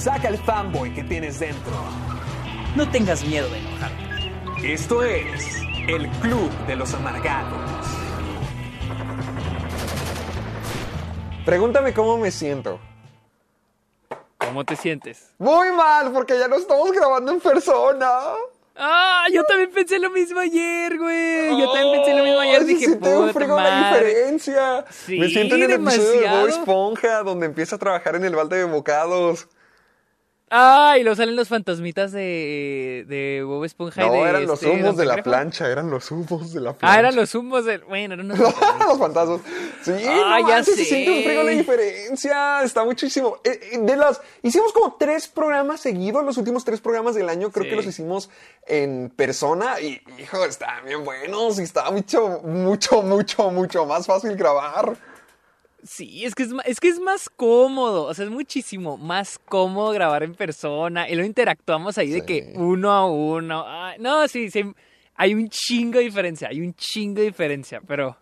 Saca el fanboy que tienes dentro. No tengas miedo de enojarte. Esto es el Club de los Amargados. Pregúntame cómo me siento. ¿Cómo te sientes? Muy mal, porque ya no estamos grabando en persona. Ah, yo también pensé lo mismo ayer, güey. Yo también pensé lo mismo ayer. Ay, se Dije, siente un puta frigo la diferencia. Sí, me siento en el episodio de Bob demasiado. Esponja, donde empieza a trabajar en el balde de bocados. Ah, y luego salen los fantasmitas de, de Bob Esponja y No, de eran los este, humos de la plancha, eran los humos de la plancha. Ah, eran los humos del... Bueno, eran unos los fantasmas. Sí, Ah, no ya manches, se siente un frigo la diferencia. Está muchísimo. Eh, eh, De las, hicimos como tres programas seguidos, los últimos tres programas del año. Creo Sí. que los hicimos en persona. Y, hijo, estaban bien buenos. Y estaba mucho, mucho, mucho, mucho más fácil grabar. Sí, es que es, es que es más cómodo, o sea, es muchísimo más cómodo grabar en persona y lo interactuamos ahí de que uno a uno. No, sí, sí, hay un chingo de diferencia, hay un chingo de diferencia, pero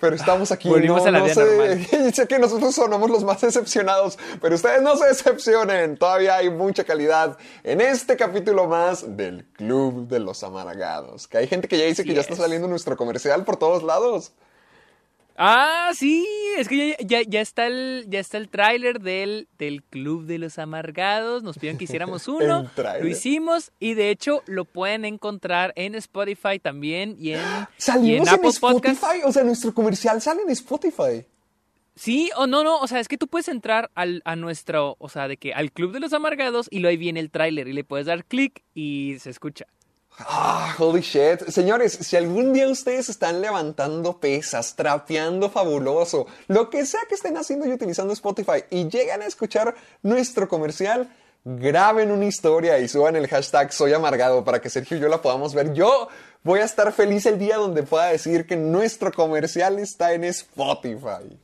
Pero estamos aquí. Volvimos no, a la no vida sé, normal. sé que nosotros sonamos los más decepcionados, pero ustedes no se decepcionen. Todavía hay mucha calidad en este capítulo más del Club de los Amargados. Que hay gente que ya dice que ya está es. saliendo nuestro comercial por todos lados. Ah, sí, es que ya, ya, ya está el ya está el tráiler del, del Club de los Amargados. Nos pidieron que hiciéramos uno. Lo hicimos y de hecho lo pueden encontrar en Spotify también y en, y en Salimos en, Apple Spotify, Podcast. o sea, nuestro comercial sale en Spotify. Sí, o no, no, o sea, es que tú puedes entrar al, a nuestro, o sea, de que al Club de los Amargados y luego ahí viene el tráiler y le puedes dar clic y se escucha. Ah, holy shit. Señores, si algún día ustedes están levantando pesas, trapeando fabuloso, lo que sea que estén haciendo y utilizando Spotify y llegan a escuchar nuestro comercial, graben una historia y suban el hashtag Soy Amargado para que Sergio y yo la podamos ver. Yo voy a estar feliz el día donde pueda decir que nuestro comercial está en Spotify.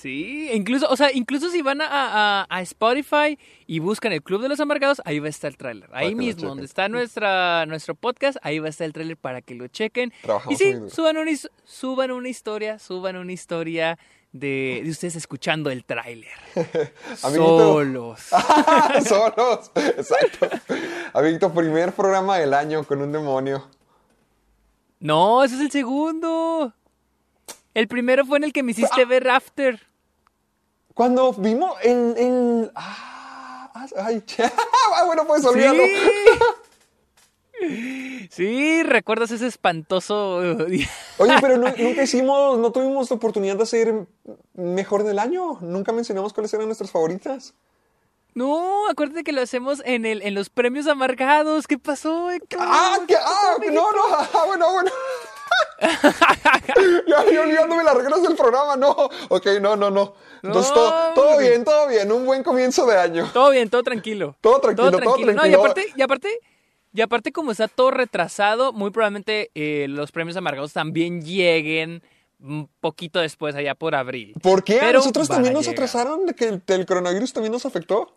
Sí, incluso, o sea, incluso si van a, a- a Spotify y buscan el Club de los Amargados, ahí va a estar el tráiler. Ahí mismo, donde está nuestra, nuestro podcast, ahí va a estar el tráiler para que lo chequen. Trabajamos y sí, suban una, suban una historia, suban una historia de, de ustedes escuchando el tráiler. Solos. Solos. Exacto. Amiguito, primer programa del año con un demonio. No, ese es el segundo. El primero fue en el que me hiciste ver After. Cuando vimos el. el ah, ah, ay, ah, bueno, pues olvídalo. Sí. Sí, ¿recuerdas ese espantoso día? Oye, pero no- nunca hicimos, no tuvimos la oportunidad de hacer mejor del año. Nunca mencionamos cuáles eran nuestras favoritas. No, acuérdate que lo hacemos en el en los premios amargados. ¿Qué pasó, Héctor? Ah, que, ah, que no, no, ah, bueno, bueno. Ya, ya olvidándome las reglas del programa, no. Ok, no, no, no. Entonces, No, todo, bien, todo bien. Un buen comienzo de año. Todo bien, todo tranquilo. Todo tranquilo, todo No, y tranquilo. aparte, y aparte, y aparte como está todo retrasado, muy probablemente eh, los premios amargados también lleguen un poquito después, allá por abril. ¿Por qué? ¿A Pero nosotros también a nos llegar. atrasaron de que el, el coronavirus también nos afectó?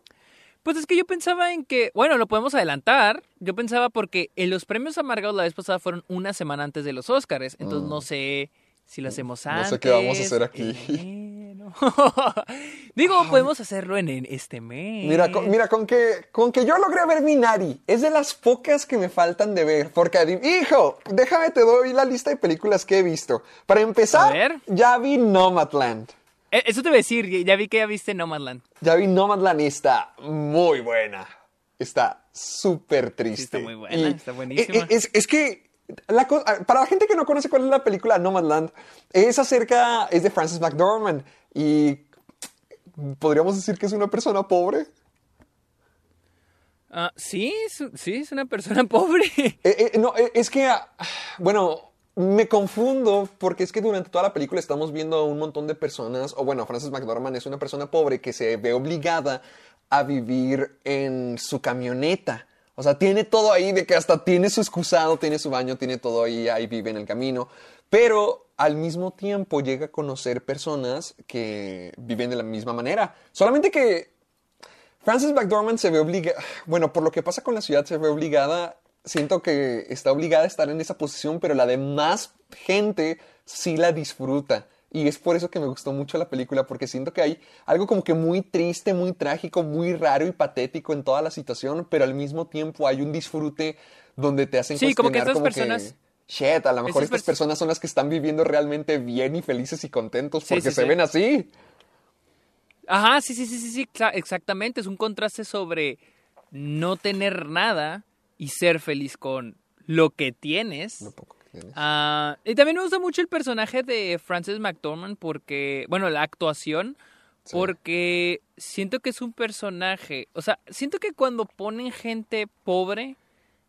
Pues es que yo pensaba en que, bueno, lo podemos adelantar. Yo pensaba porque en los premios amargados la vez pasada fueron una semana antes de los Oscars, entonces no sé si lo hacemos Mm. No antes. sé qué vamos a hacer aquí. Digo, podemos hacerlo en, en este mes. Mira, con, mira con, que, con que yo logré ver Minari, es de las pocas que me faltan de ver. Porque, hijo, déjame te doy la lista de películas que he visto. Para empezar, ya vi Nomadland. Eh, Eso te voy a decir, ya vi que ya viste Nomadland. Ya vi Nomadland y está muy buena. Está súper triste. está muy buena, Y- está buenísima. e- e- Es, es que, la co- para la gente que no conoce cuál es la película Nomadland, es acerca, es de Francis McDormand. Y podríamos decir que es una persona pobre. Ah, sí, sí, es una persona pobre. Eh, eh, no, es que, ah, bueno, me confundo porque es que durante toda la película estamos viendo a un montón de personas, o bueno, Frances McDormand es una persona pobre que se ve obligada a vivir en su camioneta. O sea, tiene todo ahí de que hasta tiene su excusado, tiene su baño, tiene todo ahí, ahí vive en el camino. Pero al mismo tiempo llega a conocer personas que viven de la misma manera. Solamente que Frances McDormand se ve obligada, bueno, por lo que pasa con la ciudad, se ve obligada, siento que está obligada a estar en esa posición, pero la demás gente sí la disfruta. Y es por eso que me gustó mucho la película, porque siento que hay algo como que muy triste, muy trágico, muy raro y patético en toda la situación, pero al mismo tiempo hay un disfrute donde te hacen Sí, como que cuestionar estas personas... Shit, a lo mejor Esas estas pers- personas son las que están viviendo realmente bien y felices y contentos porque sí, se ven así. Ajá, sí, sí, sí, sí, sí, exactamente. Es un contraste sobre no tener nada y ser feliz con lo que tienes. Lo poco que tienes. Ah, y también me gusta mucho el personaje de Frances McDormand porque, bueno, la actuación, Sí. porque siento que es un personaje, o sea, siento que cuando ponen gente pobre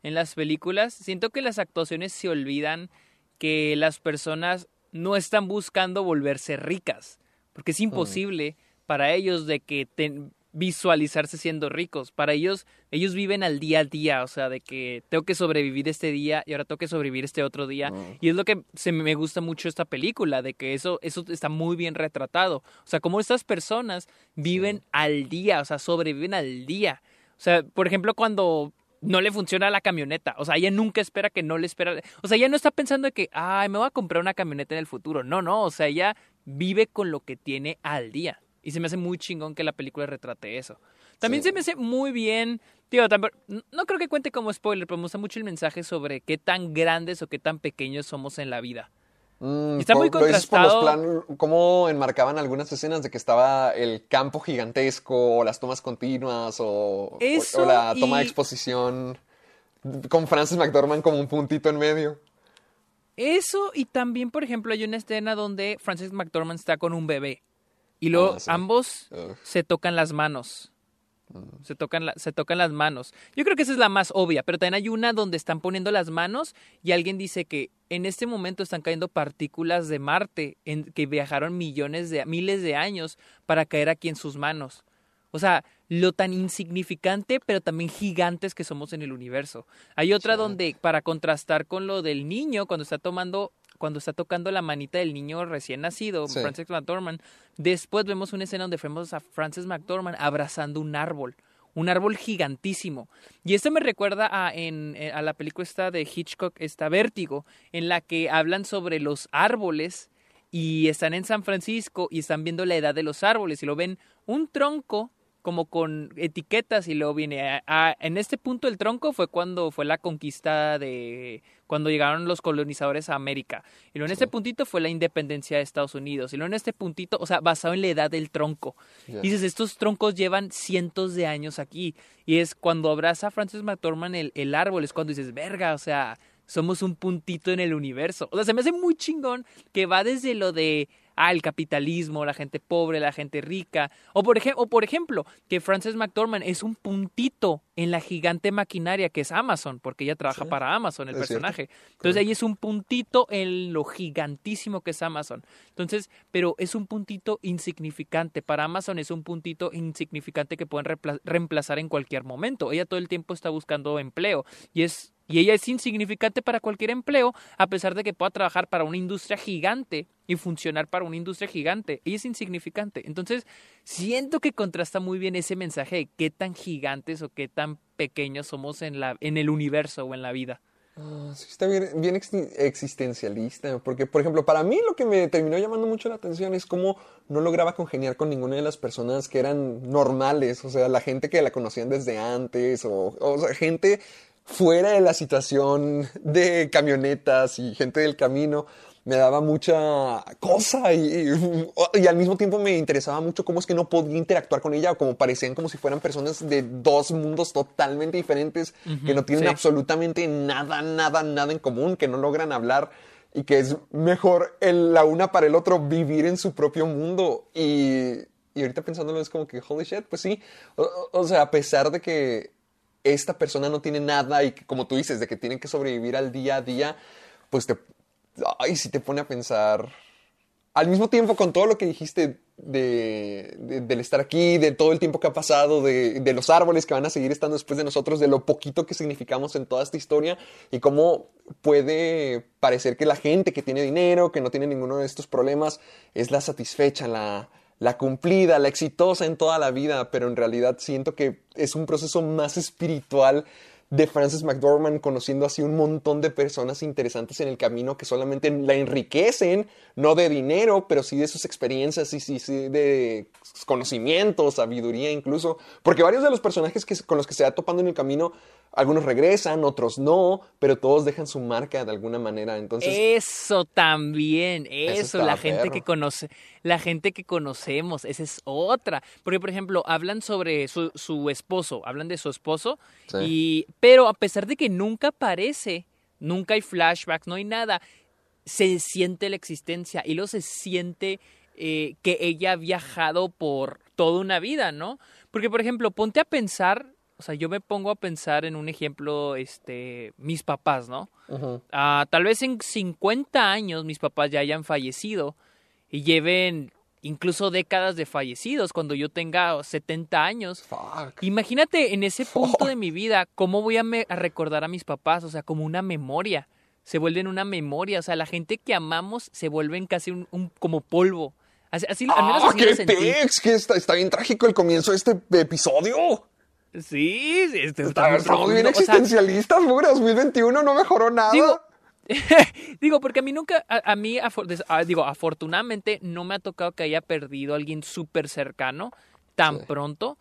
en las películas, siento que las actuaciones se olvidan que las personas no están buscando volverse ricas, porque es imposible para ellos de que ten- visualizarse siendo ricos. Para ellos, ellos viven al día a día, o sea, de que tengo que sobrevivir este día y ahora tengo que sobrevivir este otro día. Y es lo que se me gusta mucho esta película, de que eso, eso está muy bien retratado. O sea, cómo estas personas viven al día, o sea, sobreviven al día. O sea, por ejemplo, cuando no le funciona la camioneta. O sea, ella nunca espera que no le espera. O sea, ella no está pensando de que, ay, me voy a comprar una camioneta en el futuro. No, no. O sea, ella vive con lo que tiene al día. Y se me hace muy chingón que la película retrate eso. También Sí. se me hace muy bien. Tío, no creo que cuente como spoiler, pero me gusta mucho el mensaje sobre qué tan grandes o qué tan pequeños somos en la vida. Mm, Está muy por- lo dices por los contrastado. plan- cómo enmarcaban algunas escenas de que estaba el campo gigantesco, o las tomas continuas, o, o- Eso o la toma de exposición con Francis McDormand como un puntito en medio. Eso y también, por ejemplo, hay una escena donde Frances McDormand está con un bebé. Y luego Ah, sí. ambos Ugh. se tocan las manos. Se tocan, la- se tocan las manos. Yo creo que esa es la más obvia, pero también hay una donde están poniendo las manos y alguien dice que en este momento están cayendo partículas de Marte en, que viajaron millones de miles de años para caer aquí en sus manos. O sea, lo tan insignificante, pero también gigantes que somos en el universo. Hay otra Sí. donde, para contrastar con lo del niño, cuando está tomando, cuando está tocando la manita del niño recién nacido, Sí. Frances McDormand, después vemos una escena donde vemos a Frances McDormand abrazando un árbol. Un árbol gigantísimo. Y esto me recuerda a, en, eh, a la película esta de Hitchcock, esta Vértigo, en la que hablan sobre los árboles y están en San Francisco y están viendo la edad de los árboles y lo ven un tronco como con etiquetas y luego viene a- a- en este punto el tronco fue cuando fue la conquista de cuando llegaron los colonizadores a América. Y luego en este puntito fue la independencia de Estados Unidos. Y luego en este puntito o sea basado en la edad del tronco. Dices estos troncos llevan cientos de años aquí. Y es cuando abraza a Francis McDormand el, el árbol es cuando dices verga o sea somos un puntito en el universo o sea se me hace muy chingón que va desde lo de ah, el capitalismo, la gente pobre, la gente rica. O por, o por ejemplo, que Frances McDormand es un puntito en la gigante maquinaria que es Amazon, porque ella trabaja Sí, para Amazon, el cierto. personaje. Entonces ahí es un puntito en lo gigantísimo que es Amazon. Entonces, pero es un puntito insignificante. Para Amazon es un puntito insignificante que pueden reemplazar en cualquier momento. Ella todo el tiempo está buscando empleo y es y ella es insignificante para cualquier empleo, a pesar de que pueda trabajar para una industria gigante y funcionar para una industria gigante. Ella es insignificante. Entonces, siento que contrasta muy bien ese mensaje de qué tan gigantes o qué tan pequeños somos en, la, en el universo o en la vida. Ah, sí, está bien, bien exi- existencialista, porque por ejemplo, para mí lo que me terminó llamando mucho la atención es cómo no lograba congeniar con ninguna de las personas que eran normales, o sea, la gente que la conocían desde antes, o, o sea, gente fuera de la situación de camionetas y gente del camino. Me daba mucha cosa y, y- y al mismo tiempo me interesaba mucho cómo es que no podía interactuar con ella o como parecían como si fueran personas de dos mundos totalmente diferentes que no tienen sí. absolutamente nada, nada, nada en común, que no logran hablar y que es mejor el- la una para el otro vivir en su propio mundo. Y, y ahorita pensándolo es como que, holy shit, pues sí. O sea, a pesar de que esta persona no tiene nada y que, como tú dices, de que tienen que sobrevivir al día a día, pues te, ay, si te pone a pensar. Al mismo tiempo, con todo lo que dijiste de, de- del estar aquí, de todo el tiempo que ha pasado, de, de los árboles que van a seguir estando después de nosotros, de lo poquito que significamos en toda esta historia y cómo puede parecer que la gente que tiene dinero, que no tiene ninguno de estos problemas, es la satisfecha, la, la cumplida, la exitosa en toda la vida, pero en realidad siento que es un proceso más espiritual de Frances McDormand conociendo así un montón de personas interesantes en el camino que solamente la enriquecen, no de dinero, pero sí de sus experiencias y sí, sí de conocimiento, sabiduría incluso, porque varios de los personajes que, con los que se va topando en el camino, algunos regresan, otros no, pero todos dejan su marca de alguna manera, entonces... Eso también, Eso la gente que conoce, la gente que conocemos, esa es otra. Porque, por ejemplo, hablan sobre su, su esposo, hablan de su esposo, Sí. y, pero a pesar de que nunca aparece, nunca hay flashbacks, no hay nada, se siente la existencia y luego se siente eh, que ella ha viajado por toda una vida, ¿no? Porque, por ejemplo, ponte a pensar, o sea, yo me pongo a pensar en un ejemplo, este, mis papás, ¿no? Ah, tal vez en 50 años mis papás ya hayan fallecido y lleven incluso décadas de fallecidos cuando yo tenga 70 años. Fuck. Imagínate en ese punto de mi vida cómo voy a, me- a recordar a mis papás, o sea, como una memoria. Se vuelven una memoria, o sea, la gente que amamos se vuelven casi un, un- como polvo. Así, así- al menos ¡Ah, así qué pex! Que está, está bien trágico el comienzo de este episodio. Sí, este Está- está muy Estamos bien profundo, o sea, existencialistas, mugre. 2021 no mejoró nada. Digo, digo, porque a mí nunca, a, a mí, afor- ah, digo, afortunadamente no me ha tocado que haya perdido a alguien súper cercano tan Sí. pronto,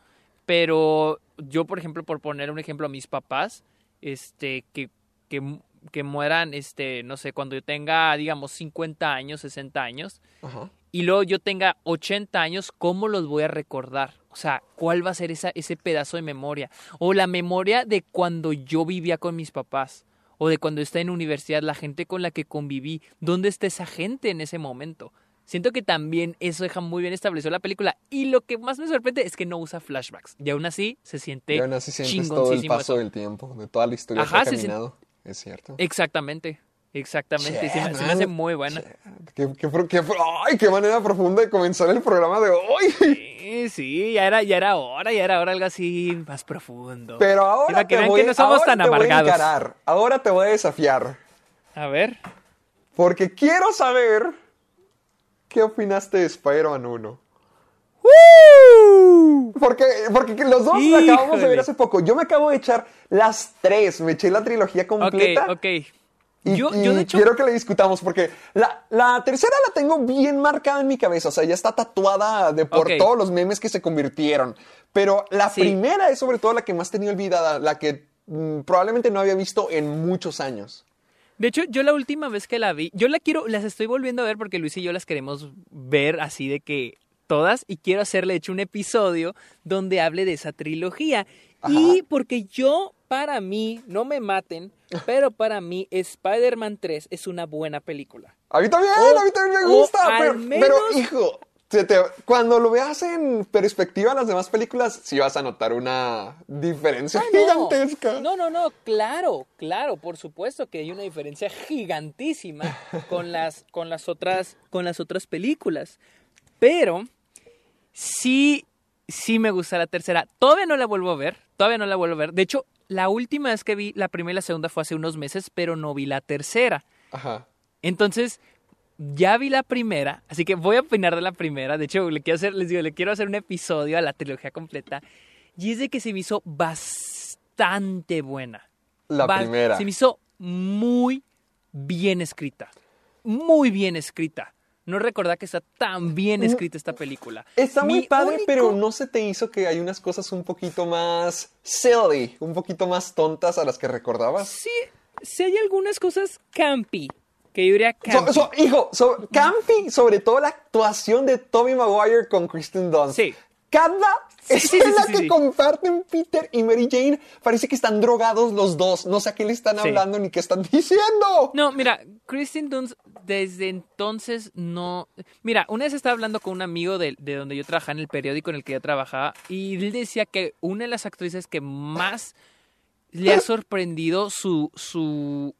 pero yo, por ejemplo, por poner un ejemplo a mis papás, este, que, que, que mueran, este, no sé, cuando yo tenga, digamos, 50 años, 60 años, Ajá. y luego yo tenga 80 años, ¿cómo los voy a recordar? O sea, ¿cuál va a ser esa, ese pedazo de memoria? O la memoria de cuando yo vivía con mis papás. O de cuando estaba en universidad, la gente con la que conviví. ¿Dónde está esa gente en ese momento? Siento que también eso deja muy bien establecido la película. Y lo que más me sorprende es que no usa flashbacks. Y aún así se siente Y aún así sientes todo el paso eso. del tiempo, de toda la historia Ajá, que ha caminado. Es cierto. Exactamente. Exactamente. se, me- Shit, se me hace muy buena. Qué, ¡Ay, qué manera profunda de comenzar el programa de hoy! Sí, sí, ya era, ya era hora, ya era hora algo así más profundo. Pero ahora Para que te voy, que no somos ahora tan te voy a encarar. Ahora te voy a desafiar. A ver. Porque quiero saber qué opinaste de Spider-Man 1. Porque, porque los dos la acabamos de ver hace poco. Yo me acabo de echar las tres. Me eché la trilogía Ok, completa. ok. Y, yo, y yo de hecho, quiero que le discutamos porque la, la tercera la tengo bien marcada en mi cabeza. O sea, ya está tatuada de por todos los memes que se convirtieron. Pero la Sí. primera es sobre todo la que más tenía olvidada, la que mm, probablemente no había visto en muchos años. de hecho, yo la última vez que la vi, yo la quiero, las estoy volviendo a ver porque Luis y yo las queremos ver así de que todas y quiero hacerle de hecho un episodio donde hable de esa trilogía. Y porque yo, para mí, no me maten, pero para mí Spider-Man 3 es una buena película. A mí también, O- a mí también me gusta. Pero, menos- pero, hijo, te- cuando lo veas en perspectiva a las demás películas, sí vas a notar una diferencia gigantesca. No, no, no, claro, claro, por supuesto que hay una diferencia gigantísima con las, con las otras, con las otras películas. Pero sí, sí me gusta la tercera. Todavía no la vuelvo a ver, todavía no la vuelvo a ver. De hecho, la última vez que vi la primera y la segunda fue hace unos meses, pero no vi la tercera. Ajá. Entonces, ya vi la primera, así que voy a opinar de la primera. De hecho, le quiero hacer, les digo, le quiero hacer un episodio a la trilogía completa. Y es de que se me hizo bastante buena. La primera. Se me hizo muy bien escrita. Muy bien escrita. No recordaba que está tan bien escrita esta película. Está muy padre, único- pero ¿no se te hizo que hay unas cosas un poquito más silly, un poquito más tontas a las que recordabas? Sí, sí hay algunas cosas campy. Que yo diría So- so- hijo, so- Campy, sobre todo la actuación de Tobey Maguire con Kristen Dunst. Sí. Cada Sí, sí, sí, que comparten Peter y Mary Jane parece que están drogados los dos. No sé a qué le están hablando ni qué están diciendo. No, mira, Kristen Dunst desde entonces no... Mira, una vez estaba hablando con un amigo de, de donde yo trabajaba, en el periódico en el que yo trabajaba, y él decía que una de las actrices que más le ha sorprendido su, su,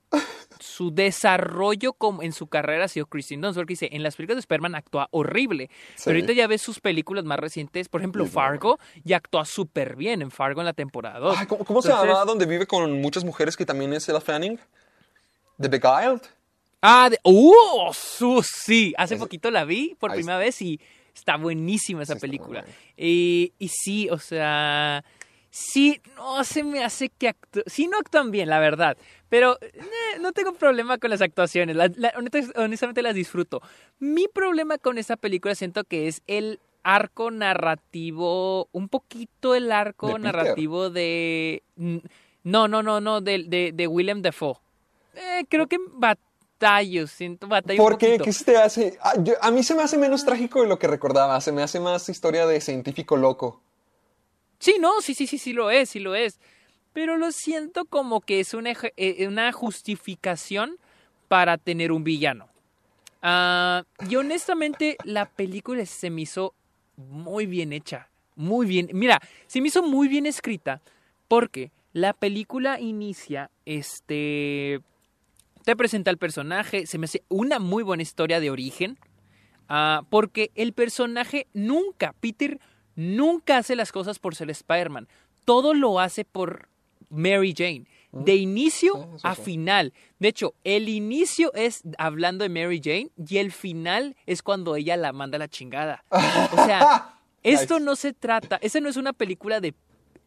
su desarrollo como en su carrera ha sido Kristen Dunst, porque dice, en las películas de Spider-Man actúa horrible, Sí. pero ahorita ya ves sus películas más recientes, por ejemplo, Fargo, y actúa súper bien en Fargo en la temporada 2. Ay, ¿cómo, cómo se Entonces- llama donde vive con muchas mujeres que también es Ella Fanning? The Beguiled. Ah, de, ¡uh! Su, sí, hace poquito la vi por primera vez y está buenísima esa película. Y, y sí, o sea, sí, no se me hace que actúen, sí no actúan bien, la verdad, pero eh, no tengo problema con las actuaciones, la- la- honest- honestamente las disfruto. Mi problema con esta película siento que es el arco narrativo, un poquito el ¿De arco narrativo de... No, no, no, no, de, de, de Willem Dafoe. Eh, creo que batallo, siento batallo ¿Por qué? ¿Qué se te hace? Ah, yo- a mí se me hace menos trágico de lo que recordaba. Se me hace más historia de científico loco. Sí, no, sí, sí, sí, sí lo es, sí lo es. Pero lo siento como que es una, eh, una justificación para tener un villano. Ah, y honestamente, la película se me hizo muy bien hecha. Muy bien. Mira, se me hizo muy bien escrita porque la película inicia, este... Te presenta al personaje, se me hace una muy buena historia de origen. Ah, porque el personaje nunca, Peter nunca hace las cosas por ser Spider-Man. Todo lo hace por Mary Jane. De inicio Sí, a sí. final. De hecho, el inicio es hablando de Mary Jane y el final es cuando ella la manda a la chingada. O sea, esto Nice. no se trata, esa no es una película de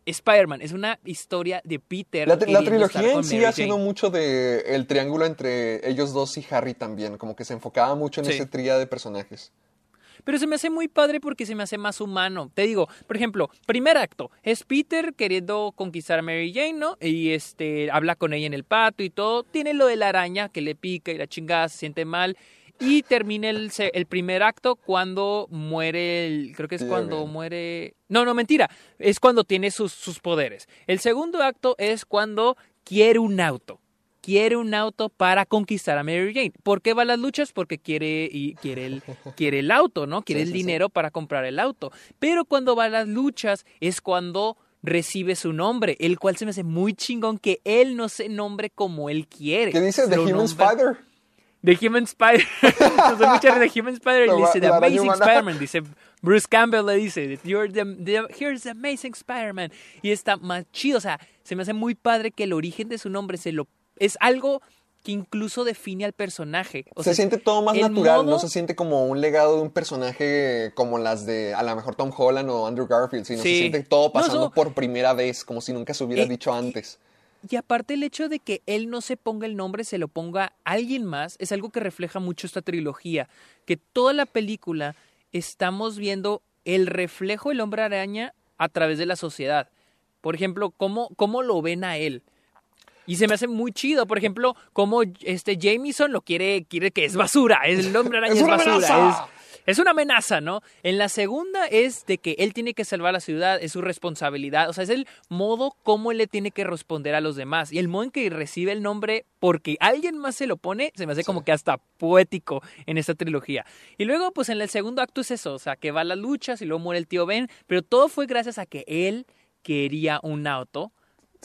Spider-Man, es una historia de Peter. La, trilogía en sí ha sido mucho de el triángulo entre ellos dos y Harry también. Como que se enfocaba mucho en ese tría de personajes. Pero se me hace muy padre porque se me hace más humano. Te digo, por ejemplo, primer acto, es Peter queriendo conquistar a Mary Jane, ¿no? Y este habla con ella en el patio y todo. Tiene lo de la araña que le pica y la chingada se siente mal. Y termina el, el primer acto cuando muere el. Creo que es cuando muere. No, no, mentira. Es cuando tiene sus, sus poderes. El segundo acto es cuando quiere un auto. Quiere un auto para conquistar a Mary Jane. ¿Por qué va a las luchas? Porque quiere, y quiere, el, quiere el auto, ¿no? Quiere Sí, el sí, sí. dinero para comprar el auto. Pero cuando va a las luchas es cuando recibe su nombre, el cual se me hace muy chingón que él no se nombre como él quiere. ¿Qué dice? Se The Human Spider. The Human Spider. Nos mucha de Human Spider y dice The Amazing. Spider-Man. Dice Bruce Campbell le dice You're the, the- Here's the Amazing Spider-Man. Y está más chido. O sea, se me hace muy padre que el origen de su nombre se lo es algo que incluso define al personaje. O se sea, siente todo más natural, no se siente como un legado de un personaje como las de a lo mejor Tom Holland o Andrew Garfield, sino se siente todo No, pasando por primera vez, como si nunca se hubiera Eh, dicho y- antes. Y aparte el hecho de que él no se ponga el nombre, se lo ponga alguien más, es algo que refleja mucho esta trilogía. Que toda la película estamos viendo el reflejo del hombre araña a través de la sociedad. Por ejemplo, cómo, cómo lo ven a él. Y se me hace muy chido, por ejemplo, cómo este Jameson lo quiere, quiere que es basura, el hombre araña ¡Es es, una basura, es, es una amenaza, ¿no? En la segunda es de que él tiene que salvar la ciudad, es su responsabilidad, o sea, es el modo como él le tiene que responder a los demás. Y el modo en que recibe el nombre porque alguien más se lo pone, se me hace como que hasta poético en esta trilogía. Y luego, pues en el segundo acto es eso, o sea, que va a las luchas y luego muere el tío Ben, pero todo fue gracias a que él quería un auto.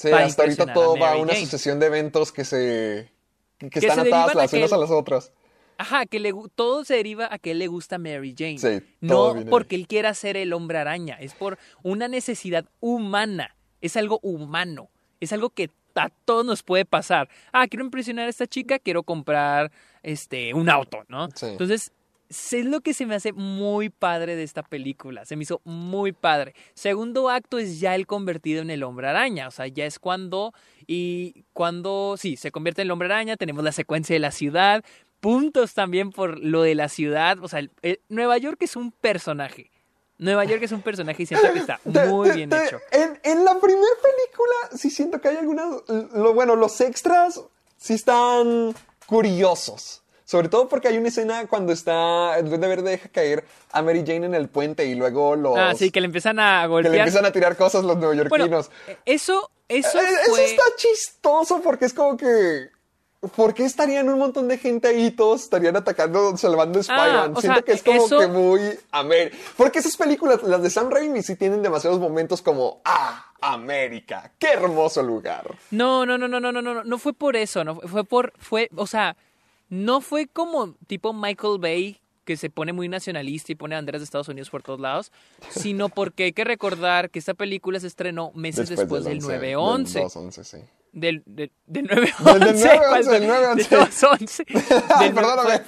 Sí, hasta ahorita a todo va a una Jane. sucesión de eventos que se que, Que están se atadas las unas a las otras. Ajá, que le, todo se deriva a que él le gusta Mary Jane. Sí, no porque él quiera ser el hombre araña, es por una necesidad humana, es algo humano, es algo que a todos nos puede pasar. Ah, quiero impresionar a esta chica, quiero comprar este un auto, ¿no? Sí. Entonces, es lo que se me hace muy padre de esta película, se me hizo muy padre. Segundo acto es ya el convertido en el hombre araña, o sea, ya es cuando y cuando sí, se convierte en el hombre araña, tenemos la secuencia de la ciudad, puntos también por lo de la ciudad, o sea, el- el- Nueva York es un personaje. Nueva York es un personaje y siento que está muy bien hecho. En, en la primera película sí siento que hay algunas... Lo, bueno, los extras sí están curiosos. Sobre todo porque hay una escena cuando está... El Duende Verde deja caer a Mary Jane en el puente y luego los... Ah, sí, que le empiezan a que golpear. le empiezan a tirar cosas los bueno, neoyorquinos. eso, eso Eh, Eso fue... está chistoso porque es como que... ¿por qué estarían un montón de gente ahí y todos estarían atacando, salvando a Spider-Man? Ah, o Siento sea, que es como eso- que muy América. Porque esas películas, las de Sam Raimi, sí tienen demasiados momentos como, ah, América, qué hermoso lugar. No, no, no, no, no, no, no, no fue por eso, no fue por, fue, o sea, no fue como tipo Michael Bay que se pone muy nacionalista y pone banderas de Estados Unidos por todos lados, sino porque hay que recordar que esta película se estrenó meses después, del 11, 9-11. Del 2-11, sí. Del, del, del 9-11. Del- del 9-11, ¿cuál fue? del 9-11. Del 2-11. Del- Perdóname.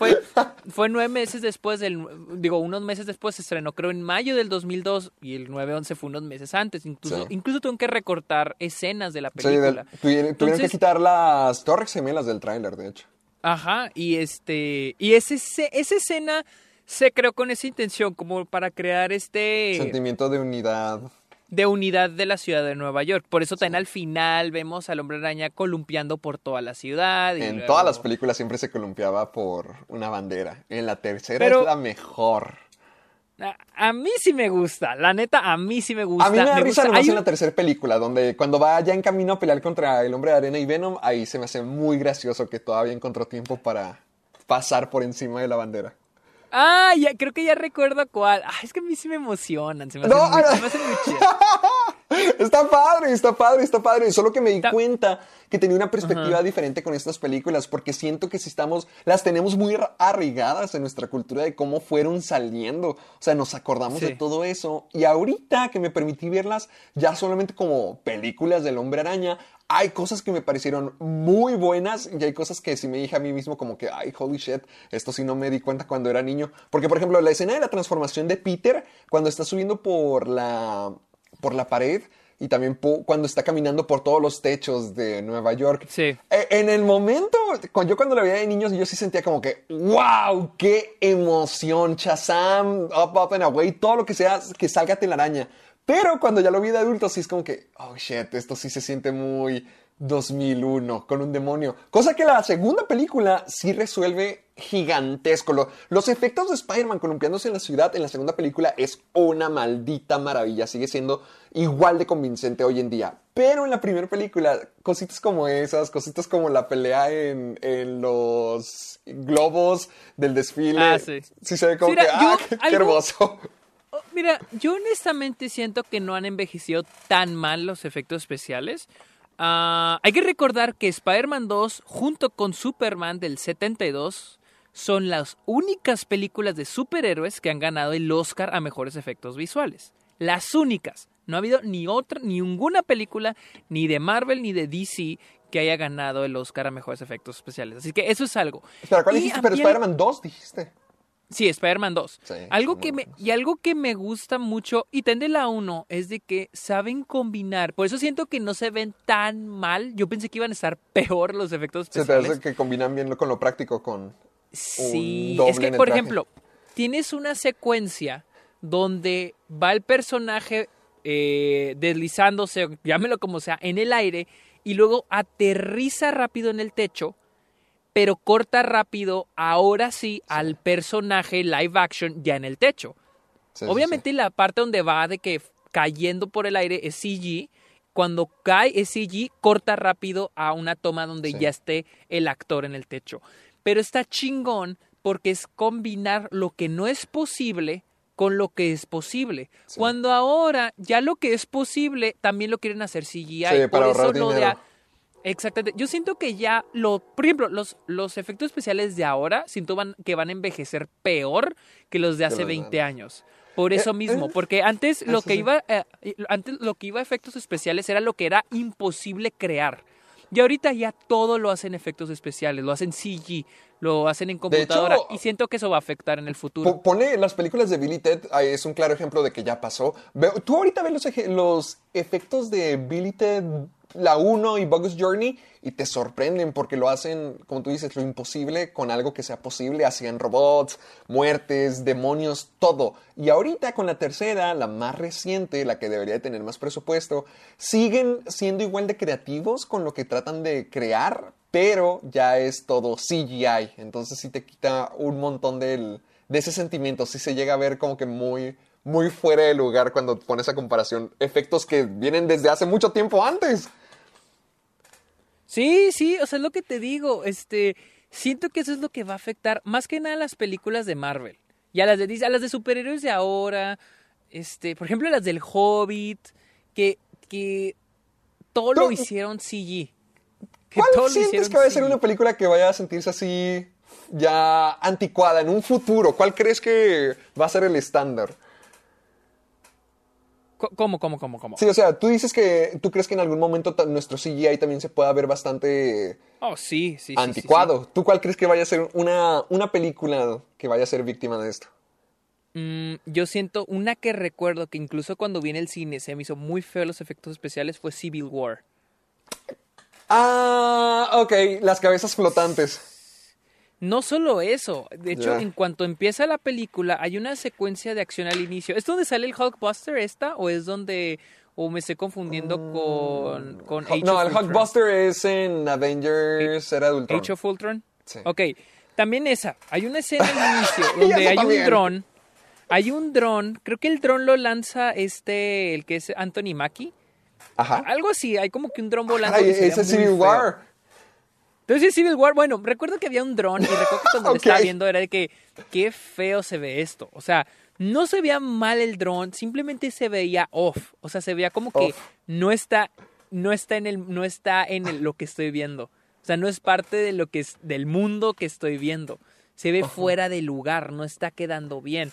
Fue, nueve meses después del, digo, unos meses después se estrenó, creo en mayo del 2002 y el 9-11 fue unos meses antes. Incluso, Sí. incluso tuvieron que recortar escenas de la Sí, del- película. tuvieron, tuvieron que Entonces- quitar las torres gemelas del tráiler, de hecho. Ajá, y este, y ese, ese- esa escena se creó con esa intención, como para crear este Sentimiento de unidad. de unidad de la ciudad de Nueva York. Por eso también al final vemos al hombre araña columpiando por toda la ciudad. y En luego- todas las películas siempre se columpiaba por una bandera. En la tercera Pero- es la mejor. A, mí sí me gusta, la neta, a mí sí me gusta. A mí me da risa gusta. nomás en la tercera película, donde cuando va ya en camino a pelear contra el hombre de arena y Venom, ahí se me hace muy gracioso que todavía encontró tiempo para pasar por encima de la bandera. Ah, ya, creo que ya recuerdo cuál. Ah, es que a mí sí me emocionan, se me hacen No, muy, ah, se me hacen muy chidas. Está padre, está padre, está padre. Solo que me di Ta- cuenta que tenía una perspectiva diferente con estas películas, porque siento que si estamos, las tenemos muy ar- arraigadas en nuestra cultura de cómo fueron saliendo. O sea, nos acordamos Sí. de todo eso. Y ahorita que me permití verlas ya solamente como películas del hombre araña, hay cosas que me parecieron muy buenas y hay cosas que sí me dije a mí mismo como que, ay, holy shit, esto sí no me di cuenta cuando era niño. Porque, por ejemplo, la escena de la transformación de Peter, cuando está subiendo por la, por la pared y también cuando está caminando por todos los techos de Nueva York. Sí. E- En el momento, yo cuando la veía de niños, yo sí sentía como que, wow, qué emoción, Shazam, Up, Up and Away, todo lo que sea, que salga telaraña. Pero cuando ya lo vi de adulto, sí es como que, oh shit, esto sí se siente muy 2001, con un demonio. Cosa que la segunda película sí resuelve gigantesco. Lo- los efectos de Spider-Man columpiándose en la ciudad en la segunda película es una maldita maravilla. Sigue siendo igual de convincente hoy en día. Pero en la primera película, cositas como esas, cositas como la pelea en, en los globos del desfile. Ah, sí. se ve como Mira, que, ah, yo- qué, qué algo- hermoso. Oh, Mira, yo honestamente siento que no han envejecido tan mal los efectos especiales. Ah, hay que recordar que Spider-Man 2 junto con Superman del 72 son las únicas películas de superhéroes que han ganado el Oscar a mejores efectos visuales. Las únicas. No ha habido ni otra, ni ninguna película, ni de Marvel ni de DC, que haya ganado el Oscar a mejores efectos especiales. Así que eso es algo. Espera, ¿cuál Y dijiste? Pero Spider-Man 2 dijiste. Sí, Spider-Man 2. Sí, algo que me, y algo que me gusta mucho, y también de la 1, es de que saben combinar. Por eso siento que no se ven tan mal. Yo pensé que iban a estar peor los efectos Se especiales. hace que combinan bien lo- con lo práctico con... Sí, doble es que, en el por traje. ejemplo, tienes una secuencia donde va el personaje eh, deslizándose, llámelo como sea, en el aire y luego aterriza rápido en el techo, pero corta rápido, ahora sí, al personaje live action ya en el techo. Sí, sí, Obviamente la parte donde va de que cayendo por el aire es CG. Cuando cae es CG, corta rápido a una toma donde ya esté el actor en el techo. Pero está chingón porque es combinar lo que no es posible con lo que es posible. Cuando ahora ya lo que es posible también lo quieren hacer CGI. Para por eso lo de dinero. Exactamente. Yo siento que ya lo, por ejemplo, los, los efectos especiales de ahora siento van, que van a envejecer peor que los de hace los de 20 antes. años. Por eso Eh, mismo, eh, porque antes lo eso que iba eh, antes lo que iba a efectos especiales era lo que era imposible crear. Y ahorita ya todo lo hacen efectos especiales, lo hacen CG, lo hacen en computadora hecho, y siento que eso va a afectar en el futuro. Po- Pone las películas de Billy Ted, es un claro ejemplo de que ya pasó. Tú ahorita ves los, los efectos de Billy Ted, la 1 y Bugs Journey y te sorprenden porque lo hacen, como tú dices, lo imposible con algo que sea posible. Hacían robots, muertes, demonios, todo. Y ahorita con la tercera, la más reciente, la que debería de tener más presupuesto, siguen siendo igual de creativos con lo que tratan de crear, pero ya es todo CGI. Entonces sí te quita un montón de ese sentimiento. Sí se llega a ver como que muy, muy fuera de lugar cuando pones a comparación efectos que vienen desde hace mucho tiempo antes. Sí, sí, o sea, es lo que te digo, este, siento que eso es lo que va a afectar más que nada a las películas de Marvel y a las de a las de superhéroes de ahora, este, por ejemplo, las del Hobbit, que, que todo lo hicieron CG. Que ¿Cuál sientes que va a ser una película que vaya a sentirse así ya anticuada en un futuro? ¿Cuál crees que va a ser el estándar? ¿Cómo, cómo, cómo, cómo? Sí, o sea, tú dices que tú crees que en algún momento nuestro CGI también se pueda ver bastante Oh, sí, sí, sí, sí, anticuado. ¿Tú cuál crees que vaya a ser una, una película que vaya a ser víctima de esto? sí. Mm, yo siento una que recuerdo que incluso cuando vi en el cine se me hizo muy feo los efectos especiales fue Civil War. Ah, ok, las cabezas flotantes. No solo eso, de hecho, en cuanto empieza la película, hay una secuencia de acción al inicio. ¿Es donde sale el Hulkbuster esta? ¿O es donde.? ¿O me estoy confundiendo con. con Age no, of el? Hulkbuster es en Avengers Era Ultron. Age of Ultron. Sí. Ok, también esa. Hay una escena al inicio donde hay también. un dron. Hay un dron. Creo que el dron lo lanza este. El que es Anthony Mackie. Ajá. Algo así. Hay como que un dron volando. Ay, ese Civil. War. Entonces Civil War, bueno, recuerdo que había un dron y recuerdo que cuando lo Ok. estaba viendo era de que qué feo se ve esto. O sea, no se veía mal el dron, simplemente se veía off. O sea, se veía como que Off. no está, no está en el, no está en el- lo que estoy viendo. O sea, no es parte de lo que es, del mundo que estoy viendo. Se ve fuera de lugar, no está quedando bien.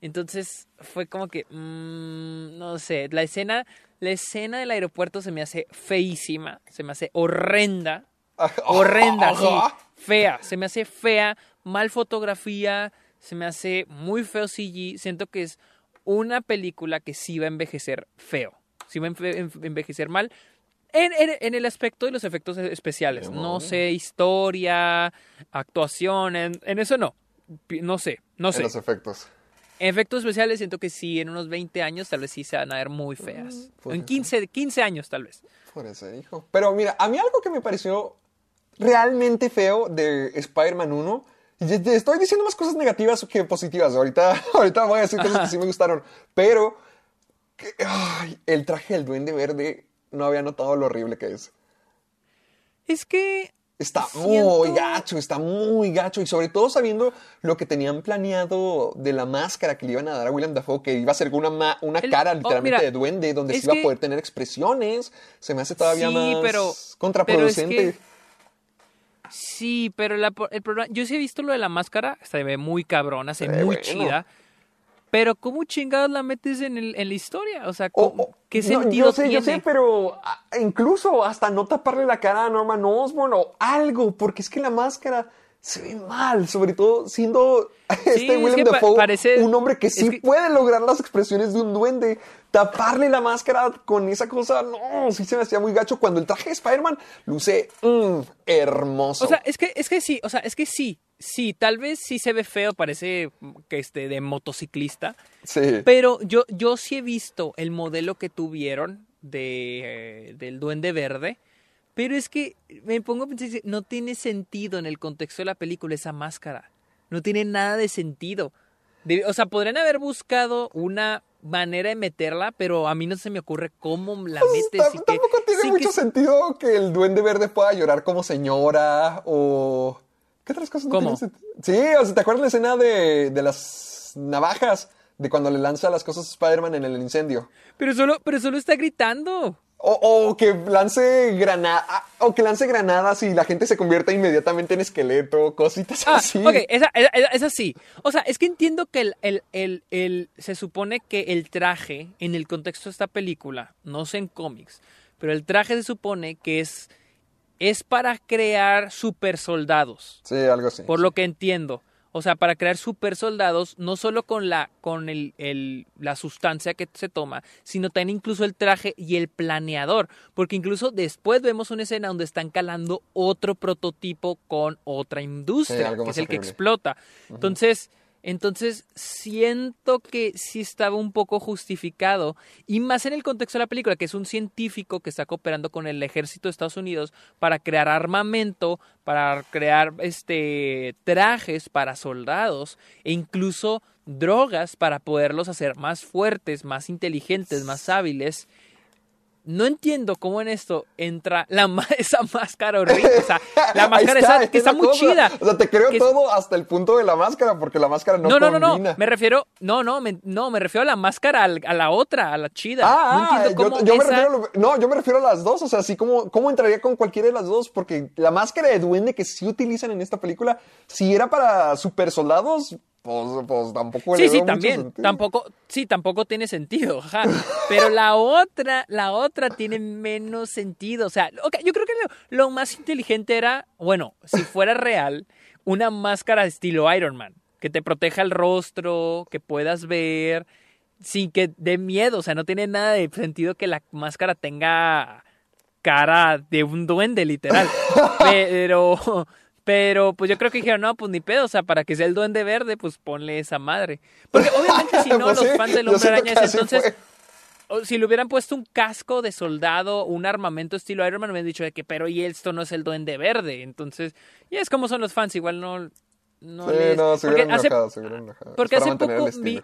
Entonces fue como que, mm, no sé, la escena, la escena del aeropuerto se me hace feísima, se me hace horrenda. horrenda, sí, fea, se me hace fea, mal fotografía, se me hace muy feo CG, siento que es una película que sí va a envejecer feo, sí va a enve- en- envejecer mal. En, en- en el aspecto de los efectos e- especiales, no sé, historia, actuación, en, en eso no, no sé, no En sé. los efectos. Efectos especiales siento que sí, en unos 20 años tal vez sí se van a ver muy feas. puede En 15, 15 años tal vez. Por eso, hijo. Pero mira, a mí algo que me pareció realmente feo de Spider-Man 1. y te- te Estoy diciendo más cosas negativas que positivas. Ahorita, ahorita voy a decir cosas que sí me gustaron. Pero que- ay, el traje del Duende Verde no había notado lo horrible que es. Es que Está Siento- muy gacho, está muy gacho. Y sobre todo sabiendo lo que tenían planeado de la máscara que le iban a dar a William Dafoe, que iba a ser una, una El- cara oh, literalmente mira, de duende, donde se iba que- a poder tener expresiones. Se me hace todavía Sí, más pero- contraproducente. pero es que- Sí, pero la- el problema, yo sí he visto lo de la máscara, se ve muy cabrona, se ve muy bueno. chida. Pero ¿cómo chingados la metes en, el- en la historia? O sea, O- ¿cómo- o- ¿qué no, sentido yo sé, tiene? yo sé, pero incluso hasta no taparle la cara a Norman Osborn o algo, porque es que la máscara se ve mal, sobre todo siendo este es William que pa- Dafoe parece- un hombre que es sí que- puede lograr las expresiones de un duende. Taparle la máscara con esa cosa, no, sí se me hacía muy gacho cuando el traje de Spider-Man luce mm, hermoso. O sea, es que, es que sí, o sea, es que sí, sí, tal vez sí se ve feo, parece que este de motociclista, sí. pero yo, yo sí he visto el modelo que tuvieron de, eh, del Duende Verde, pero es que me pongo a pensar, no tiene sentido en el contexto de la película esa máscara, no tiene nada de sentido. De- o sea, podrían haber buscado una manera de meterla, pero a mí no se me ocurre cómo la metes. Pues, que- tampoco tiene sí mucho sentido que el duende verde pueda llorar como señora o... ¿Qué otras cosas no ¿Cómo? sentido? Sí, o sea, ¿te acuerdas la escena de, de las navajas? De cuando le lanza las cosas a Spider-Man en el incendio. Pero solo, pero solo está gritando. O, o que lance granada, o que lance granadas y la gente se convierta inmediatamente en esqueleto, cositas Ah, así. ok, esa, esa, esa sí. O sea, es que entiendo que el, el, el, el- se supone que el traje, en el contexto de esta película, no sé en cómics, pero el traje se supone que es, es para crear super soldados, Sí, algo así. por lo que entiendo. O sea, para crear super soldados, no solo con la, con el, el- la sustancia que se toma, sino también incluso el traje y el planeador. Porque incluso después vemos una escena donde están calando otro prototipo con otra industria, que es el que explota. Entonces, entonces siento que sí estaba un poco justificado. Y más en el contexto de la película, que es un científico que está cooperando con el ejército de Estados Unidos para crear armamento, para crear este trajes para soldados e incluso drogas para poderlos hacer más fuertes, más inteligentes, más hábiles. No entiendo cómo en esto entra la esa máscara horrible. O sea, la máscara esa, que está muy chida. O sea, te creo todo hasta el punto de la máscara, porque la máscara no No, no, no, no. Me refiero, no, no, me, no, me refiero a la máscara, a la otra, a la chida. Ah, no entiendo cómo yo, me refiero a no, yo me refiero a las dos. O sea, así como, ¿cómo entraría con cualquiera de las dos? Porque la máscara de duende que sí utilizan en esta película, si era para super soldados, pues, pues, tampoco sí, sí, también, tampoco, sí, tampoco tiene sentido, pero la otra, la otra tiene menos sentido, o sea, yo creo que lo, más inteligente era, bueno, si fuera real, una máscara estilo Iron Man, que te proteja el rostro, que puedas ver, sin que dé miedo, o sea, no tiene nada de sentido que la máscara tenga cara de un duende, literal, pero pero pues yo creo que dijeron, no, pues ni pedo, o sea, para que sea el duende verde, pues ponle esa madre. Porque obviamente si no, pues los fans del hombre araña entonces... si le hubieran puesto un casco de soldado, un armamento estilo Iron Man, me hubieran dicho de que, pero y esto no es el duende verde. Entonces, y es como son los fans, igual no... No, sí, no, se hubieran enojado, se hubieran enojado. Porque hace poco vi...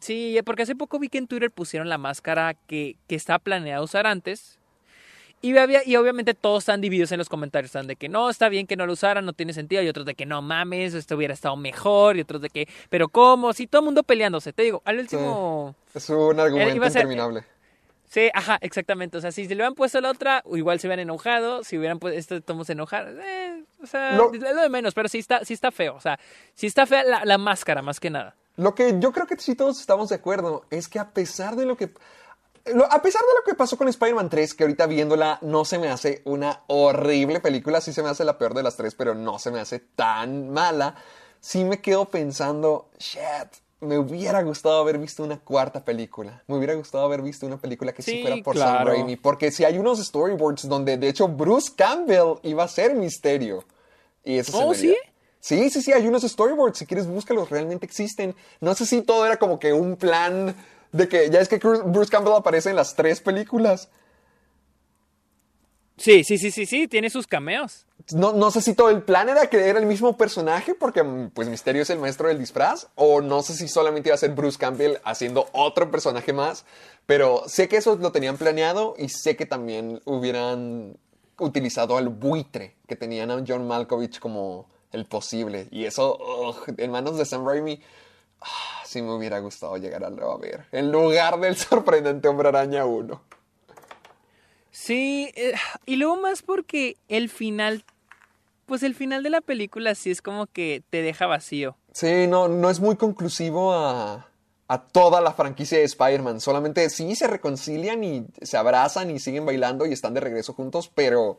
Sí, porque hace poco vi que en Twitter pusieron la máscara que, que estaba planeada usar antes, y, había, y obviamente todos están divididos en los comentarios. Están de que no, está bien que no lo usaran, no tiene sentido. Y otros de que no mames, esto hubiera estado mejor. Y otros de que, pero ¿cómo? Sí, todo el mundo peleándose. Te digo, al último. Es un argumento interminable. Sí, ajá, exactamente. O sea, si se le hubieran puesto la otra, igual se hubieran enojado. Si hubieran puesto esto, todos enojar. Eh, o sea, lo, es lo de menos, pero sí está, sí está feo. O sea, sí está fea la, la máscara, más que nada. Lo que yo creo que sí todos estamos de acuerdo es que a pesar de lo que a pesar de lo que pasó con Spider-Man 3, que ahorita viéndola no se me hace una horrible película, sí se me hace la peor de las tres, pero no se me hace tan mala, sí me quedo pensando, shit, me hubiera gustado haber visto una cuarta película. Me hubiera gustado haber visto una película que sí, fuera por Sam Raimi. Porque si hay unos storyboards donde de hecho Bruce Campbell iba a ser misterio. Y eso ¿Oh, sí? Sí, sí, sí, hay unos storyboards. Si quieres, búscalos, realmente existen. No sé si todo era como que un plan de que ya es que Bruce Campbell aparece en las tres películas. Sí, sí, sí, sí, sí, tiene sus cameos. No, no sé si todo el plan era que era el mismo personaje, porque mm, pues Misterio es el maestro del disfraz, o no sé si solamente iba a ser Bruce Campbell haciendo otro personaje más, pero sé que eso lo tenían planeado y sé que también hubieran utilizado al buitre que tenían a John Malkovich como el posible. Y eso, en manos de Sam Raimi, Ah, sí me hubiera gustado llegar a a ver. En lugar del sorprendente Hombre Araña 1. Sí, eh, y luego más porque el final, pues el final de la película sí es como que te deja vacío. Sí, no, no es muy conclusivo a, a toda la franquicia de Spider-Man. Solamente sí se reconcilian y se abrazan y siguen bailando y están de regreso juntos, pero...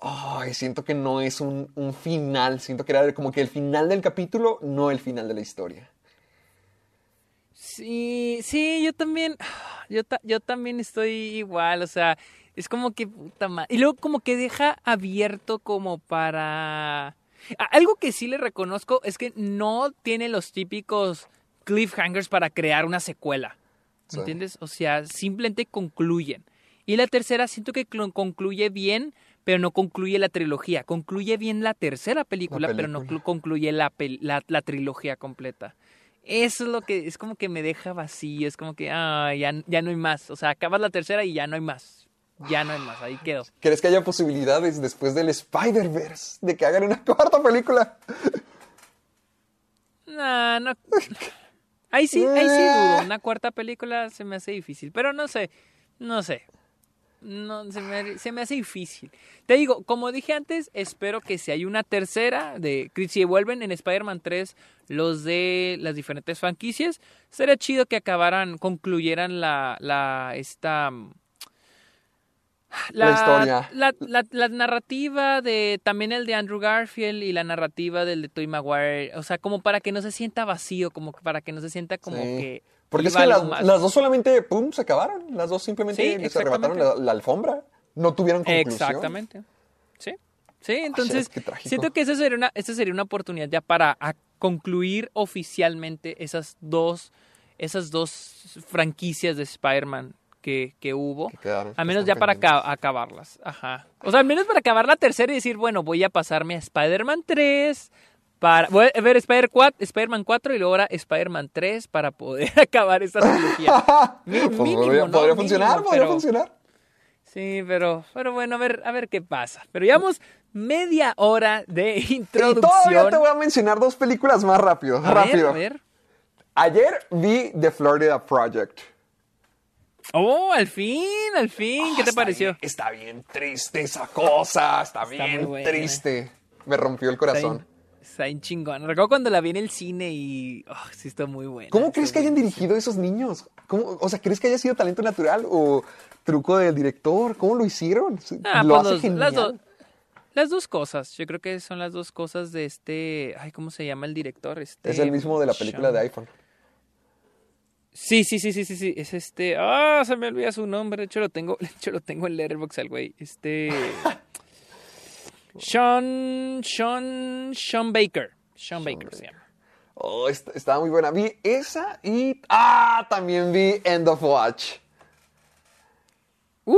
Ay, siento que no es un, un final. Siento que era como que el final del capítulo, no el final de la historia. Sí, sí, yo también, yo, yo también estoy igual, o sea, es como que puta madre. Y luego como que deja abierto como para... Algo que sí le reconozco es que no tiene los típicos cliffhangers para crear una secuela. ¿Me entiendes? O sea, simplemente concluyen. Y la tercera siento que concluye bien, pero no concluye la trilogía. Concluye bien la tercera película, pero no concluye la, la trilogía completa. Eso es lo que es como que me deja vacío, es como que ah, ya, ya no hay más. O sea, acabas la tercera y ya no hay más. Ya no hay más, ahí quedó. ¿Crees que haya posibilidades después del Spider-Verse de que hagan una cuarta película? No, no. Ahí sí, ahí sí dudo. Una cuarta película se me hace difícil. Pero no sé, no sé no se me, se me, hace difícil. Te digo, como dije antes, espero que si hay una tercera de si vuelven en Spider-Man 3 los de las diferentes franquicias, sería chido que acabaran, concluyeran la, la esta la, historia. La, la, narrativa de también el de Andrew Garfield y la narrativa del de Toy Maguire, o sea, como para que no se sienta vacío, como para que no se sienta como que porque es que las, dos solamente, pum, se acabaron. Las dos simplemente se arrebataron la, alfombra. No tuvieron conclusión. Exactamente. Sí. Sí, entonces siento que esa sería una, esa sería una oportunidad ya para concluir oficialmente esas dos, esas dos franquicias de Spider-Man que, que, hubo. al menos ya para acabarlas. Ajá. O sea, al menos para acabar la tercera y decir, bueno, voy a pasarme a Spider-Man 3, para voy a ver Spider-Man 4, y luego ahora Spider-Man 3 para poder acabar esta trilogía. Pues podría, funcionar, podría funcionar. Sí, pero, pero bueno, a ver, a ver qué pasa. Pero llevamos media hora de Y introducción. todavía te voy a mencionar dos películas más rápido. A ver, rápido. a ver. Ayer vi The Florida Project. Oh, al fin, al fin. ¿Qué Ah, te pareció? bien- está bien triste esa cosa. Está, Está bien triste. Me rompió el corazón. Está bien chingón. Recuerdo cuando la vi en el cine y oh, sí está muy buena. ¿Cómo crees que hayan dirigido esos niños? ¿Cómo, o sea, ¿crees que haya sido talento natural o truco del director? ¿Cómo lo hicieron? Ah, lo pues hace los- genial. las, do- las dos cosas. Yo creo que son las dos cosas de este. Ay, ¿cómo se llama el director? Este, Es el mismo de la película Sean- de iPhone. Sí, sí, sí, sí, sí, sí. Es este. Ah, se me olvida su nombre. De hecho, lo tengo, de hecho, lo tengo en Letterboxd al güey. Este. Sean. Sean. Sean Baker. Sean Baker se llama. Oh, est- estaba muy buena. Vi esa y... ¡Ah! También vi End of Watch. Uh,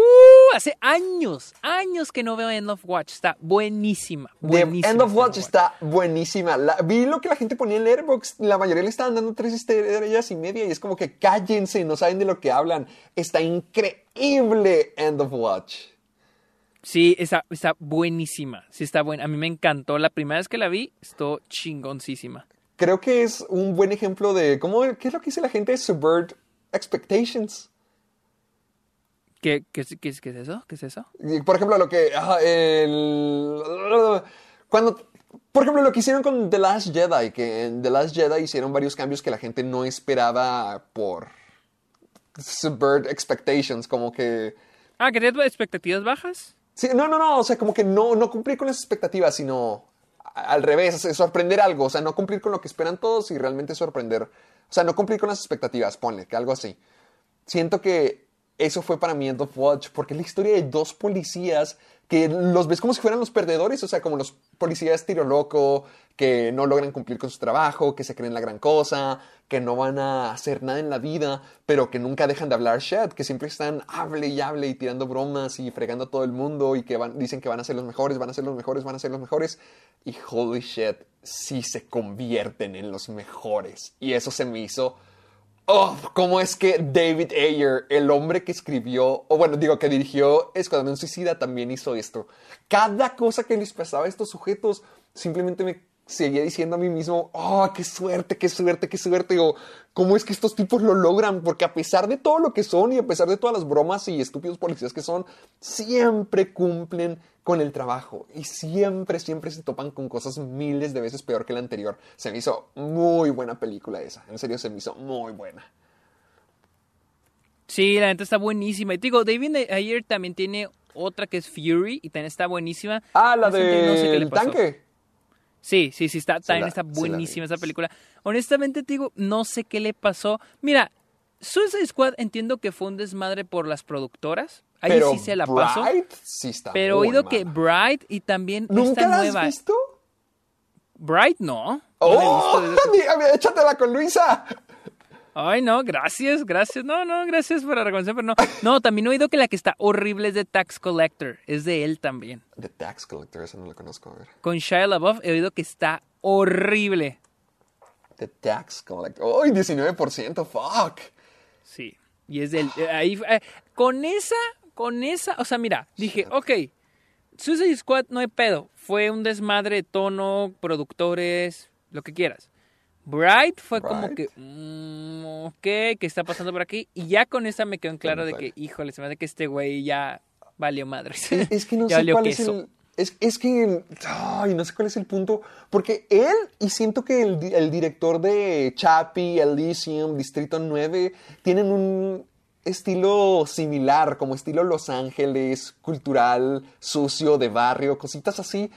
hace años, años que no veo End of Watch. Está buenísima. The buenísima End of Watch está buenísima. La- vi lo que la gente ponía en Letterboxd. La mayoría le estaban dando tres estrellas y media. Y es como que cállense, no saben de lo que hablan. Está increíble End of Watch. Sí, está, está buenísima. Sí, está buena. A mí me encantó. La primera vez que la vi, estuvo chingoncísima. Creo que es un buen ejemplo de cómo, qué es lo que dice la gente, subvert expectations. ¿Qué, qué, es- qué es- qué es eso? ¿Qué es eso? Por ejemplo, lo que. el- cuando. Por ejemplo, lo que hicieron con The Last Jedi, que en The Last Jedi hicieron varios cambios que la gente no esperaba por subvert expectations, como que. Ah, ¿querías expectativas bajas? No, no, no, o sea, como que no, no cumplir con las expectativas, sino al revés, sorprender algo, o sea, no cumplir con lo que esperan todos y realmente sorprender, o sea, no cumplir con las expectativas, ponle, que algo así. Siento que eso fue para mí End of Watch, porque es la historia de dos policías que los ves como si fueran los perdedores, o sea, como los policías tiro loco, que no logran cumplir con su trabajo, que se creen la gran cosa, que no van a hacer nada en la vida, pero que nunca dejan de hablar shit, que siempre están hable y hable y tirando bromas y fregando a todo el mundo y que van, dicen que van a ser los mejores, van a ser los mejores, van a ser los mejores. Y holy shit, sí se convierten en los mejores. Y eso se me hizo Oh, ¿cómo es que David Ayer, el hombre que escribió, o bueno, digo, que dirigió Escuadrón Suicida, también hizo esto? Cada cosa que les pasaba a estos sujetos, simplemente me seguía diciendo a mí mismo, oh, qué suerte, qué suerte, qué suerte. Digo, ¿cómo es que estos tipos lo logran? Porque a pesar de todo lo que son y a pesar de todas las bromas y estúpidos policías que son, siempre cumplen con el trabajo y siempre, siempre se topan con cosas miles de veces peor que la anterior. Se me hizo muy buena película esa, en serio se me hizo muy buena. Sí, la neta está buenísima. Y te digo, David Ayer también tiene otra que es Fury y también está buenísima. Ah, la no sé del pasó. tanque. Sí, sí, sí, está, también la- está buenísima esa película. Honestamente te digo, no sé qué le pasó. Mira, Suicide Squad entiendo que fue un desmadre por las productoras. Ahí pero sí se la. Bright sí está Pero he oído que. Bright y también ¿Nunca esta la nueva. has visto? Bright no. No ¡Oh! visto échatela con Luisa. Ay, no, gracias, gracias. No, no, gracias por la recomendación, pero no. No, también he oído que la que está horrible es de Tax Collector. Es de él también. The Tax Collector, esa no la conozco, a ver. Con Shia LaBeouf he oído que está horrible. The Tax Collector. ¡Ay, 19%! ¡Fuck! Sí. Y es del. eh, Ahí, eh, con esa, con esa. O sea, mira, dije, ok. Suicide Squad no hay pedo. Fue un desmadre de tono, productores, lo que quieras. Bright fue como que. mm, ok, ¿qué está pasando por aquí? Y ya con esa me quedó en claro de que, híjole, se me hace que este güey ya valió madre. Es, es que no sé cuál queso. es el. Es, es que. Ay, no sé cuál es el punto. Porque él, y siento que el director de Chappie, Elysium, Distrito 9, tienen un estilo similar, como estilo Los Ángeles, cultural, sucio, de barrio, cositas así.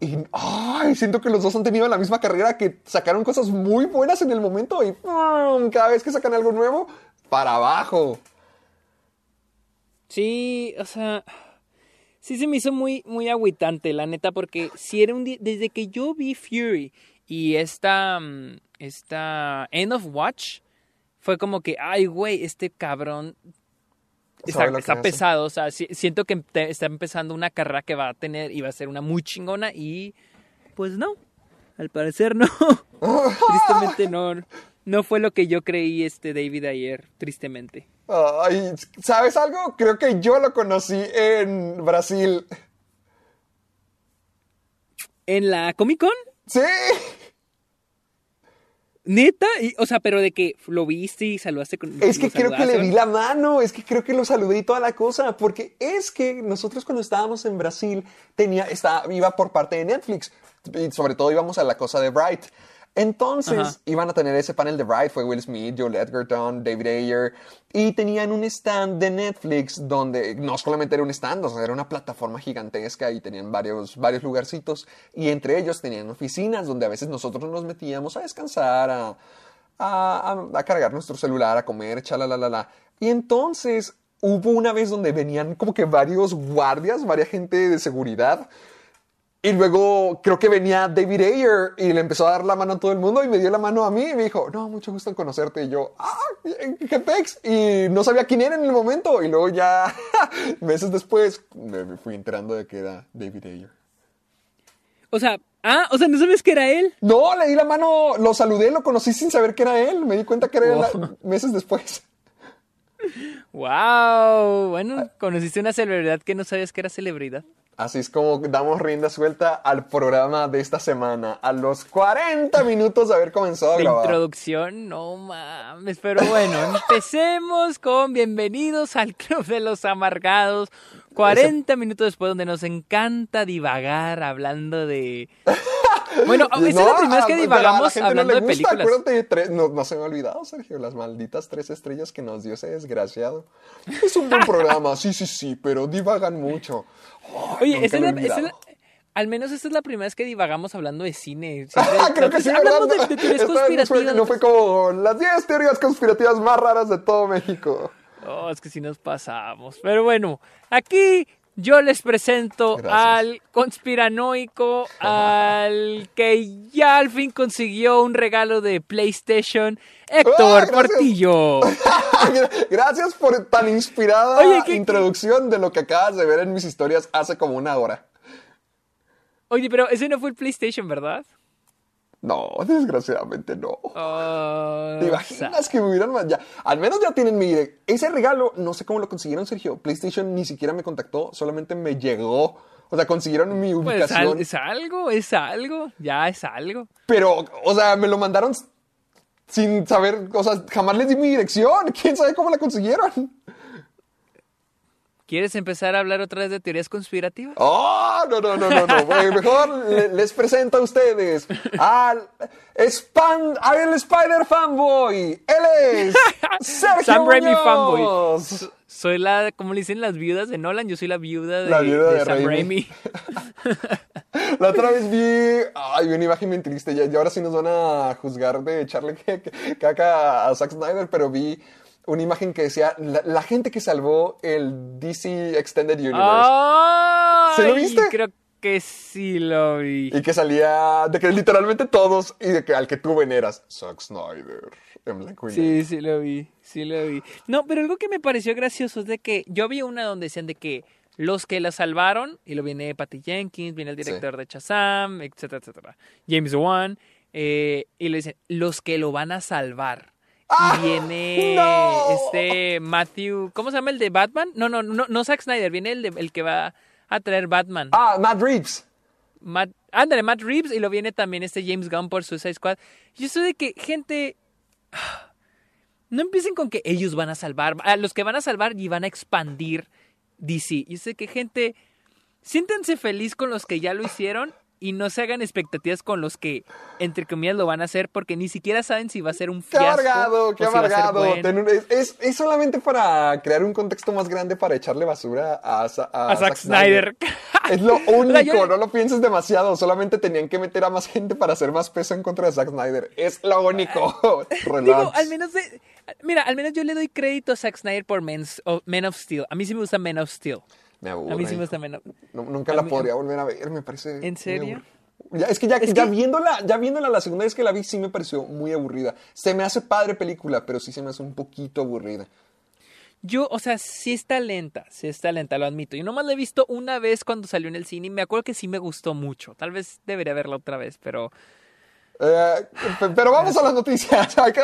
Y ay, siento que los dos han tenido la misma carrera, que sacaron cosas muy buenas en el momento y ¡pum! cada vez que sacan algo nuevo, para abajo. Sí, o sea, sí se me hizo muy, muy agüitante, la neta, porque si era un día, desde que yo vi Fury y esta, mm, esta End of Watch, fue como que, ay, güey, este cabrón está, pesado, o sea, si- siento que te- está empezando una carrera que va a tener y va a ser una muy chingona y, pues no, al parecer no, tristemente no, no fue lo que yo creí este David ayer, tristemente. Ay, ¿sabes algo? Creo que yo lo conocí en Brasil. ¿En la Comic Con? Sí. Neta, y, o sea, pero de que lo viste y saludaste con. Es que creo que le di la mano, es que creo que lo saludé y toda la cosa, porque es que nosotros cuando estábamos en Brasil tenía, estaba, iba por parte de Netflix, y sobre todo íbamos a la cosa de Bright. Entonces Ajá. iban a tener ese panel de Bright, fue Will Smith, Joel Edgerton, David Ayer, y tenían un stand de Netflix donde no solamente era un stand, o sea, era una plataforma gigantesca y tenían varios, varios lugarcitos, y entre ellos tenían oficinas donde a veces nosotros nos metíamos a descansar, a, a, a- a cargar nuestro celular, a comer, la Y entonces hubo una vez donde venían como que varios guardias, varias gente de seguridad. Y luego creo que venía David Ayer y le empezó a dar la mano a todo el mundo y me dio la mano a mí y me dijo, no, mucho gusto en conocerte. Y yo, ah, qué pex. Y no sabía quién era en el momento. Y luego ya, meses después, me fui enterando de que era David Ayer. O sea, ah, o sea, ¿no sabes que era él? No, le di la mano, lo saludé, lo conocí sin saber que era él. Me di cuenta que era él meses después. Wow, bueno, conociste una celebridad que no sabías que era celebridad. Así es como damos rienda suelta al programa de esta semana. A los 40 minutos de haber comenzado a De grabar. introducción, no mames. Pero bueno, empecemos con bienvenidos al Club de los Amargados. 40 minutos después, donde nos encanta divagar hablando de. Bueno, esta es la No, primera vez que pero a la divagamos gente no hablando le de películas. Tres- no, no se me ha olvidado, Sergio, las malditas tres estrellas que nos dio ese desgraciado. Es un buen programa, sí, sí, sí, pero divagan mucho. Oye, nunca esta es la- esta es la- al menos esta es la primera vez que divagamos hablando de cine. Siempre- Ah, creo que sí, hablamos de, de teorías vez no fue, conspirativas. no fue como las 10 teorías conspirativas más raras de todo México. Oh, es que si nos pasamos. Pero bueno, aquí yo les presento Gracias. al conspiranoico, al que ya al fin consiguió un regalo de PlayStation, Héctor Ah, gracias. Portillo. Gracias por tan inspirada Oye, ¿qué- introducción de lo que acabas de ver en mis historias hace como una hora. Oye, pero ese no fue el PlayStation, ¿verdad? No, desgraciadamente no. Oh, ¿Te imaginas que me hubieran ma- ya Al menos ya tienen mi direct- Ese regalo, no sé cómo lo consiguieron, Sergio. PlayStation ni siquiera me contactó, solamente me llegó. O sea, consiguieron mi Pues ubicación. al- es algo, es algo, ya es algo. Pero, o sea, me lo mandaron sin saber, o sea, jamás les di mi dirección. ¿Quién sabe cómo la consiguieron? ¿Quieres empezar a hablar otra vez de teorías conspirativas? Oh, no, no, no, no, no. Bueno, Mejor le- les presento a ustedes al Span, al Spider Fanboy. Él es Sergio Sam Raimi fanboy. Soy la, como le dicen las viudas de Nolan, yo soy la viuda de, La viuda de Sam Raimi. Raimi. La otra vez vi, ay, una imagen bien triste, y ahora sí nos van a juzgar de echarle caca a Zack Snyder, pero vi una imagen que decía, la, la gente que salvó el DC Extended Universe. ¡Ay! ¿Sí lo viste? Creo que sí lo vi. Y que salía, de que literalmente todos, y de que al que tú veneras, Zack Snyder, en blanco y negro. Sí, sí lo vi, sí lo vi. No, pero algo que me pareció gracioso es de que yo vi una donde decían de que los que la salvaron, y lo viene Patty Jenkins, viene el director de Shazam, etcétera, etcétera, James Wan, eh, y le dicen, los que lo van a salvar. ¡Ah! Y viene ¡No! este Matthew, ¿cómo se llama el de Batman? No, no, no, no Zack Snyder, viene el, de, el que va a traer Batman. Ah, Matt Reeves. Matt, ándale, Matt Reeves y lo viene también este James Gunn por Suicide Squad. Yo estoy de que, gente, no empiecen con que ellos van a salvar, a los que van a salvar y van a expandir DC. Yo sé que, gente, siéntense feliz con los que ya lo hicieron y no se hagan expectativas con los que, entre comillas, lo van a hacer porque ni siquiera saben si va a ser un Qué fiasco. amargado, qué o si amargado. bueno. Es, solamente para crear un contexto más grande para echarle basura a, a A Zack Snyder. Es lo único, no lo pienses demasiado. Solamente tenían que meter a más gente para hacer más peso en contra de Zack Snyder. Es lo único. Digo, al menos de, mira, al menos yo le doy crédito a Zack Snyder por Men's- Men of Steel. A mí sí me gusta Men of Steel. Me aburre. A mí sí me of No- nunca a la mí- podría volver a ver, me parece. ¿En serio? Ya, es que ya, Es ya que- viéndola, ya viéndola la segunda vez que la vi, sí me pareció muy aburrida. Se me hace padre película, pero sí se me hace un poquito aburrida. Yo, o sea, sí está lenta, sí está lenta, lo admito. Yo nomás la he visto una vez cuando salió en el cine y me acuerdo que sí me gustó mucho. Tal vez debería verla otra vez, pero Eh, pe- pero vamos a las noticias. Hay que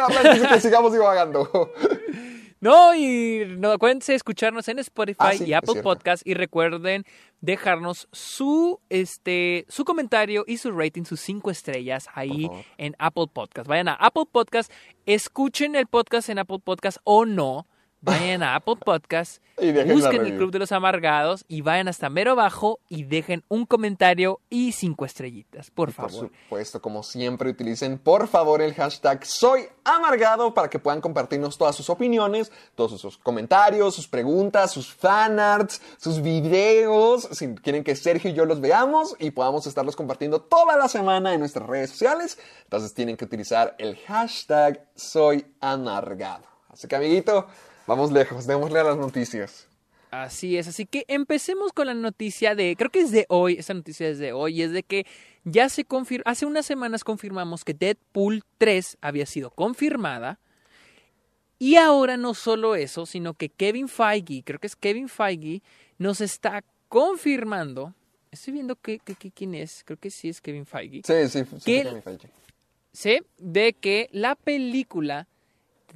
que sigamos divagando. No, y no acuérdense de escucharnos en Spotify Ah, sí, y Apple. Podcast y recuerden dejarnos su este su comentario y su rating, sus cinco estrellas ahí en Apple Podcast. Vayan a Apple Podcast, escuchen el podcast en Apple Podcast o no. Vayan a Apple Podcast, Y busquen el. Club de los Amargados y vayan hasta mero abajo y dejen un comentario y cinco estrellitas, por Por favor. supuesto, como siempre, utilicen por favor el hashtag Soy Amargado para que puedan compartirnos todas sus opiniones, todos sus comentarios, sus preguntas, sus fanarts, sus videos. Si quieren que Sergio y yo los veamos y podamos estarlos compartiendo toda la semana en nuestras redes sociales, entonces tienen que utilizar el hashtag Soy Amargado. Así que, amiguito, vamos lejos, démosle a las noticias. Así es, así que empecemos con la noticia de, creo que es de hoy, esta noticia es de hoy, es de que ya se confirmó, hace unas semanas confirmamos que Deadpool 3 había sido confirmada, y ahora no solo eso, sino que Kevin Feige, creo que es Kevin Feige, nos está confirmando, estoy viendo que, que- que- quién es, creo que sí es Kevin Feige, Sí, sí, sí. ¿Qué- sí, mi Feige. ¿sí? de que la película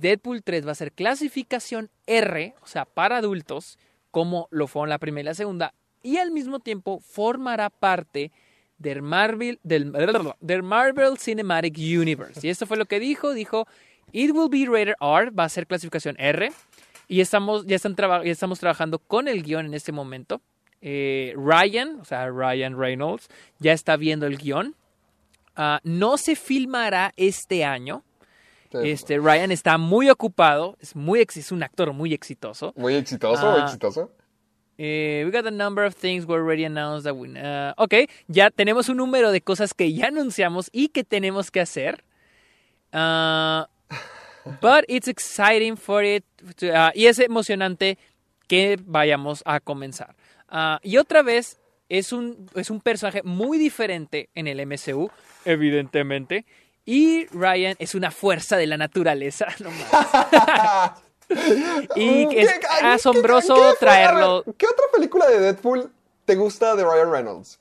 Deadpool 3 va a ser clasificación R, o sea, para adultos, como lo fueron la primera y la segunda, y al mismo tiempo formará parte del Marvel, del, Marvel Cinematic Universe. Y esto fue lo que dijo, dijo, It will be rated R, va a ser clasificación R, y estamos, ya, están traba- estamos trabajando con el guion en este momento. Eh, Ryan, o sea, Ryan Reynolds, ya está viendo el guion. Ah, no se filmará este año. Este, Ryan está muy ocupado, es, muy, ex- es un actor muy exitoso. Muy exitoso, muy Ah. exitoso. Eh, we got a number of things we already announced that we... uh, ok, ya tenemos un número de cosas que ya anunciamos y que tenemos que hacer. Ah, but it's exciting for it. to- ah, y es emocionante que vayamos a comenzar. Ah, y otra vez, es un, es un personaje muy diferente en el MCU, evidentemente. Y Ryan es una fuerza de la naturaleza. No mames. Y ¿Qué- es qué- asombroso qué- qué- traerlo. ¿Qué otra película de Deadpool te gusta de Ryan Reynolds?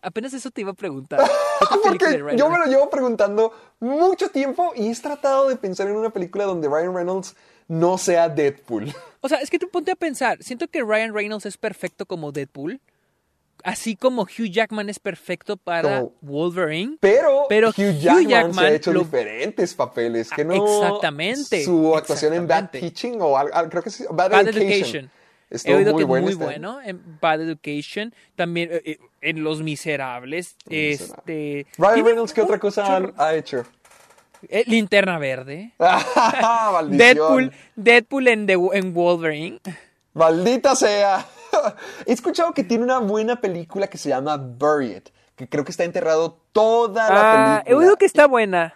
Apenas eso te iba a preguntar. ¿Qué otra película Porque yo me lo llevo preguntando mucho tiempo y he tratado de pensar en una película donde Ryan Reynolds no sea Deadpool. O sea, es que tú ponte a pensar. Siento que Ryan Reynolds es perfecto como Deadpool. Así como Hugh Jackman es perfecto para Wolverine. Pero, Pero Hugh Hugh Jackman, se Jackman ha hecho lo- diferentes papeles. Que Ah, no, exactamente, Su actuación en Bad. Teaching o al- creo que sí, Bad, Bad Education. He oído muy que es muy este. bueno en Bad Education. También eh, eh, en Los Miserables. Este, Ryan Reynolds, ¿qué otra cosa ha hecho? Eh, Linterna Verde. Deadpool, Deadpool en, The- en Wolverine. Maldita sea. He escuchado que tiene una buena película que se llama Buried, que creo que está enterrado toda la Ah, he película. oído que está buena.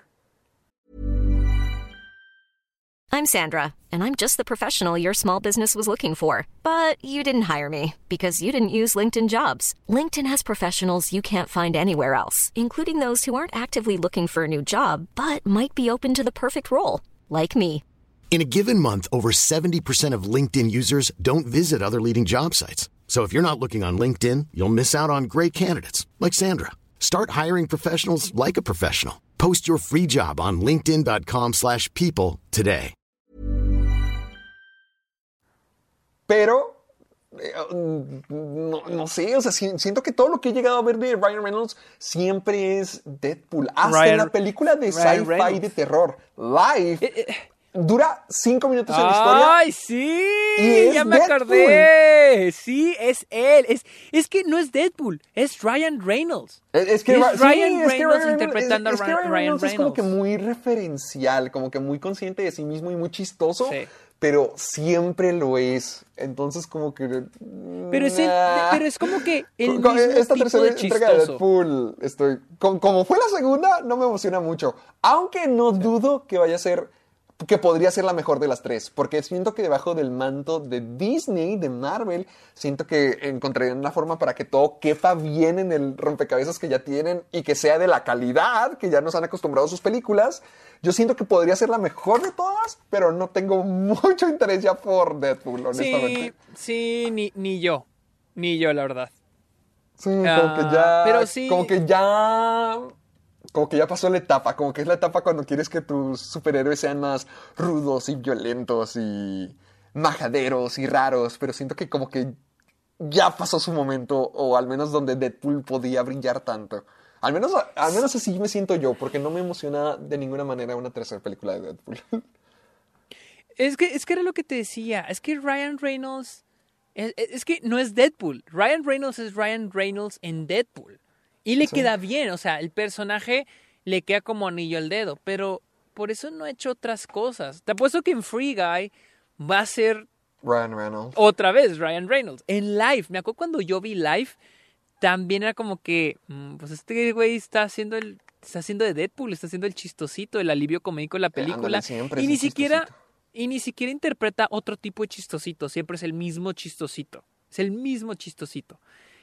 I'm Sandra, and I'm just the professional your small business was looking for. But you didn't hire me because you didn't use LinkedIn jobs. LinkedIn has professionals you can't find anywhere else, including those who aren't actively looking for a new job but might be open to the perfect role, like me. In a given month, over 70% of LinkedIn users don't visit other leading job sites. So if you're not looking on LinkedIn, you'll miss out on great candidates like Sandra. Start hiring professionals like a professional. Post your free job on linkedin.com/people slash people today. Pero, eh, no, no sé, o sea, siento que todo lo que he llegado a ver de Ryan Reynolds siempre es Deadpool. Hasta en la película de sci-fi de terror, Live, Eh, eh. Dura cinco minutos en la historia. ¡Ay, sí! Y ya me Deadpool. acordé. Sí, es él. Es, es que no es Deadpool, es Ryan Reynolds. Es, es que Es sí, Ryan es que Reynolds Ryan interpretando a Ryan- Reynolds es como que muy referencial, como que muy consciente de sí mismo y muy chistoso, Sí. pero siempre lo es. Entonces como que... Pero es, el- pero es como que el Con- con mismo esta tipo tercera de entrega de. Deadpool, estoy. con- como fue la segunda, no me emociona mucho. Aunque no dudo que vaya a ser. Que podría ser la mejor de las tres. Porque siento que debajo del manto de Disney, de Marvel, siento que encontrarían la forma para que todo quepa bien en el rompecabezas que ya tienen y que sea de la calidad que ya nos han acostumbrado a sus películas. Yo siento que podría ser la mejor de todas, pero no tengo mucho interés ya por Deadpool, honestamente. Sí, sí, ni, ni yo. Ni yo, la verdad. Sí, como Ah, que ya. pero sí. Como que ya. Como que ya pasó la etapa, como que es la etapa cuando quieres que tus superhéroes sean más rudos y violentos y majaderos y raros, pero siento que como que ya pasó su momento, o al menos donde Deadpool podía brillar tanto. Al menos, al menos así me siento yo, porque no me emociona de ninguna manera una tercera película de Deadpool. Es que, es que era lo que te decía, es que Ryan Reynolds, es, es que no es Deadpool, Ryan Reynolds es Ryan Reynolds en Deadpool. Y le Sí. queda bien, o sea, el personaje le queda como anillo al dedo, pero por eso no ha hecho otras cosas. Te apuesto que en Free Guy va a ser Ryan Reynolds. otra vez Ryan Reynolds. En Live, me acuerdo cuando yo vi Live, también era como que, mm, pues este güey está haciendo el, está haciendo de Deadpool, está haciendo el chistosito, el alivio comédico de la película. ándale, y ni siquiera, chistosito. y ni siquiera interpreta otro tipo de chistosito, siempre es el mismo chistosito. Es el mismo chistosito.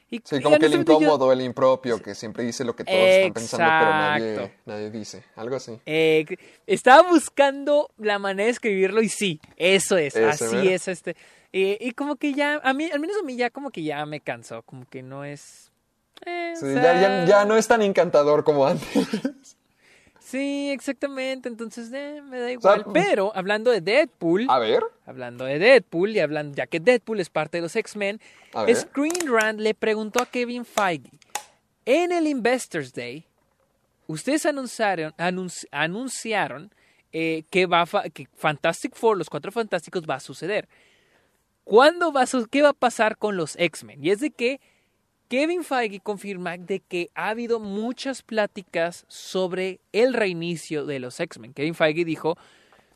Y, Sí, como que el yo- incómodo, el impropio, que siempre dice lo que todos están pensando, pero nadie, nadie dice. Algo así. Eh, estaba buscando la manera de escribirlo y sí, eso es, Ese, así ¿verdad? es este. Eh, y como que ya, a mí, al menos a mí ya como que ya me cansó, como que no es... eh, o Sí, sea, ya, ya- ya no es tan encantador como antes. Sí, exactamente, entonces eh, me da igual. pues- Pero hablando de Deadpool, A ver. hablando de Deadpool y hablando, ya que Deadpool es parte de los X-Men. Screen Rant le preguntó a Kevin Feige, en el Investors Day, ustedes anunciaron, anunci- anunciaron eh, que, va que Fantastic Four, los Cuatro Fantásticos, va a suceder. ¿Cuándo va a ¿Qué va a pasar con los X-Men? Y es de que Kevin Feige confirma de que ha habido muchas pláticas sobre el reinicio de los X-Men. Kevin Feige dijo,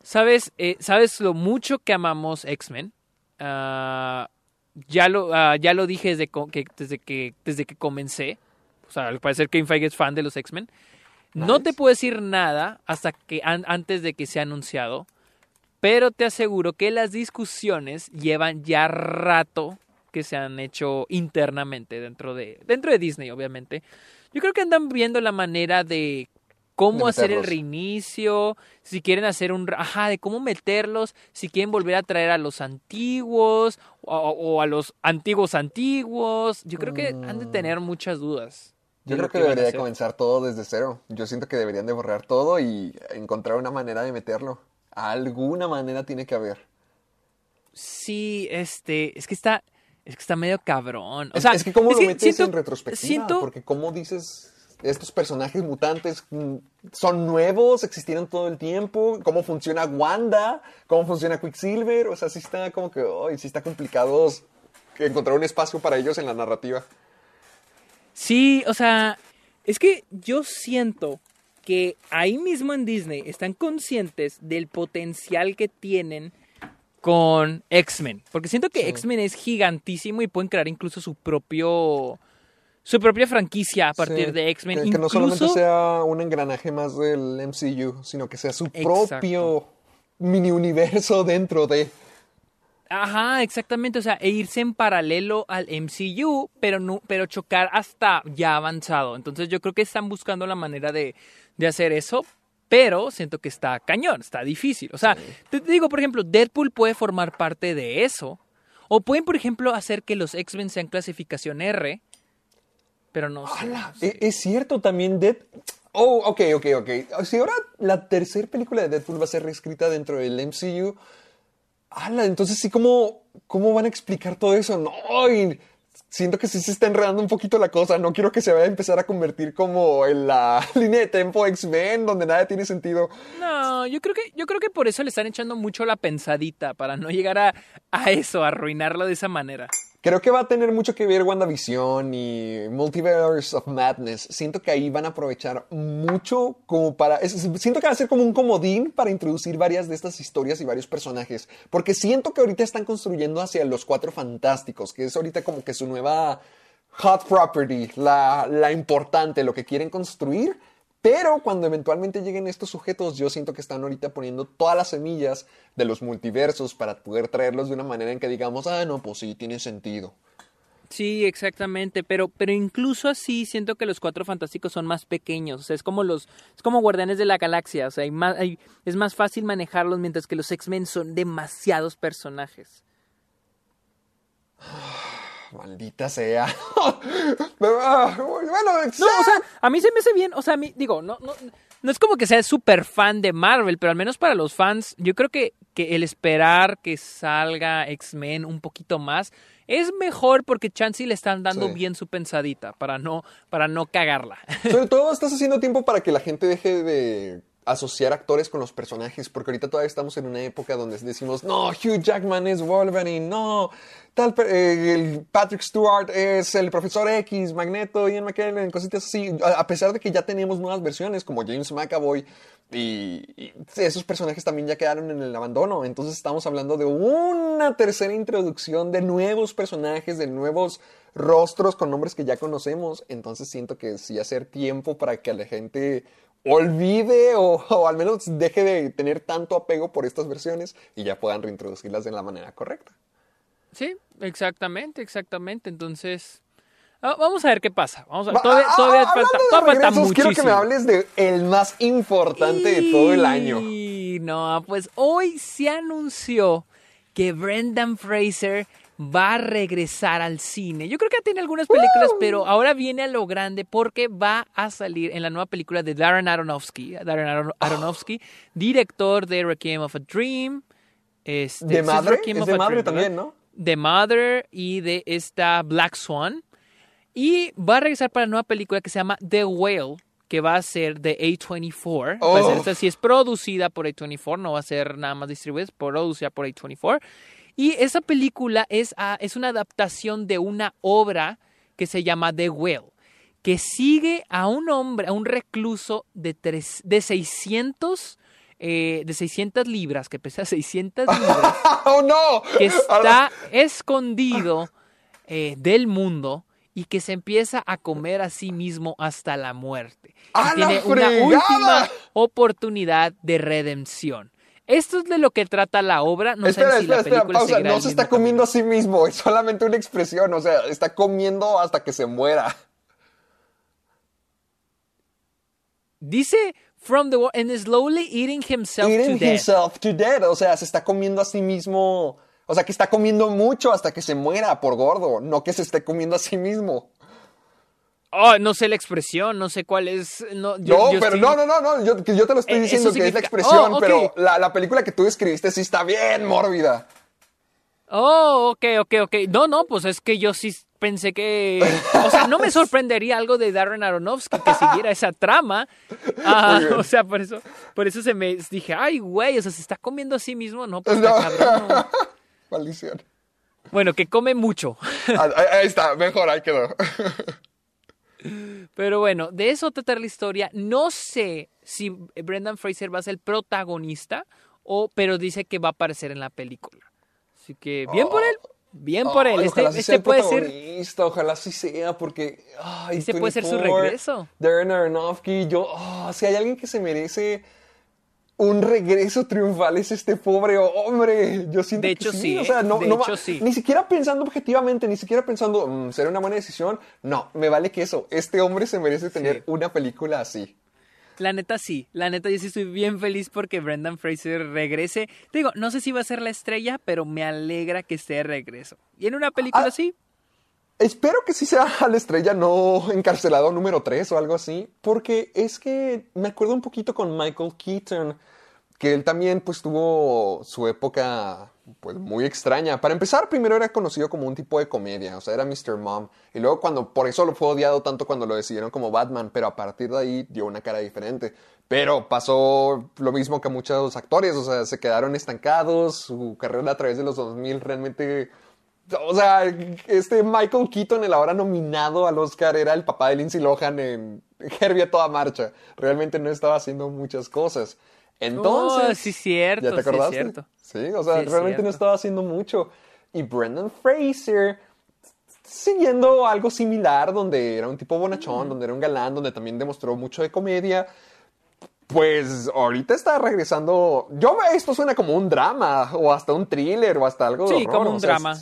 ¿sabes, eh, ¿sabes lo mucho que amamos X-Men? Ah, ya, lo, ah, ya lo dije desde, que, desde, que, desde que comencé. O sea, al parecer Kevin Feige es fan de los X-Men. No te puedo decir nada hasta que an- antes de que sea anunciado, pero te aseguro que las discusiones llevan ya rato que se han hecho internamente dentro de dentro de Disney, obviamente. Yo creo que andan viendo la manera de cómo De hacer el reinicio, si quieren hacer un ajá, de cómo meterlos, si quieren volver a traer a los antiguos o, o a los antiguos antiguos. Yo creo que han de tener muchas dudas. Yo creo que a debería comenzar todo desde cero. Yo siento que deberían de borrar todo y encontrar una manera de meterlo. Alguna manera tiene que haber. Sí, este, es que está, es que está medio cabrón. O sea, es que cómo lo que metes siento- en retrospectiva, siento- porque cómo dices estos personajes mutantes mm, son nuevos, existieron todo el tiempo, cómo funciona Wanda, cómo funciona Quicksilver, o sea, sí está como que, ay, sí está complicado encontrar un espacio para ellos en la narrativa. Sí, o sea, es que yo siento que ahí mismo en Disney están conscientes del potencial que tienen con X-Men. Porque siento que Sí. X-Men es gigantísimo y pueden crear incluso su propio. su propia franquicia a partir Sí, de X-Men. Que, que no Incluso- solamente sea un engranaje más del MCU, sino que sea su Exacto. propio mini universo dentro de... Ajá, exactamente. O sea, e irse en paralelo al MCU, pero no, pero chocar hasta ya avanzado. Entonces yo creo que están buscando la manera de, de hacer eso. Pero siento que está cañón, está difícil. O sea, te, te digo, por ejemplo, Deadpool puede formar parte de eso. O pueden, por ejemplo, hacer que los X-Men sean clasificación R. Pero no sé. ¡Hala! E- Es cierto, también Dead... Oh, ok, ok, ok. Si ahora la tercera película de Deadpool va a ser reescrita dentro del MCU, ¡Hala! Entonces sí, ¿cómo, ¿cómo van a explicar todo eso? No, y siento que sí se está enredando un poquito la cosa. No quiero que se vaya a empezar a convertir como en la línea de tempo X-Men, donde nada tiene sentido. No, yo creo que, yo creo que por eso le están echando mucho la pensadita, para no llegar a, a eso, a arruinarlo de esa manera. Creo que va a tener mucho que ver WandaVision y Multiverse of Madness. Siento que ahí van a aprovechar mucho como para... siento que va a ser como un comodín para introducir varias de estas historias y varios personajes. Porque siento que ahorita están construyendo hacia los Cuatro Fantásticos, que es ahorita como que su nueva hot property, la, la importante, lo que quieren construir. Pero cuando eventualmente lleguen estos sujetos, yo siento que están ahorita poniendo todas las semillas de los multiversos para poder traerlos de una manera en que digamos, ah, no, pues sí, tiene sentido. Sí, exactamente, pero, pero incluso así siento que los cuatro fantásticos son más pequeños, o sea, es como los, es como guardianes de la galaxia, o sea, hay más, hay- es más fácil manejarlos mientras que los X-Men son demasiados personajes. Maldita sea. bueno, No, o sea, a mí se me hace bien, o sea, a mí, digo, no, no, no es como que sea súper fan de Marvel, pero al menos para los fans, yo creo que, que el esperar que salga X-Men un poquito más es mejor porque Chansey le están dando Sí. bien su pensadita para no, para no cagarla. Sobre todo estás haciendo tiempo para que la gente deje de asociar actores con los personajes, porque ahorita todavía estamos en una época donde decimos, no, Hugh Jackman es Wolverine, no, tal, eh, el Patrick Stewart es el Profesor X, Magneto, Ian McKellen, cositas así, a, a pesar de que ya tenemos nuevas versiones como James McAvoy y, y esos personajes también ya quedaron en el abandono, entonces estamos hablando de una tercera introducción de nuevos personajes, de nuevos rostros con nombres que ya conocemos, entonces siento que sí hacer tiempo para que la gente olvide o, o al menos deje de tener tanto apego por estas versiones y ya puedan reintroducirlas de la manera correcta. Sí, exactamente, exactamente. Entonces, ah, vamos a ver qué pasa. Vamos a, Va- todavía ah, todavía ah, falta, todavía falta regresos, quiero que me hables de el más importante de todo el año. No, pues hoy se anunció que Brendan Fraser va a regresar al cine. Yo creo que ya tiene algunas películas, pero ahora viene a lo grande porque va a salir en la nueva película de Darren Aronofsky. Darren Aron- Aronofsky, director de Requiem of a Dream. Este, ¿De es madre? Es of de a madre también, ¿no? de Mother y de esta Black Swan. Y va a regresar para la nueva película que se llama The Whale, que va a ser de A24. Va a ser- Oh. esta sí es producida por A24, no va a ser nada más distribuida, es producida por A24. Y esa película es, ah, es una adaptación de una obra que se llama The Whale, que sigue a un hombre, a un recluso de, tres, de 600... eh, de 600 libras, que pesa 600 libras, ¡Oh, no! que está escondido eh, del mundo y que se empieza a comer a sí mismo hasta la muerte. Y ¡A la tiene una última oportunidad de redención. Esto es de lo que trata la obra. No espera, si espera, la espera, película pausa. seguirá No se está comiendo a sí mismo, es solamente una expresión, o sea, está comiendo hasta que se muera. Dice from the and slowly eating himself Eating to death. himself to death, o sea, se está comiendo a sí mismo, o sea, que está comiendo mucho hasta que se muera por gordo, no que se esté comiendo a sí mismo. Oh, no sé la expresión, no sé cuál es. No, yo- no, yo pero estoy- no, no, no, no, yo, te lo estoy Eh, diciendo que es la expresión, Oh, pero la, la película que tú escribiste sí está bien mórbida. Oh, ok, ok, ok. No, no, pues es que yo sí pensé que. O sea, no me sorprendería algo de Darren Aronofsky que siguiera esa trama. Ah, o sea, por eso, por eso se me dije, ay, güey, o sea, se está comiendo a sí mismo, no, pues No. cabrón. no. Maldición. Bueno, que come mucho. Ah, Ahí, ahí está, mejor, ahí quedó. Pero bueno, de eso trata la historia. No sé si Brendan Fraser va a ser el protagonista, o, pero dice que va a aparecer en la película. Así que, bien por él. Bien por él. Este, este sea puede ser. protagonista, Ojalá sí sea, porque. Ay, Este puede ser su 24, regreso. Darren Aronofsky, yo. ah, si hay alguien que se merece un regreso triunfal, es este pobre hombre. Yo siento De que hecho, sí. sí, O sea, no, De no va- hecho, sí. Ni siquiera pensando objetivamente, ni siquiera pensando, "Mm, ¿será una buena decisión? No, me vale que eso. Este hombre se merece tener Sí. una película así. La neta sí, la neta yo sí estoy bien feliz porque Brendan Fraser regrese. Te digo, no sé si va a ser la estrella, pero me alegra que esté de regreso. Y en una película Ah, así, Espero que sí sea la estrella, no encarcelado número 3 o algo así, porque es que me acuerdo un poquito con Michael Keaton, que él también pues tuvo su época pues muy extraña. Para empezar, primero era conocido como un tipo de comedia, o sea, era Mr. Mom, y luego cuando, por eso lo fue odiado tanto cuando lo decidieron como Batman, pero a partir de ahí dio una cara diferente. Pero pasó lo mismo que muchos actores, o sea, se quedaron estancados, su carrera a través de los 2000 realmente o sea, este Michael Keaton, el ahora nominado al Oscar, era el papá de Lindsay Lohan en Herbie a toda marcha. Realmente no estaba haciendo muchas cosas. Entonces. Oh, sí, cierto, ¿Ya te sí, acordaste? cierto. Sí, o sea, Sí, realmente no estaba haciendo mucho. Y Brendan Fraser, siguiendo algo similar, donde era un tipo bonachón, donde era un galán, donde también demostró mucho de comedia. Pues ahorita está regresando. Yo esto suena como un drama, o hasta un thriller, o hasta algo de sí, horror, como o un sea, drama.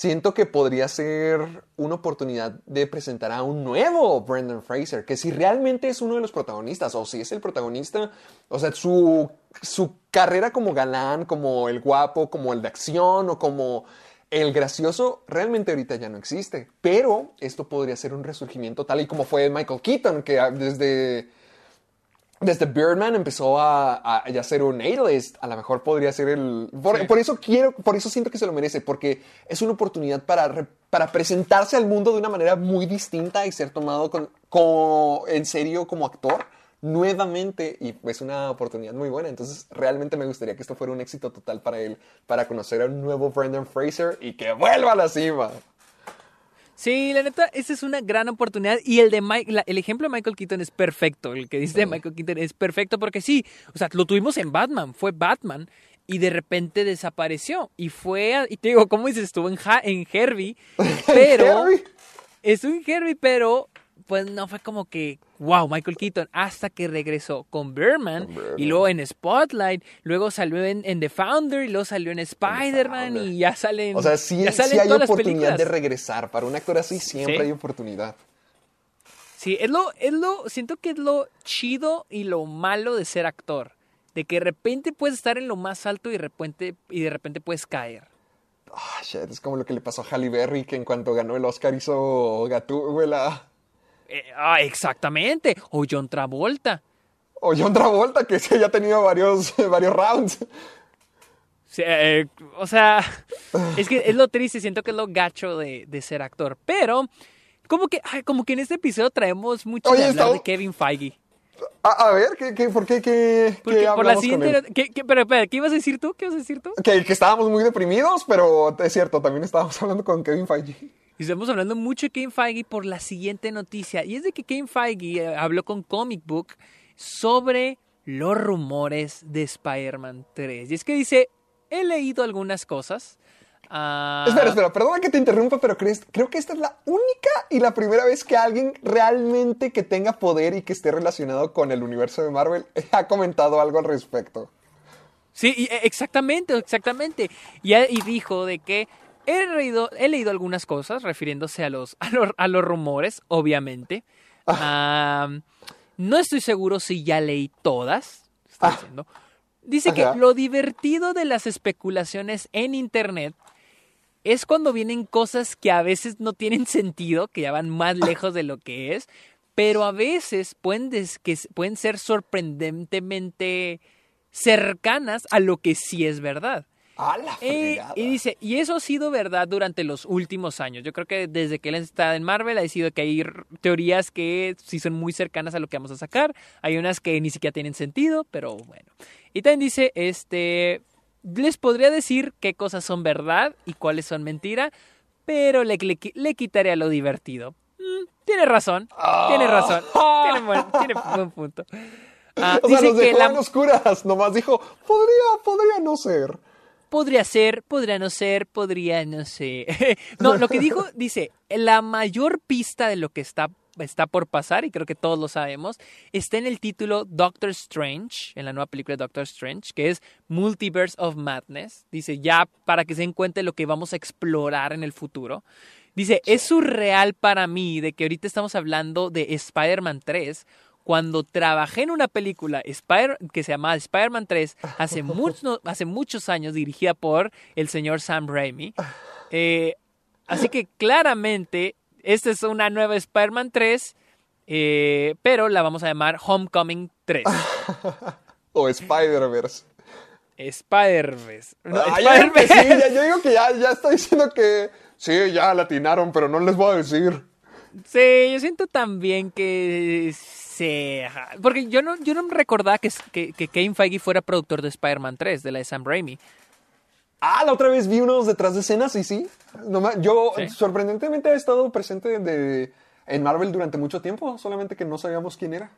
Siento que podría ser una oportunidad de presentar a un nuevo Brendan Fraser, que si realmente es uno de los protagonistas, o si es el protagonista, o sea, su, su carrera como galán, como el guapo, como el de acción, o como el gracioso realmente ahorita ya no existe, pero esto podría ser un resurgimiento tal y como fue Michael Keaton, que desde, desde Birdman empezó a, a, a ser un A-list. A lo mejor podría ser el... Por, Sí. por eso quiero, por eso siento que se lo merece, porque es una oportunidad para, re- para presentarse al mundo de una manera muy distinta y ser tomado con, como, en serio como actor nuevamente y es una oportunidad muy buena. Entonces realmente me gustaría que esto fuera un éxito total para él, para conocer a un nuevo Brendan Fraser y que vuelva a la cima. Sí, la neta, esa es una gran oportunidad. Y el de Mike, la- el ejemplo de Michael Keaton es perfecto. El que dice de Michael Keaton es perfecto porque sí, o sea, lo tuvimos en Batman, fue Batman y de repente desapareció. Y fue, a- y te digo, ¿cómo dices? Estuvo en, en Herbie, pero... Harry. Estuvo en Herbie, pero pues no fue como que, wow, Michael Keaton, hasta que regresó con Birdman, Con Birdman. y luego en Spotlight, luego salió en, en The Founder, y luego salió en Spider-Man y ya salen, O sea, sí, ya sí salen hay todas oportunidad de regresar. Para un actor así siempre Sí. hay oportunidad. Sí, es lo, es lo, siento que es lo chido y lo malo de ser actor. De que de repente puedes estar en lo más alto y de repente, y de repente puedes caer. Ah, shit, es como lo que le pasó a Halle Berry, que en cuanto ganó el Oscar hizo Gatúbela. Eh, ah, exactamente. O John Travolta. O John Travolta, que sí, ya ha tenido varios, varios rounds. Sí, eh, o sea, es que es lo triste, siento que es lo gacho de, de ser actor. Pero, como que, ay, como que en este episodio traemos mucho Oye, de hablar de Kevin Feige. A, a ver, ¿qué, qué, ¿por qué? ¿Qué, Porque qué por la siguiente. él? ¿qué, qué- pero, espera, ¿qué ibas a decir tú? ¿Qué ibas a decir tú? Que, que estábamos muy deprimidos, pero es cierto, también estábamos hablando con Kevin Feige. Y estamos hablando mucho de Kevin Feige por la siguiente noticia. Y es de que Kevin Feige eh, habló con Comic Book sobre los rumores de Spider-Man 3. Y es que dice, he leído algunas cosas. ah, Espera, espera, perdona que te interrumpa, pero crees, creo que esta es la única y la primera vez que alguien realmente que tenga poder y que esté relacionado con el universo de Marvel ha comentado algo al respecto. Sí, eh, exactamente, exactamente. Y dijo de que he leído, he leído algunas cosas refiriéndose a los, a los, a los rumores, obviamente. Am, no estoy seguro si ya leí todas. está Ah. diciendo. Dice Ajá. que lo divertido de las especulaciones en Internet es cuando vienen cosas que a veces no tienen sentido, que ya van más lejos de lo que es, pero a veces pueden, que pueden ser sorprendentemente cercanas a lo que sí es verdad. ¡A la Eh, y dice, y eso ha sido verdad durante los últimos años. Yo creo que desde que él está en Marvel ha sido que hay teorías que sí son muy cercanas a lo que vamos a sacar. Hay unas que ni siquiera tienen sentido, pero bueno. Y también dice, este, les podría decir qué cosas son verdad y cuáles son mentira, pero le, le, qui- le quitaría lo divertido. Mm, tiene razón, tiene razón, tiene buen, tiene buen punto. Ah, o sea, dice nos que dejó la- en oscuras. Nomás dijo, podría, podría no ser. Podría ser, podría no ser, podría no ser. no, lo que dijo, dice, la mayor pista de lo que está, está por pasar, y creo que todos lo sabemos, está en el título Doctor Strange, en la nueva película de Doctor Strange, que es Multiverse of Madness. Dice, ya para que se den cuenta de lo que vamos a explorar en el futuro. Dice, es surreal para mí de que ahorita estamos hablando de Spider-Man 3 cuando trabajé en una película Spider- que se llamaba Spider-Man 3 hace, mucho- hace muchos años, dirigida por el señor Sam Raimi. Eh, así que claramente, esta es una nueva Spider-Man 3, eh, pero la vamos a llamar Homecoming 3. O Spider-Verse. Spider-Verse. No, Ah, sí, yo digo que ya, ya está diciendo que sí, ya latinaron, pero no les voy a decir. Sí, yo siento también que sí, ajá. porque yo no, yo no me recordaba que, que, que Kevin Feige fuera productor de Spider-Man 3, de la de Sam Raimi. Ah, la otra vez vi unos detrás de escenas y sí. Nomás- yo ¿Sí? sorprendentemente he estado presente de- en Marvel durante mucho tiempo, solamente que no sabíamos quién era.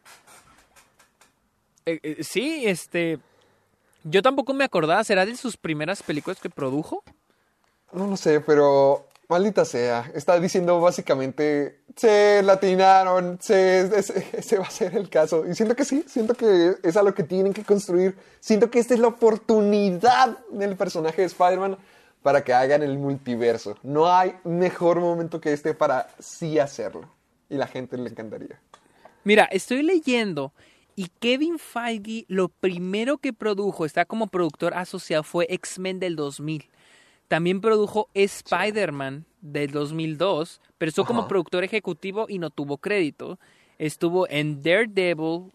Eh, eh, sí, este, yo tampoco me acordaba, ¿será de sus primeras películas que produjo? No lo sé, pero maldita sea. Está diciendo básicamente, se latinaron, se, ese, va a ser el caso. Y siento que sí, siento que es a lo que tienen que construir. Siento que esta es la oportunidad del personaje de Spider-Man para que hagan el multiverso. No hay mejor momento que este para sí hacerlo. Y la gente le encantaría. Mira, estoy leyendo y Kevin Feige lo primero que produjo, está como productor asociado, fue X-Men del 2000. También produjo Spider-Man del 2002, pero estuvo como productor ejecutivo y no tuvo crédito. Estuvo en Daredevil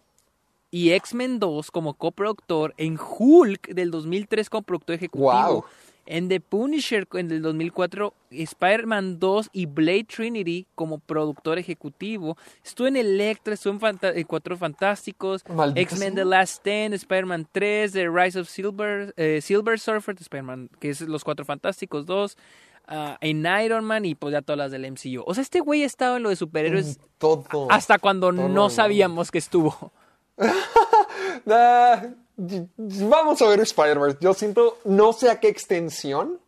y X-Men 2 como coproductor, en Hulk del 2003 como productor ejecutivo. Wow. En The Punisher en el 2004, Spider-Man 2 y Blade Trinity como productor ejecutivo. Estuvo en Electra, estuvo en, Fanta- en Cuatro Fantásticos, X-Men. The Last Stand, Spider-Man 3, The Rise of Silver, eh, Silver Surfer, de Spider-Man, que es Los Cuatro Fantásticos 2, ah, en Iron Man y pues ya todas las del MCU. O sea, este güey ha estado en lo de superhéroes Todo. hasta cuando todo no sabíamos que estuvo. Ah, y- vamos a ver Spider-Verse. Yo siento, no sé a qué extensión,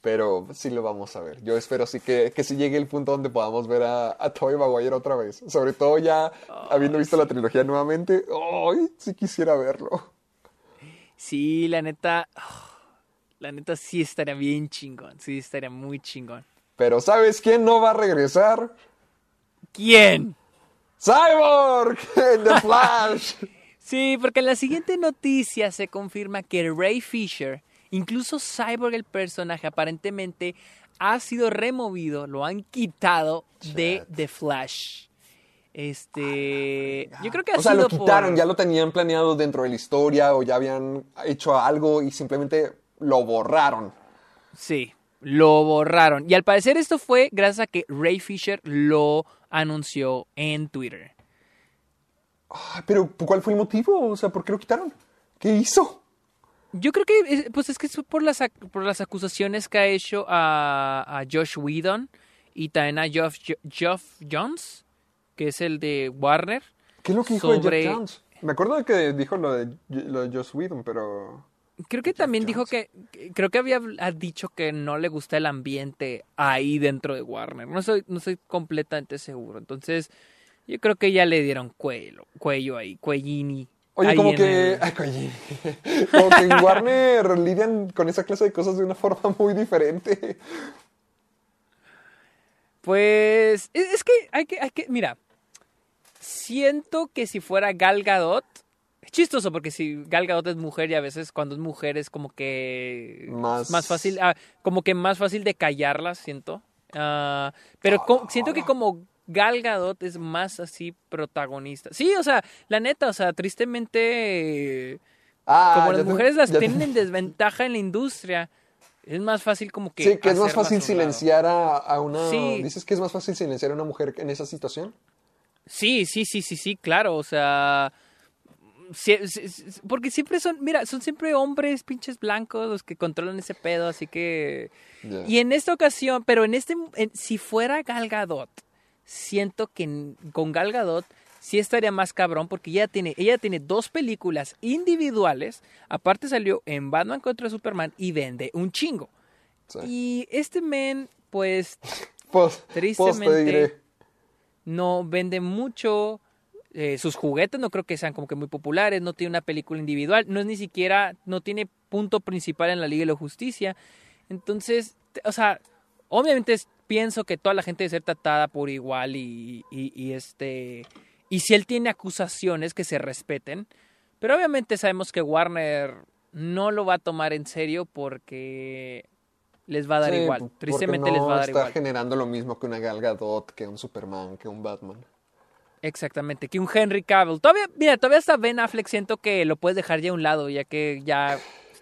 pero sí lo vamos a ver. Yo espero sí que, que sí llegue el punto donde podamos ver a, a Tobey Maguire otra vez. Sobre todo ya habiendo visto la trilogía nuevamente. ¡Ay! sí quisiera verlo. Sí, la neta, la neta sí estaría bien chingón, sí estaría muy chingón. Pero ¿sabes quién no va a regresar? ¿Quién? ¡Cyborg! The Flash. Sí, porque en la siguiente noticia se confirma que Ray Fisher, incluso Cyborg el personaje, aparentemente ha sido removido, lo han quitado de. The Flash. Este, yo creo que ha o sea, sido lo quitaron, por- ya lo tenían planeado dentro de la historia o ya habían hecho algo y simplemente lo borraron. Sí, lo borraron. Y al parecer esto fue gracias a que Ray Fisher lo anunció en Twitter. Ay, pero ¿cuál fue el motivo? O sea, ¿por qué lo quitaron? ¿Qué hizo? Yo creo que, eh, pues es que es por las, por las acusaciones que ha hecho a, a Josh Whedon y también a Geoff, Geoff Jones, que es el de Warner. ¿Qué es lo que dijo de sobre- Jeff Jones? Me acuerdo de que dijo lo de, lo de Joss Whedon, pero... Creo que también dijo Jones. que- creo que había ha dicho que no le gusta el ambiente ahí dentro de Warner. No soy, no soy completamente seguro. Entonces, yo creo que ya le dieron cuello, cuello ahí, cuellini. Oye, ahí como que... el- ay, coño. como que en Warner lidian con esa clase de cosas de una forma muy diferente. Pues es, es que hay que, hay que, mira, siento que si fuera Gal Gadot, es chistoso porque si Gal Gadot es mujer y a veces cuando es mujer es como que Más- más fácil, ah, como que más fácil de callarla, siento. Ah, pero siento que como Gal Gadot es más así protagonista. Sí, o sea, la neta, o sea, tristemente Ah, como las te- mujeres las te- tienen en desventaja en la industria, es más fácil como que Sí, que es más fácil silenciar a, a una... Sí. ¿Dices que es más fácil silenciar a una mujer en esa situación? Sí, sí, sí, sí, sí, claro, o sea, sí- sí- sí, porque siempre son, mira, son siempre hombres pinches blancos los que controlan ese pedo, así que... Y en esta ocasión, pero en este, en- si fuera Gal Gadot, siento que con Gal Gadot sí estaría más cabrón porque ella tiene, ella tiene dos películas individuales, aparte salió en Batman contra Superman y vende un chingo. Sí. Y este men, pues, Pues, pues te tristemente diré. no vende mucho. eh, sus juguetes no creo que sean como que muy populares. No tiene una película individual. No es ni siquiera. No tiene punto principal en la Liga de la Justicia. Entonces, o sea, obviamente es- pienso que toda la gente debe ser tratada por igual y, y- y este. Y si él tiene acusaciones que se respeten. Pero obviamente sabemos que Warner no lo va a tomar en serio porque les va a dar Sí, igual. Tristemente no les va a dar está igual. generando lo mismo que una Gal Gadot, que un Superman, que un Batman. Exactamente, que un Henry Cavill. Todavía, mira, todavía hasta Ben Affleck siento que lo puedes dejar ya a un lado, ya que ya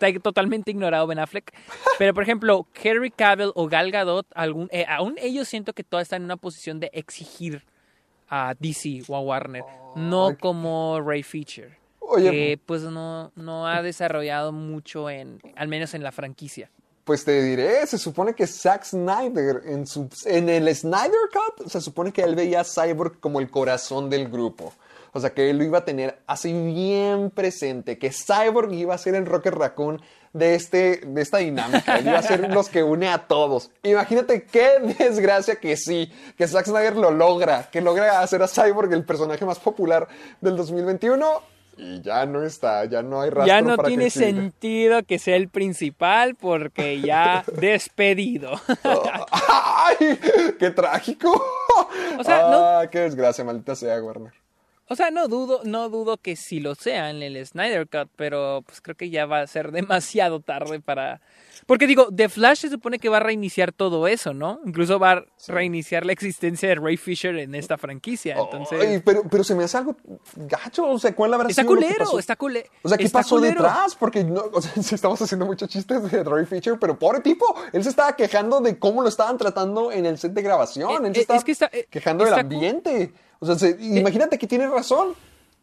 está totalmente ignorado Ben Affleck. Pero, por ejemplo, Henry Cavill o Gal Gadot, algún, eh, aún ellos siento que todavía están en una posición de exigir a DC o a Warner, no como Ray Fisher, Oye, que pues no, no ha desarrollado mucho en, al menos en la franquicia. Pues te diré, se supone que Zack Snyder, en, su, en el Snyder Cut, se supone que él veía a Cyborg como el corazón del grupo. O sea, que él lo iba a tener así bien presente, que Cyborg iba a ser el Rocket Raccoon de, este, de esta dinámica, él iba a ser los que une a todos. Imagínate qué desgracia que sí, que Zack Snyder lo logra, que logra hacer a Cyborg el personaje más popular del 2021 y ya no está, ya no hay rastro Ya no para tiene que sentido que sea el principal porque ya despedido. ¡Ay! ¡Qué trágico! O sea, no- Ah, ¡Qué desgracia, maldita sea, Warner! O sea, no dudo, no dudo que sí lo sea en el Snyder Cut, pero pues creo que ya va a ser demasiado tarde para. Porque digo, The Flash se supone que va a reiniciar todo eso, ¿no? Incluso va a reiniciar la existencia de Ray Fisher en esta franquicia. Entonces. Ay, pero, pero se me hace algo gacho. O sea, ¿cuál habrá está sido culero, pasó? está culero. O sea, ¿qué está pasó culero. detrás? Porque no, o sea, estamos haciendo muchos chistes de Ray Fisher, pero pobre tipo, él se estaba quejando de cómo lo estaban tratando en el set de grabación. Eh, él se eh, estaba es que está- eh, quejando del ambiente. O sea, se- imagínate que tiene razón.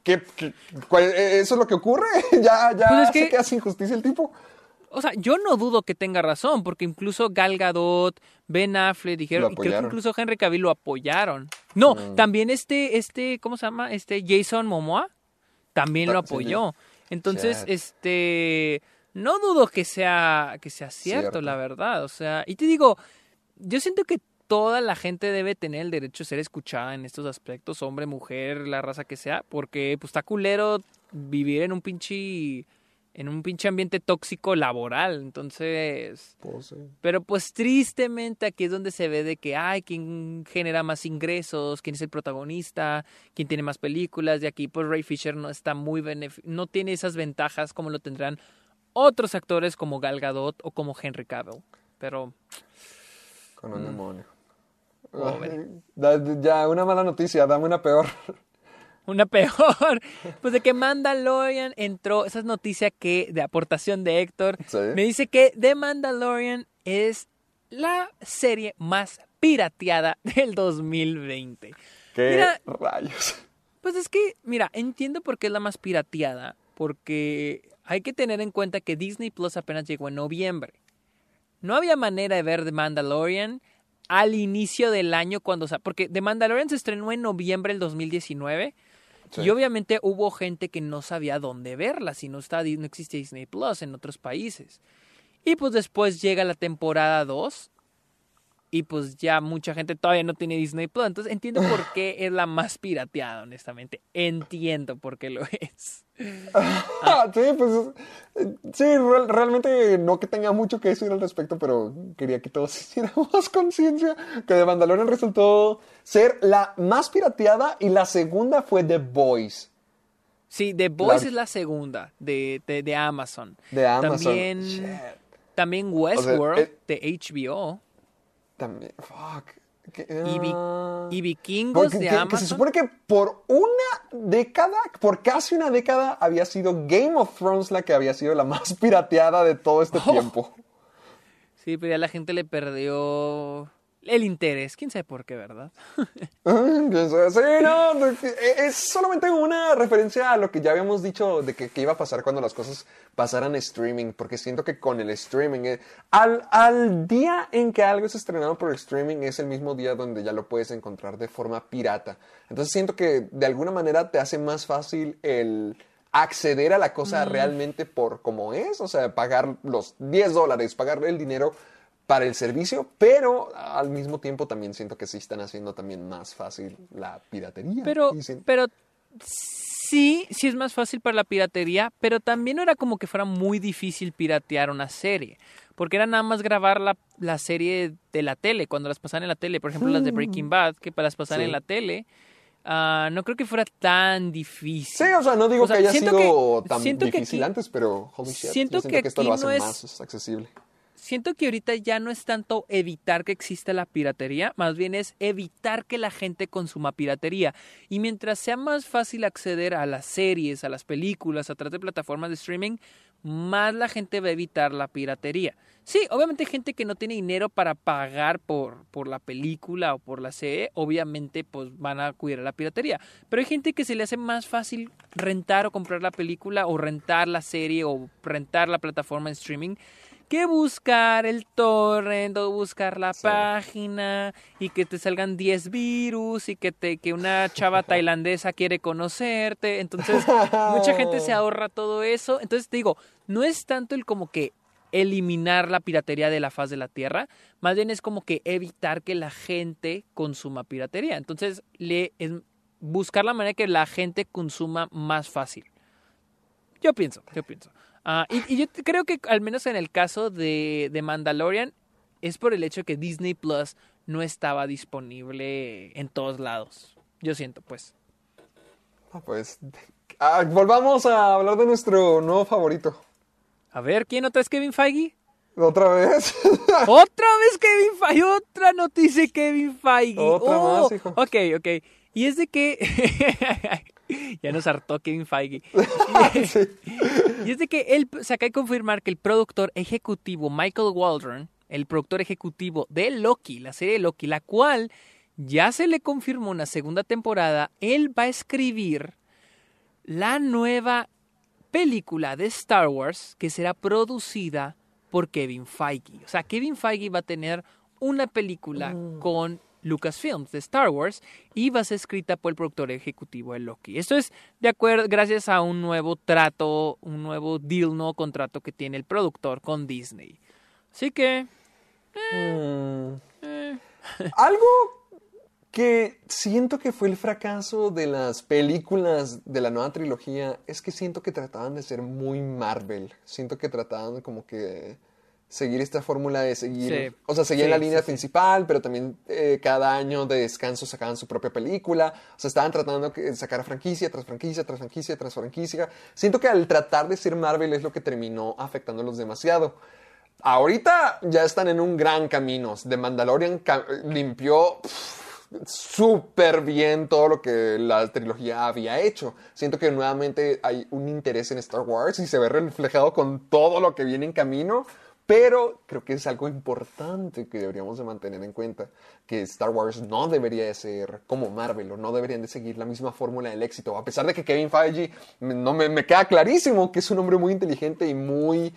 Que, que- eh, eso es lo que ocurre. ya ya Pues es se que- queda sin justicia el tipo. O sea, yo no dudo que tenga razón, porque incluso Gal Gadot, Ben Affleck dijeron, y creo que incluso Henry Cavill lo apoyaron. No, Mm. también este, este, ¿cómo se llama? Este Jason Momoa también lo apoyó. Entonces, este, no dudo que sea, que sea cierto, Cierto. la verdad. O sea, y te digo, yo siento que toda la gente debe tener el derecho de ser escuchada en estos aspectos, hombre, mujer, la raza que sea, porque pues está culero vivir en un pinche en un pinche ambiente tóxico laboral, entonces, pero pues tristemente aquí es donde se ve de que ay, quién genera más ingresos, quién es el protagonista, quién tiene más películas, y aquí pues Ray Fisher no está muy no tiene esas ventajas como lo tendrán otros actores como Gal Gadot o como Henry Cavill, pero Con un demonio. Ya, una mala noticia, dame una peor. Una peor. Pues de que Mandalorian entró. Esa es noticia que de aportación de Héctor. Sí. Me dice que The Mandalorian es la serie más pirateada del 2020. ¿Qué Mira, rayos? pues es que, mira, entiendo por qué es la más pirateada. Porque hay que tener en cuenta que Disney Plus apenas llegó en noviembre. No había manera de ver The Mandalorian al inicio del año cuando... Porque The Mandalorian se estrenó en noviembre del 2019. Sí. Y obviamente hubo gente que no sabía dónde verla, si no, está, no existe Disney Plus en otros países. Y pues después llega la temporada 2 y pues ya mucha gente todavía no tiene Disney Plus. Entonces entiendo por qué es la más pirateada, honestamente. Entiendo por qué lo es. Ah, sí, pues sí, real- realmente no que tenga mucho que decir al respecto, pero quería que todos hiciéramos conciencia que The Mandalorian resultó ser la más pirateada y la segunda fue The Boys Sí, The Boys La- es la segunda de, de, de Amazon. de Amazon. También, Shit. también Westworld eh, de HBO. También, fuck. Que- Y, vi- y Vikingos Porque- de que, que Amazon. se supone que por una década, por casi una década, había sido Game of Thrones la que había sido la más pirateada de todo este Oh. tiempo. Sí, pero ya la gente le perdió el interés. ¿Quién sabe por qué, verdad? Sí, no, de que- e, es solamente una referencia a lo que ya habíamos dicho de que, que iba a pasar cuando las cosas pasaran streaming, porque siento que con el streaming, eh, al, al día en que algo es estrenado por streaming es el mismo día donde ya lo puedes encontrar de forma pirata. Entonces siento que de alguna manera te hace más fácil el acceder a la cosa realmente por como es, o sea, pagar los 10 dólares, pagar el dinero para el servicio, pero al mismo tiempo también siento que sí están haciendo también más fácil la piratería. Pero, pero sí, sí es más fácil para la piratería, pero también no era como que fuera muy difícil piratear una serie. Porque era nada más grabar la, la serie de la tele, cuando las pasaban en la tele. Por ejemplo, las de Breaking Bad, que para las pasaban Sí. en la tele. ah, no creo que fuera tan difícil. Sí, o sea, no digo O sea, que haya sido que- tan difícil aquí- antes, pero holy shit, siento siento que que, esto lo aquí hace no es- más accesible. Siento que ahorita ya no es tanto evitar que exista la piratería, más bien es evitar que la gente consuma piratería. Y mientras sea más fácil acceder a las series, a las películas, a través de plataformas de streaming, más la gente va a evitar la piratería. Sí, obviamente hay gente que no tiene dinero para pagar por, por la película o por la serie, obviamente pues van a a la piratería. Pero hay gente que se le hace más fácil rentar o comprar la película o rentar la serie o rentar la plataforma en streaming que buscar el torrent o buscar la Sí. página y que te salgan 10 virus y que te que una chava tailandesa quiere conocerte. Entonces, mucha gente se ahorra todo eso. Entonces, te digo, no es tanto el como que eliminar la piratería de la faz de la tierra, más bien es como que evitar que la gente consuma piratería. Entonces, le es buscar la manera que la gente consuma más fácil. Yo pienso, yo pienso. Ah, y, y yo creo que al menos en el caso de, de Mandalorian es por el hecho que Disney Plus no estaba disponible en todos lados. Yo siento, pues. Ah, Pues ah, volvamos a hablar de nuestro nuevo favorito. A ver, ¿quién otra es Kevin Feige? ¿Otra vez? Otra vez Kevin Feige, otra noticia Kevin Feige. Otra Oh, más, hijo. Ok, ok. Y es de que... ya nos hartó Kevin Feige. Y es de que él se acaba de confirmar que el productor ejecutivo Michael Waldron, el productor ejecutivo de Loki, la serie de Loki, la cual ya se le confirmó una segunda temporada, él va a escribir la nueva película de Star Wars que será producida por Kevin Feige. O sea, Kevin Feige va a tener una película con Lucasfilms de Star Wars y va a ser escrita por el productor ejecutivo de Loki. Esto es de acuerdo gracias a un nuevo trato, un nuevo deal, nuevo contrato que tiene el productor con Disney. Así que Mm. eh, Algo que siento que fue el fracaso de las películas de la nueva trilogía es que siento que trataban de ser muy Marvel. Siento que trataban como que seguir esta fórmula de seguir, Sí. o sea, seguir Sí, la línea sí. principal, pero también eh, cada año de descanso sacaban su propia película. O sea, estaban tratando de sacar franquicia tras franquicia, tras franquicia, tras franquicia. Siento que al tratar de ser Marvel es lo que terminó afectándolos demasiado. Ahorita ya están en un gran camino. The Mandalorian limpió súper bien todo lo que la trilogía había hecho. Siento que nuevamente hay un interés en Star Wars y se ve reflejado con todo lo que viene en camino. Pero creo que es algo importante que deberíamos de mantener en cuenta, que Star Wars no debería de ser como Marvel o no deberían de seguir la misma fórmula del éxito. A pesar de que Kevin Feige no me, me queda clarísimo que es un hombre muy inteligente y muy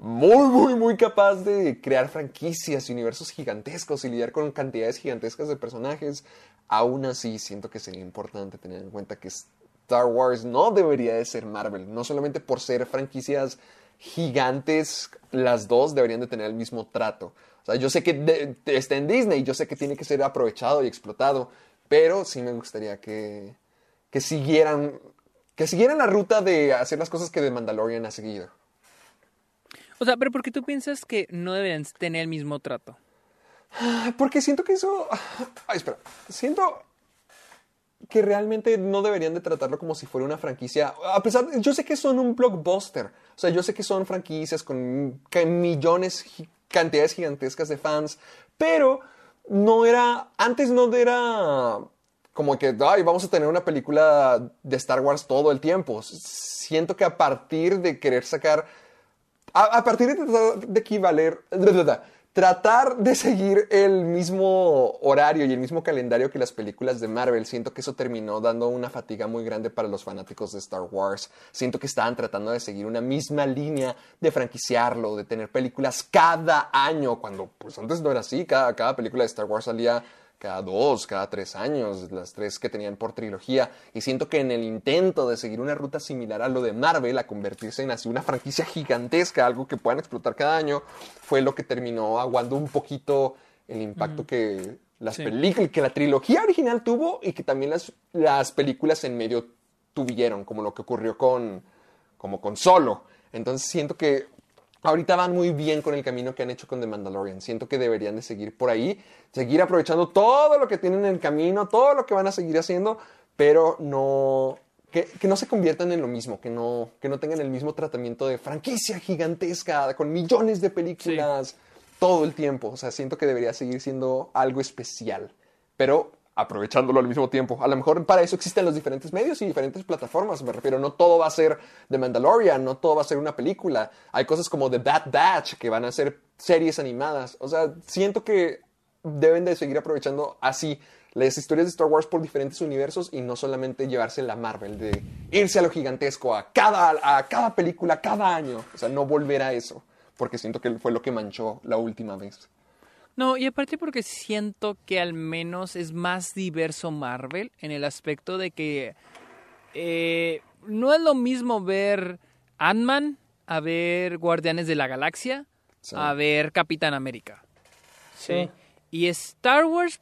muy, muy, muy capaz de crear franquicias y universos gigantescos y lidiar con cantidades gigantescas de personajes. Aún así, siento que sería importante tener en cuenta que Star Wars no debería de ser Marvel. No solamente por ser franquicias gigantes, las dos deberían de tener el mismo trato. O sea, yo sé que de- de- está en Disney, yo sé que tiene que ser aprovechado y explotado, pero sí me gustaría que, que siguieran que siguieran la ruta de hacer las cosas que The Mandalorian ha seguido. o sea, pero ¿por qué tú piensas que no deberían tener el mismo trato? Porque siento que eso. Ay, espera. Siento que realmente no deberían de tratarlo como si fuera una franquicia. A pesar de, yo sé que son un blockbuster. O sea, yo sé que son franquicias con millones, cantidades gigantescas de fans. Pero no era. Antes no era como que, ay, vamos a tener una película de Star Wars todo el tiempo. Siento que a partir de querer sacar a, partir de de equivaler, tratar de seguir el mismo horario y el mismo calendario que las películas de Marvel, siento que eso terminó dando una fatiga muy grande para los fanáticos de Star Wars. Siento que estaban tratando de seguir una misma línea de franquiciarlo, de tener películas cada año, cuando pues antes no era así, cada, cada película de Star Wars salía cada dos, cada tres años, las tres que tenían por trilogía. Y siento que en el intento de seguir una ruta similar a lo de Marvel, a convertirse en así una franquicia gigantesca, algo que puedan explotar cada año, fue lo que terminó aguando un poquito el impacto que las Sí. películas, que la trilogía original tuvo y que también las, las películas en medio tuvieron, como lo que ocurrió con, como con Solo. Entonces siento que ahorita van muy bien con el camino que han hecho con The Mandalorian. Siento que deberían de seguir por ahí, seguir aprovechando todo lo que tienen en el camino, todo lo que van a seguir haciendo, pero no... Que, que no se conviertan en lo mismo, que no, que no tengan el mismo tratamiento de franquicia gigantesca, con millones de películas, todo el tiempo. O sea, siento que debería seguir siendo algo especial, pero aprovechándolo al mismo tiempo. A lo mejor para eso existen los diferentes medios y diferentes plataformas. Me refiero, no todo va a ser The Mandalorian, no todo va a ser una película. Hay cosas como The Bad Batch que van a ser series animadas. O sea, siento que deben de seguir aprovechando así las historias de Star Wars por diferentes universos y no solamente llevarse la Marvel de irse a lo gigantesco, a cada, a cada película, cada año. O sea, no volver a eso, porque siento que fue lo que manchó la última vez. No, y aparte porque siento que al menos es más diverso Marvel en el aspecto de que eh, no es lo mismo ver Ant-Man a ver Guardianes de la Galaxia Sí. a ver Capitán América. Sí. Y Star Wars,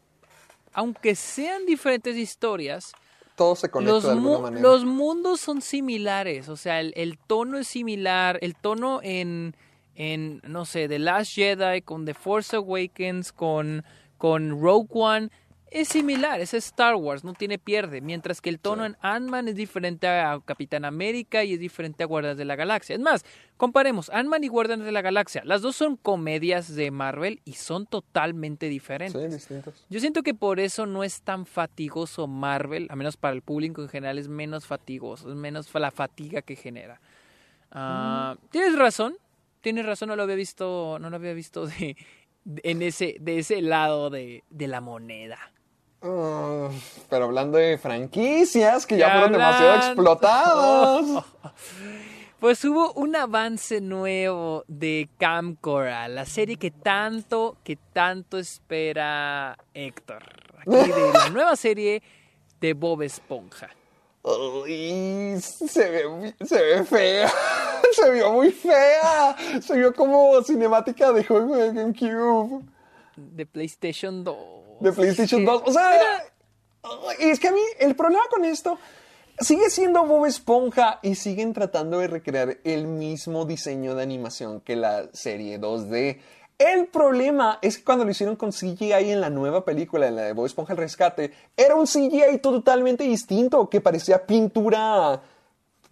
aunque sean diferentes historias, Todo se conecta los, de alguna manera. los mundos son similares, o sea, el, el tono es similar, el tono en, en, no sé, The Last Jedi, con The Force Awakens, con, con Rogue One, es similar, es Star Wars, no tiene pierde, mientras que el tono en Ant-Man es diferente a Capitán América y es diferente a Guardianes de la Galaxia. Es más, comparemos Ant-Man y Guardianes de la Galaxia. Las dos son comedias de Marvel y son totalmente diferentes. Sí, distintos. Yo siento que por eso no es tan fatigoso Marvel, a menos para el público en general es menos fatigoso, es menos la fatiga que genera. Ah, Tienes razón, tienes razón, no lo había visto, no lo había visto de, de- en ese, de ese lado de, de la moneda. Ah, pero hablando de franquicias que ya Ya fueron demasiado explotadas. Pues hubo un avance nuevo de Camp Coral, la serie que tanto, que tanto espera Héctor. Aquí de la nueva serie de Bob Esponja. Uy, se ve, se ve fea. Se vio muy fea. Se vio como cinemática de juego de GameCube. De PlayStation 2. De PlayStation Sí. 2. O sea, y es que a mí el problema con esto sigue siendo Bob Esponja y siguen tratando de recrear el mismo diseño de animación que la serie 2D. El problema es que cuando lo hicieron con CGI en la nueva película, en la de Bob Esponja el Rescate, era un CGI totalmente distinto que parecía pintura.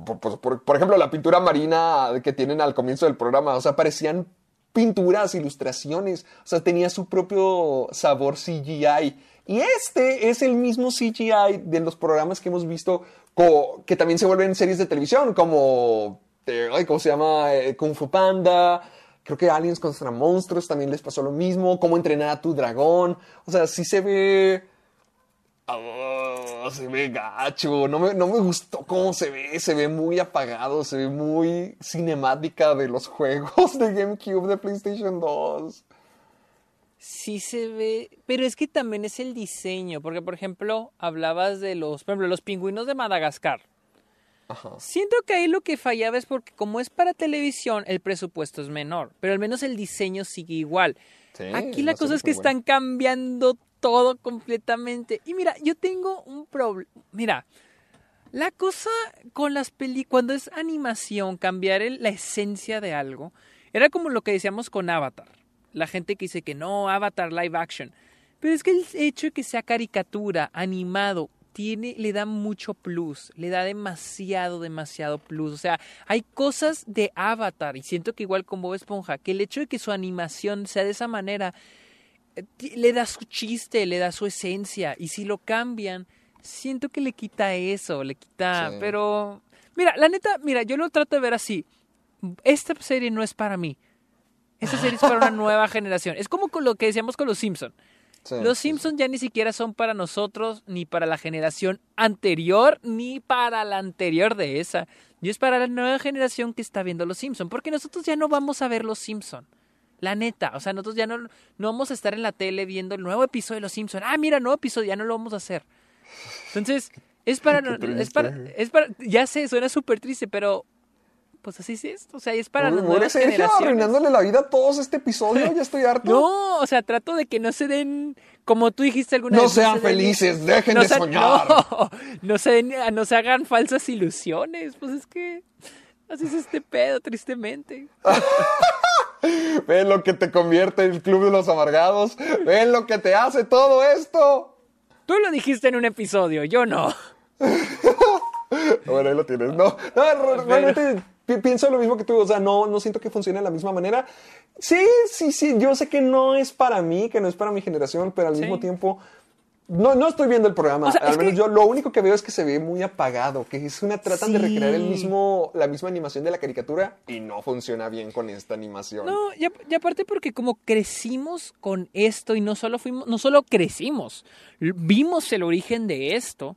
Por, por- por- ejemplo, la pintura marina que tienen al comienzo del programa, o sea, parecían pinturas, ilustraciones, o sea, tenía su propio sabor CGI. Y este es el mismo CGI de los programas que hemos visto que también se vuelven series de televisión, como, ¿cómo se llama? Eh, Kung Fu Panda. Creo que Aliens contra Monstruos también les pasó lo mismo. Cómo entrenar a tu dragón. O sea, sí se ve. Ah, se ve gacho. No me, no me gustó cómo se ve. Se ve muy apagado. Se ve muy cinemática de los juegos de GameCube de PlayStation 2. Sí se ve, pero es que también es el diseño, porque por ejemplo, hablabas de los, por ejemplo, los pingüinos de Madagascar. Ajá. Siento que ahí lo que fallaba es porque como es para televisión, el presupuesto es menor, pero al menos el diseño sigue igual. Sí, Aquí la cosa es que están cambiando todo completamente. Y mira, yo tengo un problema. Mira, la cosa con las películas, cuando es animación, cambiar el- la esencia de algo, era como lo que decíamos con Avatar. La gente que dice que no, Avatar live action. Pero es que el hecho de que sea caricatura, animado, tiene, le da mucho plus, le da demasiado, demasiado plus. O sea, hay cosas de Avatar, y siento que igual con Bob Esponja, que el hecho de que su animación sea de esa manera, eh, le da su chiste, le da su esencia, y si lo cambian, siento que le quita eso, le quita, Sí. pero... Mira, la neta, mira, yo lo trato de ver así. Esta serie no es para mí. Esta serie es para una nueva generación. Es como con lo que decíamos con los Simpson. Sí, Los sí, Simpsons ya ni siquiera son para nosotros, ni para la generación anterior, ni para la anterior de esa. Y es para la nueva generación que está viendo Los Simpsons. Porque nosotros ya no vamos a ver Los Simpsons. La neta. O sea, nosotros ya no, no vamos a estar en la tele viendo el nuevo episodio de Los Simpsons. Ah, mira, nuevo episodio, ya no lo vamos a hacer. Entonces, es para... Es para, triste. es para ya sé, suena súper triste, pero... Pues así es esto. O sea, es para Uy, las nuevas Sergio generaciones. arruinándole la vida a todos este episodio. Ya estoy harto. No, o sea, trato de que no se den, como tú dijiste alguna No vez. sean se den- felices, dejen no de soñar. No, no se, den- no se hagan falsas ilusiones. Pues es que así es este pedo, tristemente. Ven lo que te convierte en el club de los amargados. Ven lo que te hace todo esto. Tú lo dijiste en un episodio, yo no. Bueno, ahí lo tienes. No, no, re- realmente pienso lo mismo que tú. O sea, no, no siento que funcione de la misma manera. Sí, sí, sí. Yo sé que no es para mí, que no es para mi generación, pero al Sí. mismo tiempo. No, no estoy viendo el programa. O sea, al menos que- yo lo único que veo es que se ve muy apagado, que es una tratan de recrear el mismo, la misma animación de la caricatura y no funciona bien con esta animación. No, y, ap- y aparte porque como crecimos con esto y no solo fuimos, no solo crecimos, vimos el origen de esto,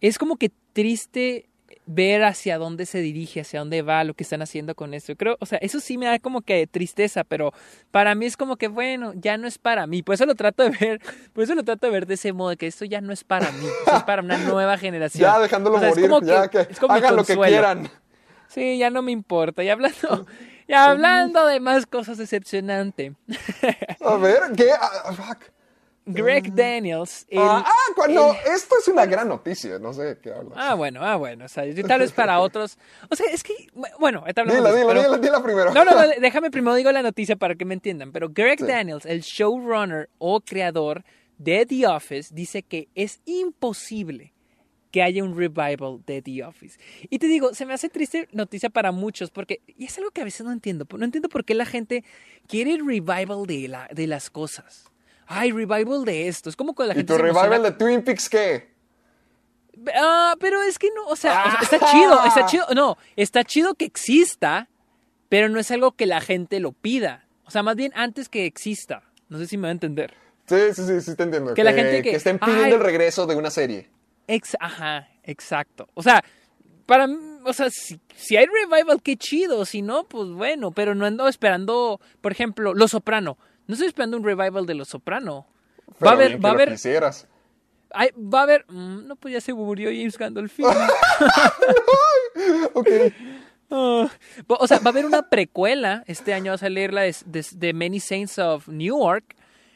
es como que triste ver hacia dónde se dirige, hacia dónde va, lo que están haciendo con esto. Creo, o sea, eso sí me da como que tristeza, pero para mí es como que bueno, ya no es para mí. Por eso lo trato de ver, por eso lo trato de ver de ese modo, que esto ya no es para mí, es para una nueva generación. ya dejándolo O sea, es morir, como ya que, es como mi hagan lo que quieran. Sí, ya no me importa. Y hablando, y hablando de más cosas decepcionantes. A ver, ¿qué? Ah, fuck. Greg Daniels. el- Ah, ah, cuando el- esto es una gran noticia, no sé de qué hablas. Ah, bueno, ah, bueno. O sea, tal vez para otros. O sea, es que. Bueno, hablamos dila, dila, pero- dila, dila primero. No, no, no, déjame primero digo la noticia para que me entiendan. Pero Greg Sí. Daniels, el showrunner o creador de The Office dice que es imposible que haya un revival de The Office. Y te digo, se me hace triste noticia para muchos porque y es algo que a veces no entiendo. No entiendo por qué la gente quiere el revival de, la, de las cosas. Ay, revival de esto. Es como cuando la ¿Y gente tu se revival emociona- de Twin Peaks qué? Ah, pero es que no, o sea, o sea, está chido, está chido, no, está chido que exista, pero no es algo que la gente lo pida. O sea, más bien antes que exista. No sé si me va a entender. Sí, sí, sí, sí te entiendo. Que la gente que- estén pidiendo Ay. el regreso de una serie. Ex ajá, exacto. O sea, para mí, o sea, si, si hay revival, qué chido. Si no, pues bueno, pero no ando esperando, por ejemplo, Los Soprano. No estoy esperando un revival de Los Soprano. Va Pero a haber, va a haber, ay, va a haber, no, pues ya se murió James Gandolfini. Ok. Ah, o sea, va a haber una precuela. Este año va a salir la de, de- de Many Saints of Newark.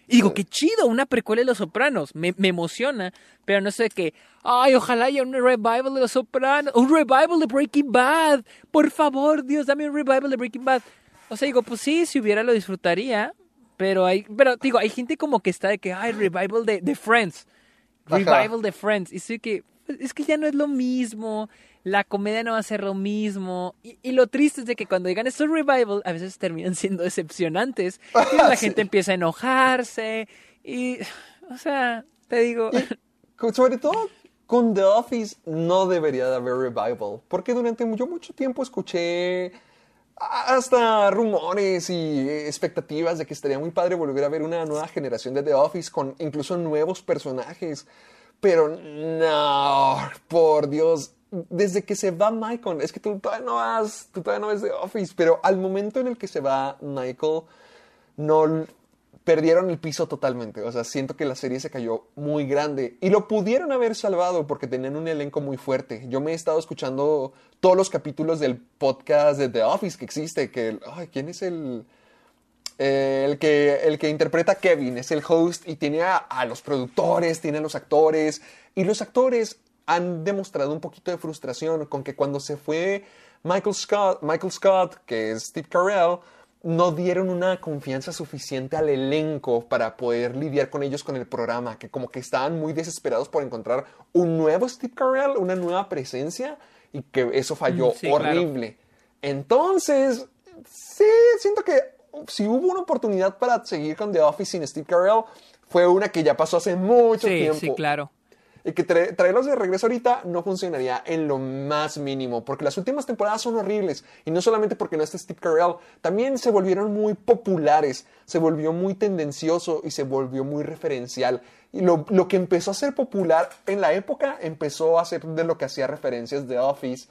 Y digo, qué chido, una precuela de Los Sopranos. Me, me emociona, pero no sé qué. Ay, ojalá haya un revival de Los Sopranos. Un revival de Breaking Bad. Por favor, Dios, dame un revival de Breaking Bad. O sea, digo, pues sí, si hubiera lo disfrutaría. Pero hay, pero digo, hay gente como que está de que, ay, revival de, de Friends. Ajá. Revival de Friends. Y sí que, pues, es que ya no es lo mismo. La comedia no va a ser lo mismo. Y, y lo triste es de que cuando llegan estos revival, a veces terminan siendo decepcionantes. Y la Sí. gente empieza a enojarse. Y, o sea, te digo. Sobre todo con The Office no debería de haber revival. Porque durante yo mucho tiempo escuché hasta rumores y expectativas de que estaría muy padre volver a ver una nueva generación de The Office con incluso nuevos personajes. Pero no, por Dios, desde que se va Michael, es que tú todavía no vas, tú todavía no ves The Office, pero al momento en el que se va Michael, no perdieron el piso totalmente. O sea, siento que la serie se cayó muy grande. Y lo pudieron haber salvado porque tenían un elenco muy fuerte. Yo me he estado escuchando todos los capítulos del podcast de The Office que existe. Que, ay, ¿quién es el...? el, que, el que interpreta a Kevin es el host y tiene a, a los productores, tiene a los actores. Y los actores han demostrado un poquito de frustración con que cuando se fue Michael Scott, Michael Scott que es Steve Carell, no dieron una confianza suficiente al elenco para poder lidiar con ellos con el programa, que como que estaban muy desesperados por encontrar un nuevo Steve Carell, una nueva presencia, y que eso falló claro. horrible. Entonces, sí, siento que si hubo una oportunidad para seguir con The Office sin Steve Carell, fue una que ya pasó hace mucho Sí, tiempo. sí, claro. Y que tra- traerlos de regreso ahorita no funcionaría en lo más mínimo, porque las últimas temporadas son horribles. Y no solamente porque no está Steve Carell, también se volvieron muy populares, se volvió muy tendencioso y se volvió muy referencial. Y lo, lo que empezó a ser popular en la época empezó a ser de lo que hacía referencias de Office.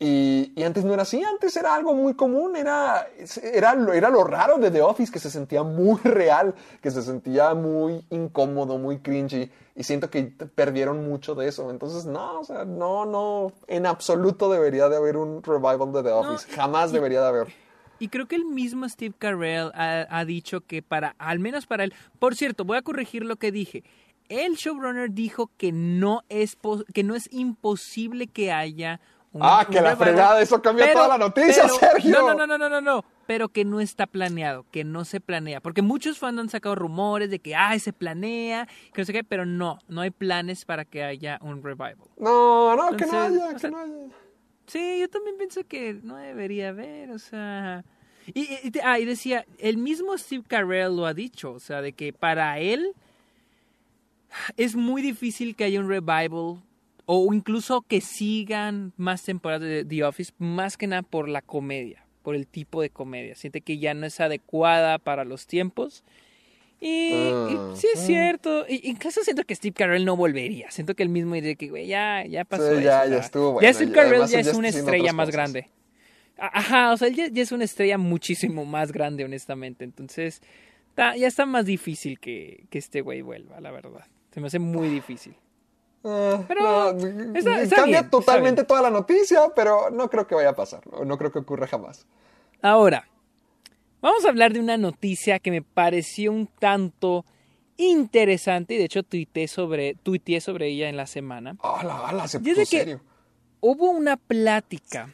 Y, y antes no era así, antes era algo muy común, era, era, lo- era lo raro de The Office, que se sentía muy real, que se sentía muy incómodo, muy cringy, y siento que perdieron mucho de eso. Entonces, no, o sea, no, no, en absoluto debería de haber un revival de The Office, jamás debería de haber. Y creo que el mismo Steve Carell ha, ha dicho que para, al menos para él, por cierto, voy a corregir lo que dije. El showrunner dijo que no es, que no es imposible que haya un, Ah, que la fregada, eso cambia toda la noticia, Sergio. No, no, no, no, no, no, no, pero que no está planeado, que no se planea, porque muchos fans han sacado rumores de que, ay, se planea, que no sé qué, pero no, no hay planes para que haya un revival. No, no, que no haya, que sea, no haya. Sí, yo también pienso que no debería haber, o sea... Y, ah, y decía, el mismo Steve Carell lo ha dicho, o sea, de que para él es muy difícil que haya un revival o incluso que sigan más temporadas de The Office, más que nada por la comedia, por el tipo de comedia. Siente que ya no es adecuada para los tiempos. Y, y Ah, sí es cierto, y- incluso siento que Steve Carell no volvería. Siento que el mismo diría que, güey, ya, ya pasó Sí, eso, ya- ya estuvo Ya bueno, Steve y Carell ya él es ya una estrella más cosas. grande. Ajá, o sea, él ya, ya es una estrella muchísimo más grande, honestamente. Entonces, ya está más difícil que, que este güey vuelva, la verdad. Se me hace muy difícil. Eh, Pero no, está- está cambia bien, totalmente toda la noticia, pero no creo que vaya a pasar, no, no creo que ocurra jamás. Ahora, vamos a hablar de una noticia que me pareció un tanto interesante y de hecho tuiteé sobre, tuiteé sobre ella en la semana. ¡Hala, hala! Se puso de que- serio. Hubo una plática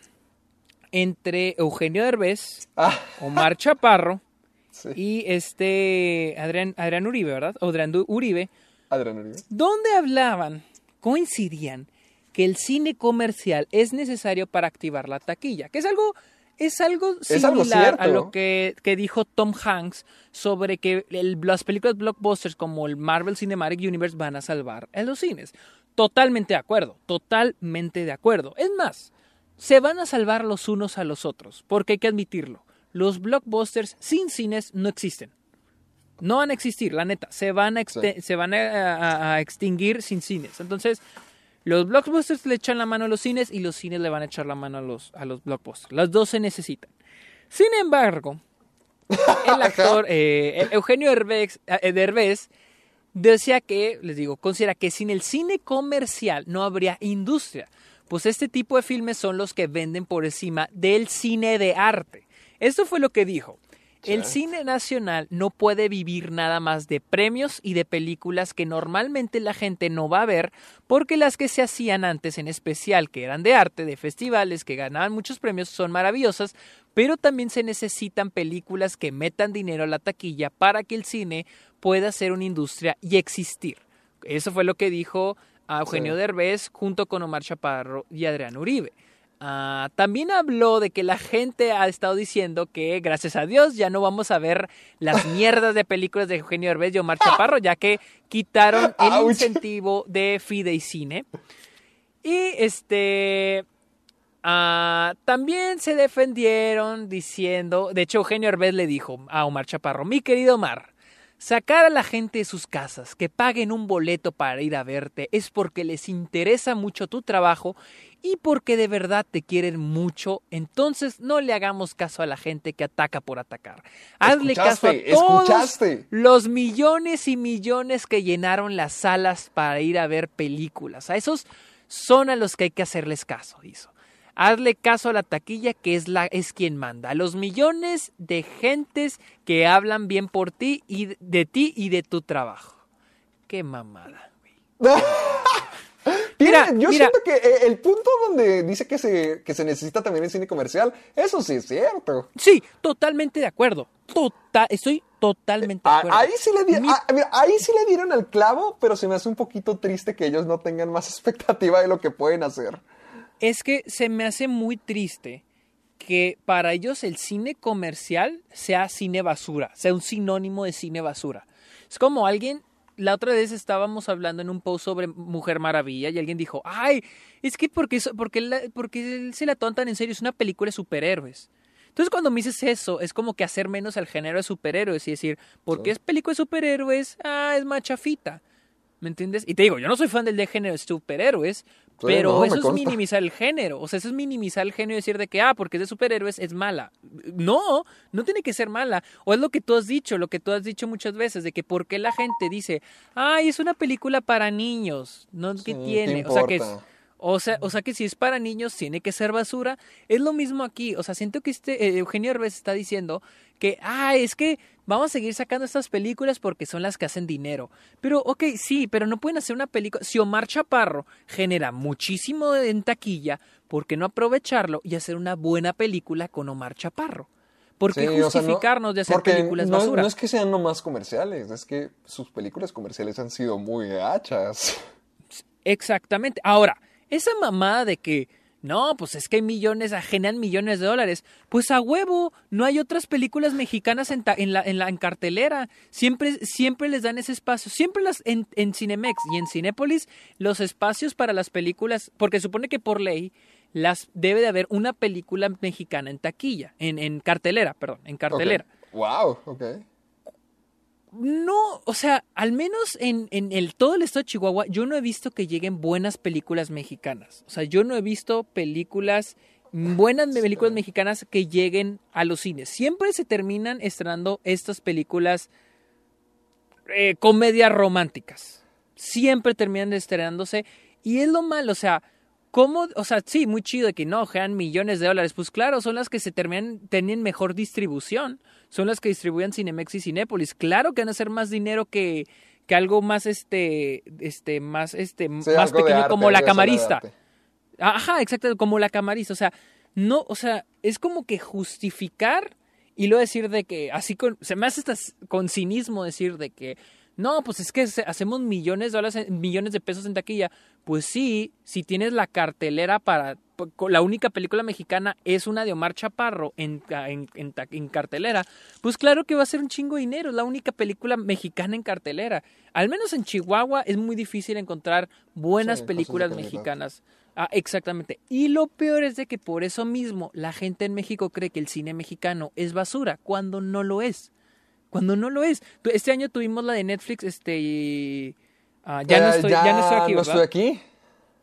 entre Eugenio Derbez, Ah, Omar Chaparro sí. y este Adrián, Adrián Uribe, ¿verdad? O Adrián Uribe, Adrián Uribe. donde hablaban, coincidían, que el cine comercial es necesario para activar la taquilla, que es algo, es algo Es algo similar a lo que, que dijo Tom Hanks sobre que el- las películas blockbusters como el Marvel Cinematic Universe van a salvar a los cines. Totalmente de acuerdo, totalmente de acuerdo. Es más, se van a salvar los unos a los otros, porque hay que admitirlo. Los blockbusters sin cines no existen. No van a existir, la neta. Se van a, exte- se van a, a- a extinguir sin cines. Entonces, los blockbusters le echan la mano a los cines y los cines le van a echar la mano a los, a los blockbusters. Las dos se necesitan. Sin embargo, el actor eh, Eugenio Derbez, eh, Derbez decía que, les digo, considera que sin el cine comercial no habría industria. Pues este tipo de filmes son los que venden por encima del cine de arte. Esto fue lo que dijo. El cine nacional no puede vivir nada más de premios y de películas que normalmente la gente no va a ver porque las que se hacían antes en especial, que eran de arte, de festivales, que ganaban muchos premios, son maravillosas, pero también se necesitan películas que metan dinero a la taquilla para que el cine pueda ser una industria y existir. Eso fue lo que dijo a Eugenio Sí. Derbez junto con Omar Chaparro y Adrián Uribe. Ah, también habló de que la gente ha estado diciendo que, gracias a Dios, ya no vamos a ver las mierdas de películas de Eugenio Derbez y Omar Chaparro, ya que quitaron el Ouch. incentivo de Fideicine. Y este. ah, también se defendieron diciendo. De hecho, Eugenio Herbez le dijo a Omar Chaparro: Mi querido Omar, sacar a la gente de sus casas, que paguen un boleto para ir a verte, es porque les interesa mucho tu trabajo y porque de verdad te quieren mucho. Entonces, no le hagamos caso a la gente que ataca por atacar. Hazle caso a todos escuchaste. los millones y millones que llenaron las salas para ir a ver películas. A esos son a los que hay que hacerles caso, hizo. Hazle caso a la taquilla que es la es quien manda. A los millones de gentes que hablan bien por ti y de ti y de tu trabajo. Qué mamada. güey. Mira, yo mira. siento que eh, el punto donde dice que se, que se necesita también el cine comercial, eso sí es cierto. Sí, totalmente de acuerdo. Total, estoy totalmente de A- acuerdo. ahí, sí le di- Mi- ah, mira, ahí sí le dieron al clavo, pero se me hace un poquito triste que ellos no tengan más expectativa de lo que pueden hacer. Es que se me hace muy triste que para ellos el cine comercial sea cine basura, sea un sinónimo de cine basura. Es como alguien, la otra vez estábamos hablando en un post sobre Mujer Maravilla y alguien dijo, ay, es que porque, porque, la- porque se la tontan en serio, es una película de superhéroes. Entonces cuando me dices eso, es como que hacer menos al género de superhéroes y decir, porque es película de superhéroes, ah, es más chafita. ¿Me entiendes? Y te digo, yo no soy fan del de género de superhéroes, Sí, pero no, eso es consta. minimizar el género. O sea, eso es minimizar el género y decir de que, ah, porque es de superhéroes, es mala. No, no tiene que ser mala. O es lo que tú has dicho, lo que tú has dicho muchas veces, de que por qué la gente dice, ay, es una película para niños. No, ¿qué Sí, ¿qué tiene? O sea, que es? O sea, o sea que si es para niños tiene que ser basura. Es lo mismo aquí. O sea, siento que este eh, Eugenio Herbes está diciendo que, ah, es que vamos a seguir sacando estas películas porque son las que hacen dinero. Pero, ok, sí, pero no pueden hacer una película. Si Omar Chaparro genera muchísimo en taquilla, ¿por qué no aprovecharlo y hacer una buena película con Omar Chaparro? ¿Por qué Sí, o sea, no- justificarnos de hacer películas no, basura? No es que sean nomás comerciales, es que sus películas comerciales han sido muy gachas. Exactamente. Ahora, esa mamada de que no, pues es que hay millones, generan millones de dólares. Pues a huevo, no hay otras películas mexicanas en, ta- en la, en la en cartelera. Siempre, siempre les dan ese espacio. Siempre las en, en Cinemex y en Cinépolis, los espacios para las películas, porque supone que por ley las debe de haber una película mexicana en taquilla, en, en cartelera, perdón, en cartelera. Wow, ok. No, o sea, al menos en, en el todo el estado de Chihuahua, yo no he visto que lleguen buenas películas mexicanas. O sea, yo no he visto películas, buenas películas mexicanas que lleguen a los cines. Siempre se terminan estrenando estas películas eh, comedias románticas. Siempre terminan estrenándose. Y es lo malo, o sea, ¿cómo? O sea, sí, muy chido de que no, generan millones de dólares. Pues claro, son las que se terminan, tienen mejor distribución. Son las que distribuyen Cinemex y Cinépolis. Claro que van a hacer más dinero que, que algo más, este, este, más, este, Sí, más pequeño arte, como la camarista. Ajá, exacto, como la camarista. O sea, no, o sea, es como que justificar y luego decir de que, así con, se me hace hasta con cinismo decir de que, no, pues es que hacemos millones de dólares, en- millones de pesos en taquilla. Pues sí, si tienes la cartelera para... La única película mexicana es una de Omar Chaparro en, en, en cartelera. Pues claro que va a ser un chingo de dinero. Es la única película mexicana en cartelera. Al menos en Chihuahua es muy difícil encontrar buenas Sí, películas mexicanas. Ah, exactamente. Y lo peor es de que por eso mismo la gente en México cree que el cine mexicano es basura, cuando no lo es. Cuando no lo es. Este año tuvimos la de Netflix, este, y, ah, ya, no Eh, estoy, ya no estoy aquí, no estoy aquí.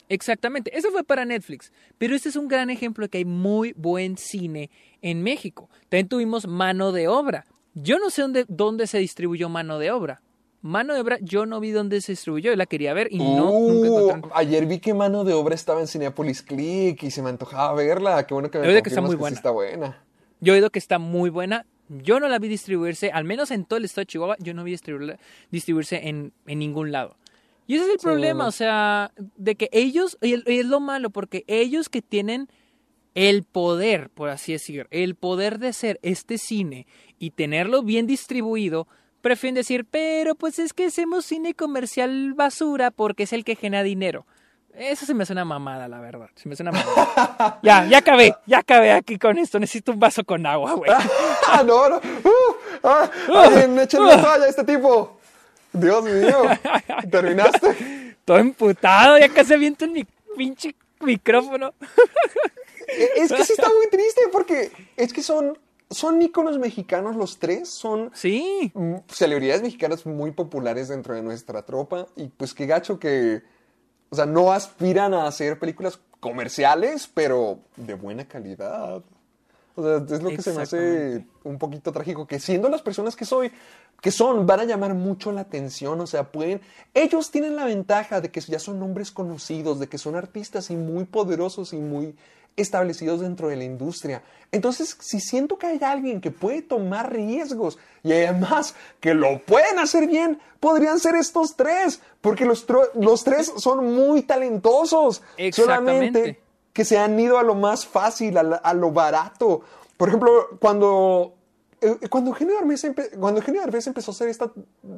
Exactamente, eso fue para Netflix. Pero este es un gran ejemplo de que hay muy buen cine en México. También tuvimos mano de obra. Yo no sé dónde, dónde se distribuyó mano de obra. Mano de obra, yo no vi dónde se distribuyó, yo la quería ver y no, nunca Uh, encontré. ayer vi que mano de obra estaba en Cinepolis Click y se me antojaba verla. Qué bueno que me Oye, que está muy sí está buena. Yo he oído que está muy buena. Yo no la vi distribuirse, al menos en todo el estado de Chihuahua, yo no vi distribuirse en, en ningún lado. Y ese es el Sí, problema, o sea, de que ellos, y, el- y es lo malo, porque ellos que tienen el poder, por así decir, el poder de hacer este cine y tenerlo bien distribuido, prefieren decir, pero pues es que hacemos cine comercial basura porque es el que genera dinero. Eso se me hace una mamada, la verdad. Se me hace una mamada. ya, ya acabé, ya acabé aquí con esto. Necesito un vaso con agua, güey. ¡Ah, no, no! ¡Uh! ¡Ah! ¡Alguien, échenle toalla a este tipo! ¡Dios mío! ¿Terminaste? Todo emputado, ya casi aviento en mi pinche micrófono. E- Es que sí está muy triste porque es que son, son íconos mexicanos los tres. Son Sí, celebridades mexicanas muy populares dentro de nuestra tropa. Y pues qué gacho que... O sea, no aspiran a hacer películas comerciales, pero de buena calidad. O sea, es lo que se me hace un poquito trágico, que siendo las personas que soy, que son, van a llamar mucho la atención, o sea, pueden, ellos tienen la ventaja de que ya son nombres conocidos, de que son artistas y muy poderosos y muy establecidos dentro de la industria. Entonces, si siento que hay alguien que puede tomar riesgos y además que lo pueden hacer bien, podrían ser estos tres, porque los, los tres son muy talentosos. Exactamente. Solamente que se han ido a lo más fácil, a, lo barato. Por ejemplo, cuando, eh, cuando, Eugenio Derbez cuando Eugenio Derbez empezó a hacer esta,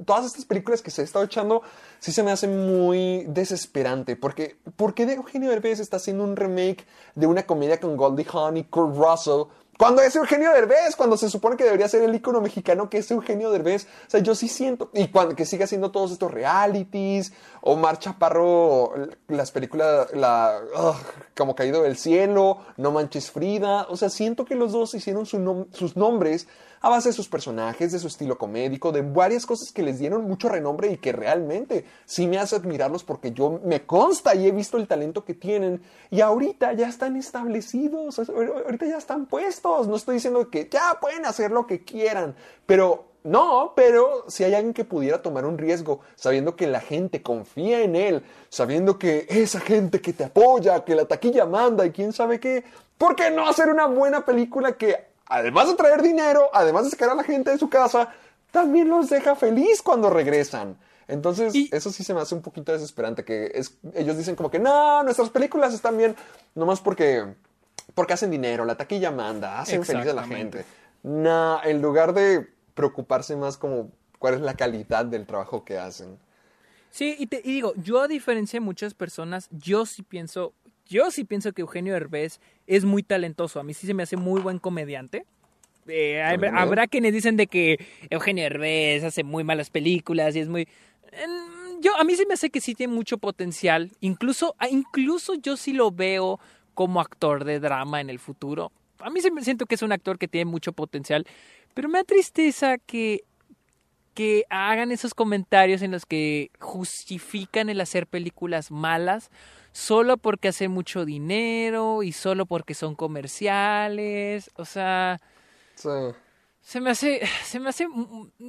todas estas películas que se ha estado echando, sí se me hace muy desesperante. Porque, ¿Por qué Eugenio Derbez está haciendo un remake de una comedia con Goldie Hawn y Kurt Russell? Cuando es Eugenio Derbez, cuando se supone que debería ser el ícono mexicano que es Eugenio Derbez. O sea, yo sí siento, y cuando que siga haciendo todos estos realities, Omar Chaparro, las películas, la, como Caído del Cielo, No Manches Frida. O sea, siento que los dos hicieron sus nombres a base de sus personajes, de su estilo comédico, de varias cosas que les dieron mucho renombre y que realmente sí me hace admirarlos porque yo me consta y he visto el talento que tienen y ahorita ya están establecidos, ahorita ya están puestos. No estoy diciendo que ya pueden hacer lo que quieran, pero no, pero si hay alguien que pudiera tomar un riesgo, sabiendo que la gente confía en él, sabiendo que esa gente que te apoya, que la taquilla manda y quién sabe qué, ¿por qué no hacer una buena película que, además de traer dinero, además de sacar a la gente de su casa, también los deja feliz cuando regresan? Entonces, Y- eso sí se me hace un poquito desesperante, que es, ellos dicen como que, no, nuestras películas están bien, nomás porque, porque hacen dinero, la taquilla manda, hacen feliz a la gente. No, en lugar de preocuparse más como cuál es la calidad del trabajo que hacen. Sí, y, te, y digo, yo a diferencia de muchas personas, yo sí pienso, yo sí pienso que Eugenio Derbez es muy talentoso. A mí sí se me hace muy buen comediante. Eh, habrá quienes dicen de que Eugenio Derbez hace muy malas películas y es muy... Yo, a mí sí me hace que sí tiene mucho potencial. Incluso, incluso yo sí lo veo como actor de drama en el futuro. A mí sí me siento que es un actor que tiene mucho potencial. Pero me da tristeza que que hagan esos comentarios en los que justifican el hacer películas malas solo porque hacen mucho dinero y solo porque son comerciales. O sea, Sí. se me hace, se me hace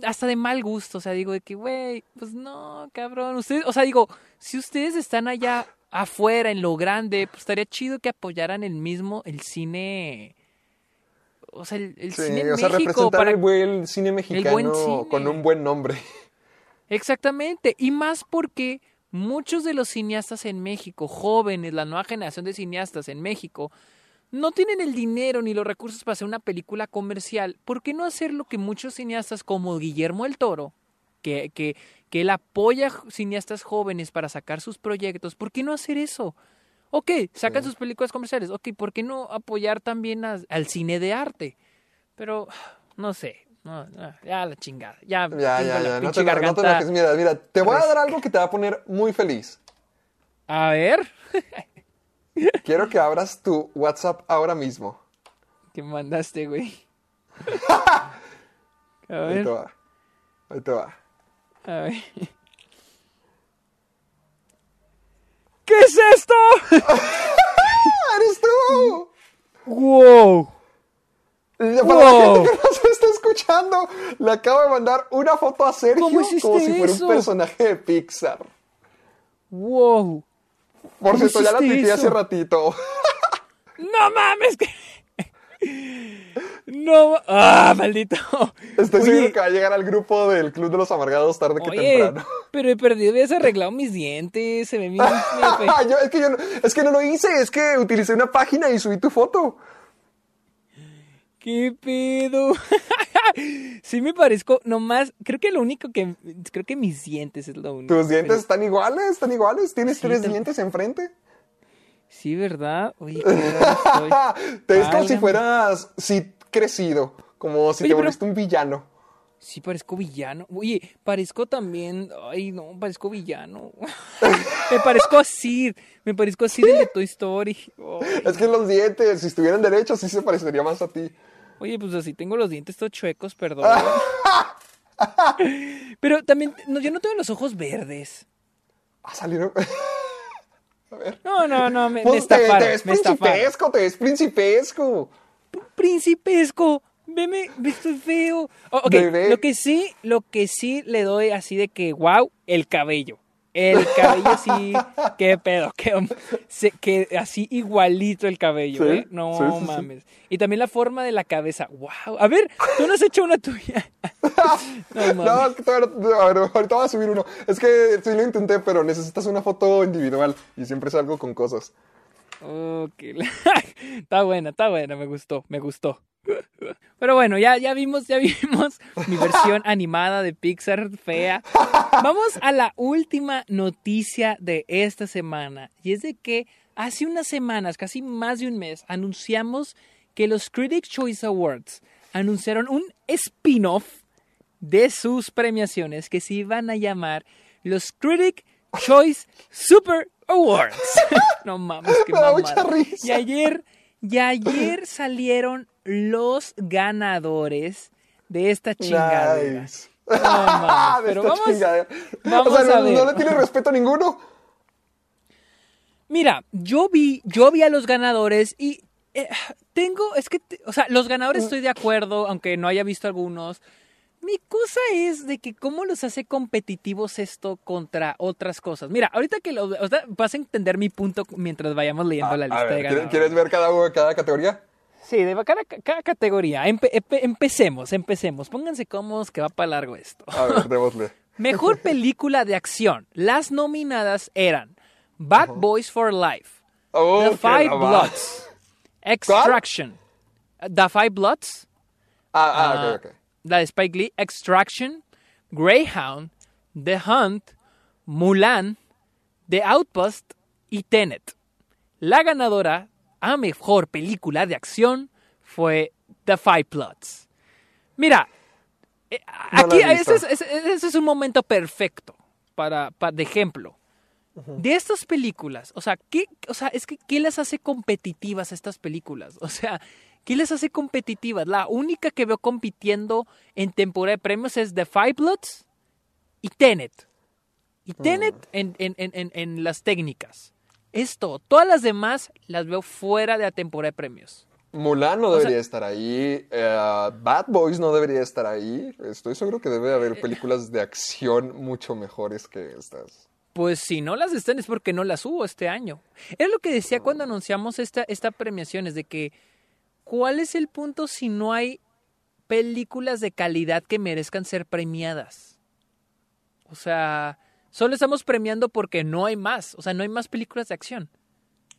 hasta de mal gusto. O sea, digo de que, güey, pues no, cabrón. Ustedes, o sea, digo, si ustedes están allá afuera en lo grande, pues estaría chido que apoyaran el mismo, el cine. O sea, el, el Sí, cine en o sea, México para el buen cine mexicano buen cine. con un buen nombre. Exactamente, y más porque muchos de los cineastas en México, jóvenes, la nueva generación de cineastas en México, no tienen el dinero ni los recursos para hacer una película comercial. ¿Por qué no hacer lo que muchos cineastas como Guillermo el Toro, que, que, que él apoya a cineastas jóvenes para sacar sus proyectos, ¿por qué no hacer eso? Ok, sacan sus películas comerciales, ok, ¿por qué no apoyar también a- al cine de arte? Pero, no sé, no, no, ya la chingada, ya, Ya, ya, la ya. No te, no te enojes. Mira, mira, te voy a dar algo que te va a poner muy feliz. A ver, Quiero que abras tu WhatsApp ahora mismo. ¿qué mandaste, güey? A Ahí ver, te va. Ahí te va. a ver. ¿Qué es esto? ¡Ah, ¡Eres tú! ¡Wow! Para la Wow. gente que no se está escuchando, le acabo de mandar una foto a Sergio ¿Cómo hiciste como si fuera eso? un personaje de Pixar. ¡Wow! Por ¿Cómo cierto, ya la tuiteé hace ratito. ¡No mames! No, ah, maldito. Estoy Oye, seguro que va a llegar al grupo del Club de los Amargados tarde que temprano. pero he perdido, habías arreglado mis dientes, se ven bien. Yo- es, que yo no, es que no lo hice, es que utilicé una página y subí tu foto. ¿Qué pedo? sí me parezco, nomás, creo que lo único que, creo que mis dientes es lo único. Tus dientes pero- están iguales, están iguales. Tienes Sí, tres dientes enfrente. Sí, ¿verdad? Oye, qué estoy. Te ves como si fueras, sí, crecido. Como si Oye, te pero- volviste un villano. Sí, parezco villano. Oye, parezco también. Ay, no, parezco villano. me parezco a Sid. Me parezco a Sid de Toy Story. Ay. Es que los dientes, si estuvieran derechos, sí se parecería más a ti. Oye, pues así tengo los dientes todos chuecos, perdón. Pero también, no, yo no tengo los ojos verdes. Ah, salieron. No, no, no, me, me Pues te, estafaron. te ves me estafaron. principesco, te ves principesco. Principesco. Veme, me estoy feo. Oh, ok, Bebé. lo que sí, lo que sí le doy así de que, wow, el cabello. El cabello sí, qué pedo, que, se- que así igualito el cabello, Sí, ¿eh? No sí, sí, sí. mames. Y también la forma de la cabeza, wow. A ver, tú no has hecho una tuya. no mames. No, es que todavía a ver, ahorita voy a subir uno. Es que sí lo intenté, pero necesitas una foto individual y siempre salgo con cosas. Ok. está buena, está buena, me gustó, me gustó. Pero bueno, ya, ya vimos, ya vimos mi versión animada de Pixar fea. Vamos a la última noticia de esta semana. Y es de que hace unas semanas, casi más de un mes, anunciamos que los Critics' Choice Awards anunciaron un spin-off de sus premiaciones que se iban a llamar los Critic Choice Super Awards. no mames, qué Me da mucha risa. Y ayer, y ayer salieron los ganadores de esta chingadera. Nice. No mames, De pero vamos, chingadera. vamos o sea, a no, ver. no le tiene respeto a ninguno. Mira, yo vi, yo vi a los ganadores y eh, tengo, es que, o sea, los ganadores estoy de acuerdo, aunque no haya visto algunos. Mi cosa es de que cómo los hace competitivos esto contra otras cosas. Mira, ahorita que lo, o sea, vas a entender mi punto mientras vayamos leyendo la A lista ver, de ¿quieres, ganadores. quieres ver cada, cada categoría? Sí, de cada, cada categoría. Empe- empe- empecemos, empecemos. Pónganse cómodos que va para largo esto. A ver, démosle. Mejor película de acción. Las nominadas eran Bad Boys for Life, Oh, The Five la. Bloods, Extraction, The Five Bloods, Ah, ah, ah, ok, ok. La de Spike Lee, Extraction, Greyhound, The Hunt, Mulan, The Outpost y Tenet. La ganadora a mejor película de acción fue The Five Bloods. Mira, eh, No aquí he visto. ese es, ese- ese es un momento perfecto para, para de ejemplo. De estas películas, o sea, ¿qué, o sea, es que ¿qué las hace competitivas estas películas? O sea, ¿qué les hace competitivas? La única que veo compitiendo en temporada de premios es The Five Bloods y Tenet. Y Tenet en, en- en- en- en las técnicas. Esto, todas las demás las veo fuera de la temporada de premios. Mulan no sea- debería estar ahí. eh, Bad Boys no debería estar ahí. Estoy seguro que debe Eh, haber películas de acción mucho mejores que estas. Pues si no las están es porque no las hubo este año. Era lo que decía cuando anunciamos esta, esta premiación, es de que ¿cuál es el punto si no hay películas de calidad que merezcan ser premiadas? O sea, solo estamos premiando porque no hay más, o sea, no hay más películas de acción.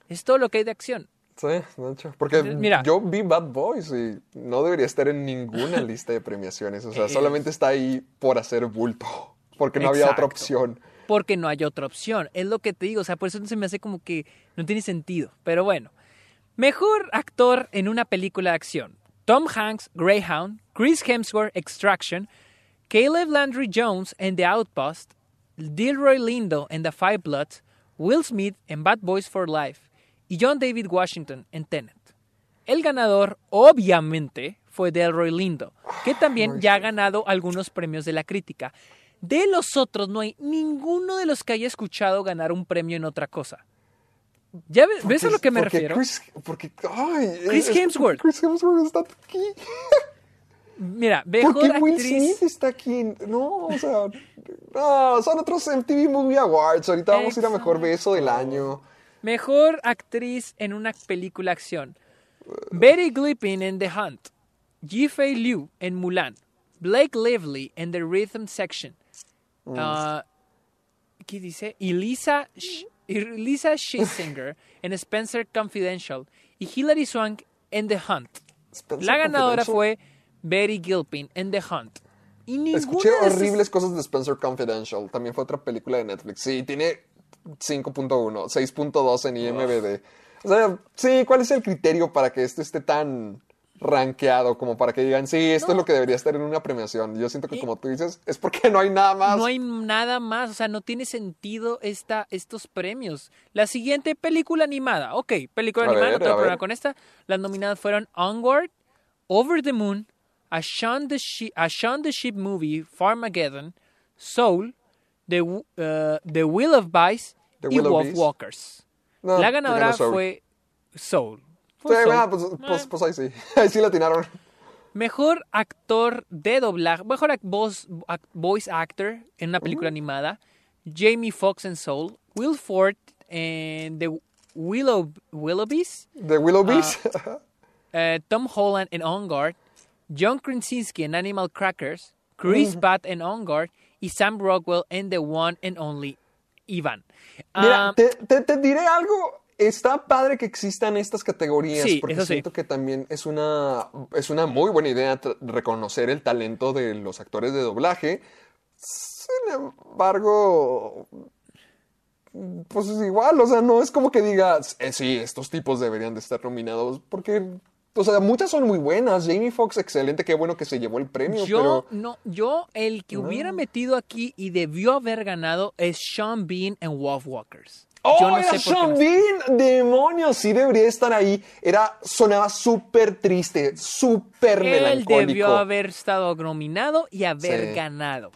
Es todo lo que hay de acción. Sí, de hecho. Porque Entonces, mira. yo vi Bad Boys y no debería estar en ninguna lista de premiaciones. O sea, Eh. solamente está ahí por hacer bulto. porque no había otra opción. porque no hay otra opción. Es lo que te digo, o sea, por eso se me hace como que no tiene sentido. Pero bueno, mejor actor en una película de acción. Tom Hanks, Greyhound, Chris Hemsworth, Extraction, Caleb Landry Jones en The Outpost, Delroy Lindo en The Five Bloods, Will Smith en Bad Boys for Life y John David Washington en Tenet. El ganador, obviamente, fue Delroy Lindo, que también ya ha ganado algunos premios de la crítica. De los otros, no hay ninguno de los que haya escuchado ganar un premio en otra cosa. ¿Ya ves, ¿ves a lo que me Porque refiero? Chris, porque, ay, Chris es- Hemsworth. Chris Hemsworth está aquí. Mira, ¿Por mejor qué Will actriz. Smith está aquí? No, o sea, no, son otros MTV Movie Awards. Ahorita vamos a ir a mejor beso del año. Mejor actriz en una película acción. Betty Glippin en The Hunt. Ji-Fei Liu en Mulan. Blake Lively en The Rhythm Section. Ah, ¿Qué dice? Elisa, Sh- Elisa Schlesinger en Spencer Confidential. Y Hilary Swank en The Hunt. Spencer La ganadora fue Betty Gilpin en The Hunt. Y Escuché esas- horribles cosas de Spencer Confidential. También fue otra película de Netflix. Sí, tiene 5.1, 6.2 en IMDb. O sea, sí, ¿cuál es el criterio para que esto esté tan rankeado como para que digan, sí, esto es lo que debería estar en una premiación? Yo siento que como tú dices, es porque no hay nada más. No hay nada más, o sea, no tiene sentido esta, estos premios. La siguiente película animada, ok, película A animada, ver, no tengo problema ver. con esta. Las nominadas fueron Onward, Over the Moon, A Shaun the, Sheep, a Shaun the Sheep Movie, Farmageddon, Soul, The, uh, the Will of Vice The y Will of Wolf. Walkers. No, La ganadora ganó Soul. Sí, Soul. ah, pues, pues, pues ahí sí. Ahí sí la atinaron. Mejor actor de doblaje, mejor voz, voice actor en una película animada, Jamie Foxx en Soul, Will Ford en The Willow, Willoughbys, De Willow Beast. eh, Tom Holland en On Guard, John Krasinski en Animal Crackers, Chris Pratt en On Guard y Sam Rockwell en The One and Only Ivan. Mira, Ah, te, te- te diré algo. Está padre que existan estas categorías Sí, porque eso sí. siento que también es una, es una muy buena idea reconocer el talento de los actores de doblaje. Sin embargo, pues es igual, o sea, no es como que digas, eh, sí, estos tipos deberían de estar nominados porque, o sea, muchas son muy buenas. Jamie Foxx, excelente, qué bueno que se llevó el premio, Yo pero... no, yo el que hubiera metido aquí y debió haber ganado es Sean Bean en Wolf Walkers. ¡Oh, yo no era sé por qué! ¡Demonios! Sí debería estar ahí. Era, sonaba súper triste, súper Él melancólico. debió haber estado nominado y haber Sí. ganado.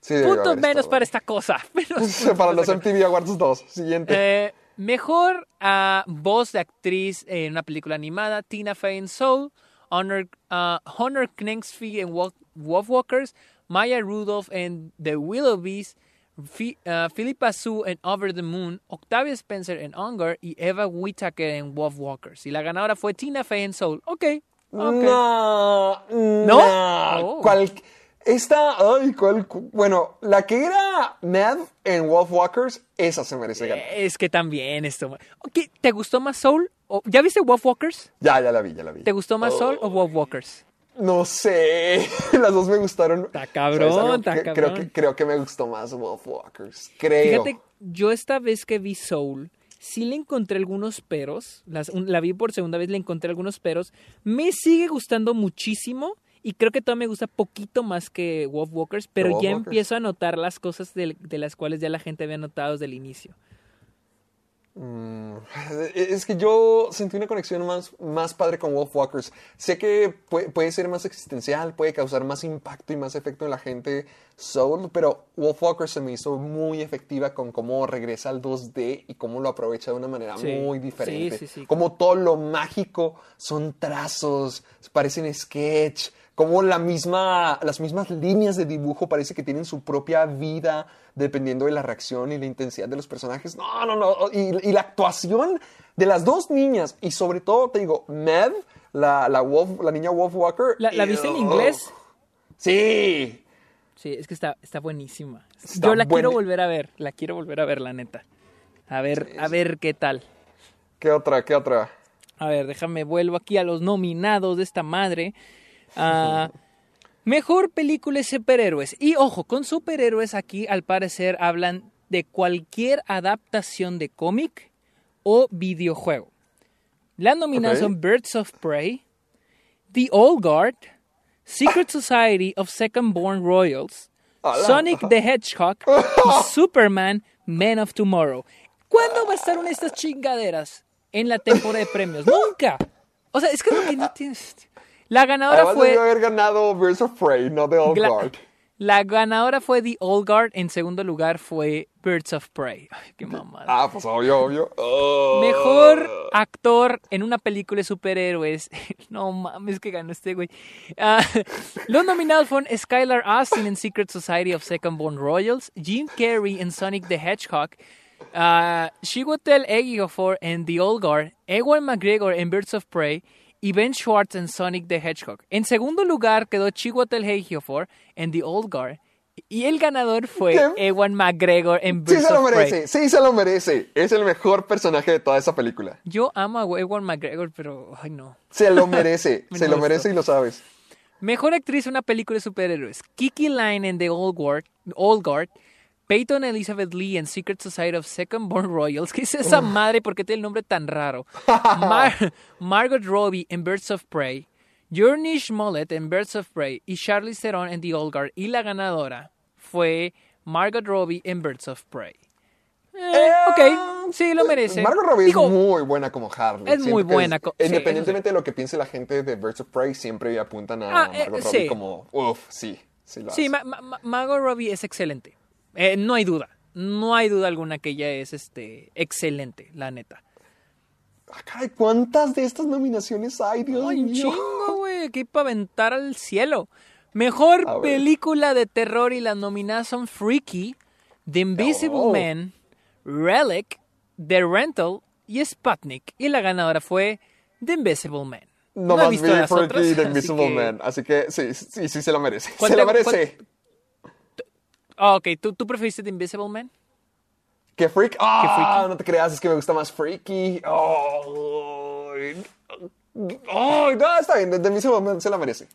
Sí, Puntos menos estado. para esta cosa. Para los. MTV Awards 2. Siguiente. Eh, mejor ah, voz de actriz en una película animada, Tina Fey en Soul, Honor, ah, Honor Kningsby en Wolf, Wolfwalkers, Maya Rudolph en The Willoughbys, Fi- ah, Philippa Sue en Over the Moon, Octavia Spencer en Hunger y Eva Whittaker en Wolfwalkers. Y la ganadora fue Tina Fey en Soul. Ok. ok. No, ¿No? no. Oh. ¿Cuál- esta, ay, ¿cuál? cu- Bueno, la que era Ned en Wolfwalkers, esa se merece ganar. Es que también esto. Ok, ¿Te gustó más Soul? ¿O- ¿Ya viste Wolfwalkers? Ya, ya la vi, ya la vi. ¿Te gustó más Soul o Wolfwalkers? No sé, las dos me gustaron. Está cabrón, está Que- Creo cabrón. que, creo que me gustó más Wolfwalkers. Creo. Fíjate, yo esta vez que vi Soul, sí le encontré algunos peros. Las- la vi por segunda vez, le encontré algunos peros. Me sigue gustando muchísimo. Y creo que todavía me gusta poquito más que Wolfwalkers, pero ya empiezo a notar las cosas de, de las cuales ya la gente había notado desde el inicio. Mm, Es que yo sentí una conexión más, más padre con Wolfwalkers. Sé que puede, puede ser más existencial, puede causar más impacto y más efecto en la gente Soul, pero Wolfwalkers se me hizo muy efectiva con cómo regresa al 2D y cómo lo aprovecha de una manera Sí, muy diferente. sí, sí, sí. Como todo lo mágico son trazos, parecen sketch, como la misma, las mismas líneas de dibujo parece que tienen su propia vida dependiendo de la reacción y la intensidad de los personajes. No, no, no. Y, y la actuación de las dos niñas y sobre todo, te digo, Mev, la, la, wolf, la niña Wolf Walker. ¿La, la viste en inglés? Sí. Sí, es que está, está buenísima. Está Yo la quiero volver a ver, la quiero volver a ver, la neta. A ver, a ver qué tal. ¿Qué otra? ¿Qué otra? A ver, déjame vuelvo aquí a los nominados de esta madre. Ah, Mejor película de superhéroes. Y ojo, con superhéroes aquí al parecer hablan de cualquier adaptación de cómic o videojuego. Las nominadas Ok. son Birds of Prey, The Old Guard, Secret Society of Second Born Royals. Sonic the Hedgehog y Superman Men of Tomorrow. ¿Cuándo va a estar una de estas chingaderas en la temporada de premios? Nunca. O sea, es que no tienes. La ganadora Además fue. debió haber ganado Birds of Prey, no The Old Guard. La ganadora fue The Old Guard. En segundo lugar fue Birds of Prey. Ay, qué mamada. Ah, pues obvio, obvio. Oh. Mejor actor en una película de superhéroes. No mames que ganó este güey. Ah, los nominados fueron Skylar Austin en Secret Society of Second Born Royals, Jim Carrey en Sonic the Hedgehog, uh, Chiwetel Ejiofor en The Old Guard, Ewan McGregor en Birds of Prey y Ben Schwartz en Sonic the Hedgehog. En segundo lugar quedó Chiwetel Ejiofor en The Old Guard y el ganador fue ¿Qué? Ewan McGregor en Sí Birds se lo of Prey. merece, sí se lo merece. Es el mejor personaje de toda esa película. Yo amo a Ewan McGregor, pero ay no. Se lo merece, Me se lo merece y lo sabes. Mejor actriz en una película de superhéroes. Kiki Line en The Old Guard, Old Guard. Peyton Elizabeth Lee en Secret Society of Second Born Royals. ¿Qué es esa madre? ¿Por qué tiene el nombre tan raro? Mar- Margot Robbie en Birds of Prey. Journey Smollett en Birds of Prey. Y Charlize Theron en The Old Guard. Y la ganadora fue Margot Robbie en Birds of Prey. Eh, ok, sí, lo merece. Margot Robbie Digo, es muy buena como Harley. es muy Siento que buena sí, independientemente de lo que piense la gente de Birds of Prey, siempre apuntan a Ah, eh, Margot Robbie sí. como, uff, sí, sí lo Sí, Margot Robbie es excelente. Eh, no hay duda. No hay duda alguna que ella es este excelente, la neta. Ah, caray, ¿cuántas de estas nominaciones hay, Dios Ay, mío? chingo, güey. Que para aventar al cielo. Mejor película de terror y las nominadas son Freaky, The Invisible Oh. Man, Relic, The Rental y Sputnik. Y la ganadora fue The Invisible Man. No, he más vi Freaky y The así Invisible que- Man. Así que sí, sí, sí se lo merece. ¿Cuál Se lo merece. Ah, ok, ¿Tú, ¿tú preferiste The Invisible Man? ¿Qué freak? Ah, freaky? no te creas, es que me gusta más Freaky. Oh, oh, no, está bien, The Invisible Man se la merece.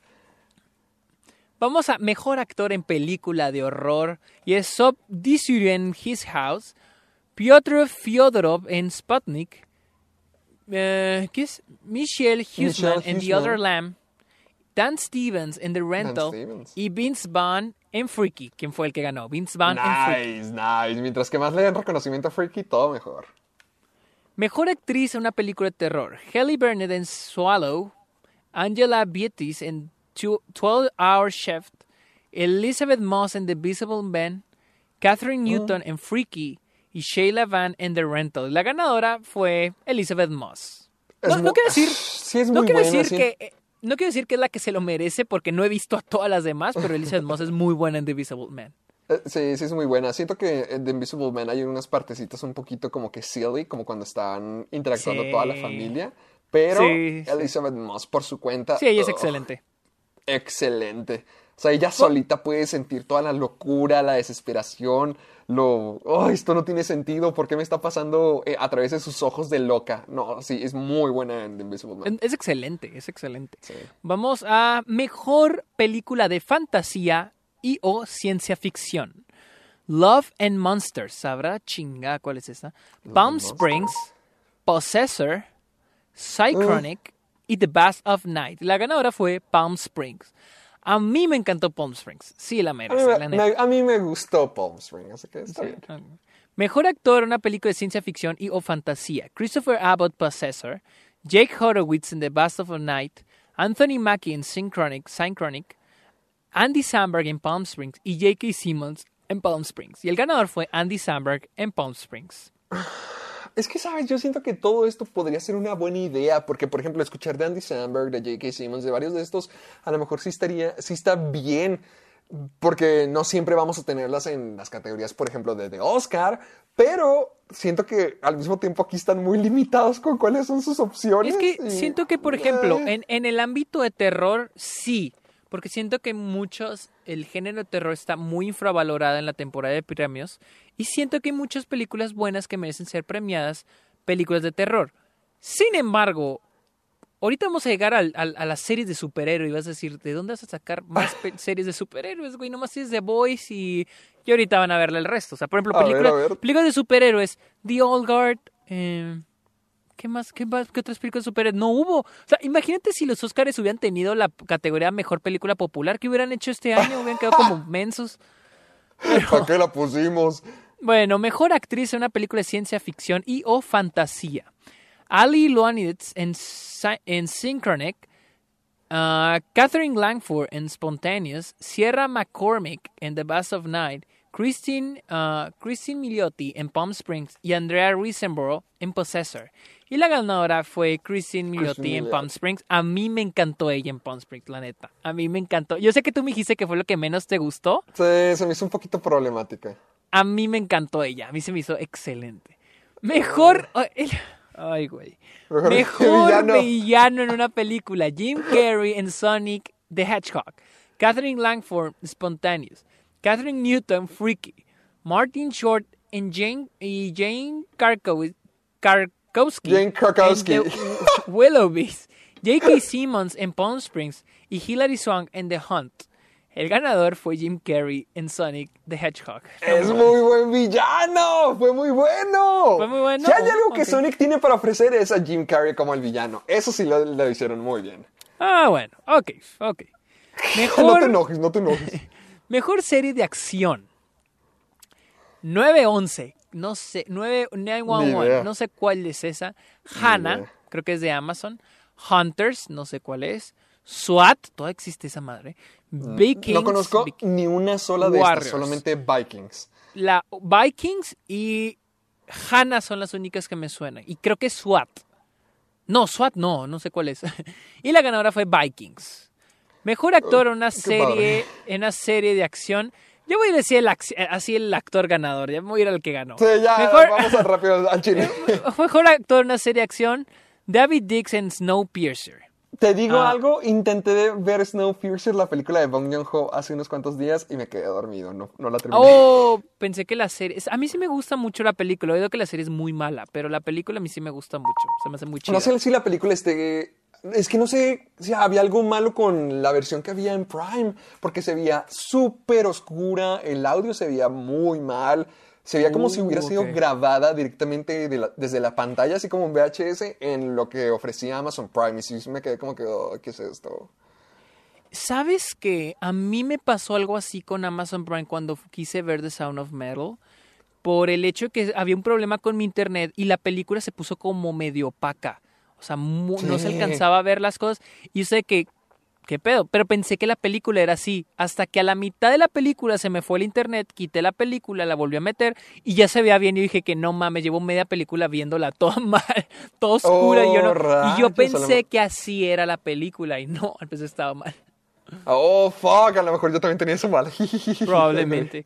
Vamos a mejor actor en película de horror y es Sob Disury en His House, Piotr Fyodorov en Sputnik, eh, ¿qué es? Michelle Huseman en The. Other Lamb, Dan Stevens en The Rental y Vince Vaughn en Freaky. ¿Quién fue el que ganó? Vince Vaughn en Freaky. Nice, nice. Mientras que más le den reconocimiento a Freaky, todo mejor. Mejor actriz en una película de terror. Halle Burnett en Swallow. Angela Beatis en Tw- 12 Hour Shift. Elizabeth Moss en The Visible Man. Catherine Newton en Freaky. Y Shayla Van en The Rental. La ganadora fue Elizabeth Moss. No, no quiero decir, Sí, es no muy quiero buena, decir sí. que... No quiero decir que es la que se lo merece porque no he visto a todas las demás, pero Elizabeth Moss es muy buena en The Visible Man. Eh, Sí, sí es muy buena. Siento que en The Invisible Man hay unas partecitas un poquito como que silly, como cuando están interactuando Sí. toda la familia. Pero Sí, sí. Elizabeth Moss por su cuenta. Sí, ella es ugh, excelente. Excelente. O sea, ella solita puede sentir toda la locura, la desesperación, lo... "Oh, esto no tiene sentido! ¿Por qué me está pasando eh, a través de sus ojos de loca? No, sí, es muy buena en The Invisible Man. Es excelente, es excelente. Sí. Vamos a mejor película de fantasía y o ciencia ficción. Love and Monsters, ¿sabrá chinga cuál es esta? Palm Springs, Possessor, Psychronic y The Bath of Night. La ganadora fue Palm Springs. A mí me encantó Palm Springs. Sí, la A mí, merece, me, la neta. me- a mí me gustó Palm Springs, así que está bien. Mejor actor en una película de ciencia ficción y o fantasía. Christopher Abbott, Possessor. Jake Horowitz en The Bast of a Night. Anthony Mackie en Synchronic, Synchronic. Andy Samberg en Palm Springs. Y J.K. Simmons en Palm Springs. Y el ganador fue Andy Samberg en Palm Springs. Es que, ¿sabes? Yo siento que todo esto podría ser una buena idea, porque, por ejemplo, escuchar de Andy Samberg, de J.K. Simmons, de varios de estos, a lo mejor sí, estaría, sí está bien, porque no siempre vamos a tenerlas en las categorías, por ejemplo, de, de Oscar, pero siento que al mismo tiempo aquí están muy limitados con cuáles son sus opciones. Es que y- siento que, por ejemplo, Eh, en, en el ámbito de terror, sí. Porque siento que muchos, el género de terror está muy infravalorado en la temporada de premios. Y siento que hay muchas películas buenas que merecen ser premiadas, películas de terror. Sin embargo, ahorita vamos a llegar al- al- a las series de superhéroes y vas a decir, ¿de dónde vas a sacar más series de superhéroes, güey? Nomás tienes The Boys y, y ahorita van a verle el resto. O sea, por ejemplo, películas, películas de superhéroes, The Old Guard, eh, ¿qué más? ¿Qué más? ¿Qué otras películas superhéroes? No hubo. O sea, imagínate si los Oscars hubieran tenido la categoría Mejor Película Popular, ¿qué hubieran hecho este año? Hubieran quedado como mensos. ¿Para qué la pusimos? Bueno, mejor actriz en una película de ciencia ficción y o fantasía. Ali Loanitz en, en Synchronic, uh, Catherine Langford en Spontaneous, Sierra McCormick en The Bass of Night, Christine, uh, Christine Milioti en Palm Springs y Andrea Risenborough en Possessor. Y la ganadora fue Christine Milioti Christine en Palm. Springs. A mí me encantó ella en Palm Springs, la neta. A mí me encantó. Yo sé que tú me dijiste que fue lo que menos te gustó. Sí, se me hizo un poquito problemática. A mí me encantó ella. A mí se me hizo excelente. Mejor. ay, el- Ay, güey. Mejor Mejor villano. villano en una película. Jim Carrey en Sonic the Hedgehog. Catherine Langford, Spontaneous. Catherine Newton, Freaky. Martin Short en Jane y Jane Karkow- Karkowski. Jane The Willoughbys. J.K. Simmons en Palm Springs y Hilary Swank en The Hunt. El ganador fue Jim Carrey en Sonic the Hedgehog. Es muy buen villano, fue muy bueno. ¿Fue muy bueno? Si hay algo que. Sonic tiene para ofrecer es a Jim Carrey como el villano. Eso sí lo, lo hicieron muy bien. Ah, bueno, ok, ok. No te Mejor, enojes, no te enojes. mejor serie de acción. 911, no sé, 9, Ni 911, idea. no sé cuál es esa. Hannah, creo que es de Amazon. Hunters, no sé cuál es. SWAT, todavía existe esa madre. Vikings, Mm, no conozco ni una sola de Warriors. estas, solamente Vikings. la Vikings y Hannah son las únicas que me suenan. Y creo que SWAT. No, SWAT no, no sé cuál es. y la ganadora fue Vikings. Mejor actor en una serie, en una serie de acción. Yo voy a decir el ac- así el actor ganador. Ya me voy a ir al que ganó. Sí, ya, Mejor, vamos a rápido al chile. mejor actor en una serie de acción. David Dix en Snowpiercer. Te digo Ah. algo, intenté ver Snowpiercer, la película de Bong Joon-ho, hace unos cuantos días y me quedé dormido, no, no la terminé. Oh, pensé que la serie. A mí sí me gusta mucho la película. He oído que la serie es muy mala, pero la película a mí sí me gusta mucho. Se me hace muy chida. No sé si la película esté... Es que no sé si había algo malo con la versión que había en Prime, porque se veía súper oscura, el audio se veía muy mal, se veía como si Uh, hubiera sido grabada directamente de la- desde la pantalla, así como en VHS, en lo que ofrecía Amazon Prime. Y sí me quedé como que, oh, ¿qué es esto? ¿Sabes que a mí me pasó algo así con Amazon Prime cuando quise ver The Sound of Metal? Por el hecho de que había un problema con mi internet y la película se puso como medio opaca. O sea, no se alcanzaba a ver las cosas. Y yo sé que, ¿qué pedo? Pero pensé que la película era así. Hasta que a la mitad de la película se me fue el internet, quité la película, la volví a meter y ya se veía bien. Y dije que no mames, llevo media película viéndola toda mal, toda oscura. y, yo no- y yo Oh, lo pensé que así era la película y no, al estaba mal. Oh, fuck, a lo mejor yo también tenía eso mal. Probablemente.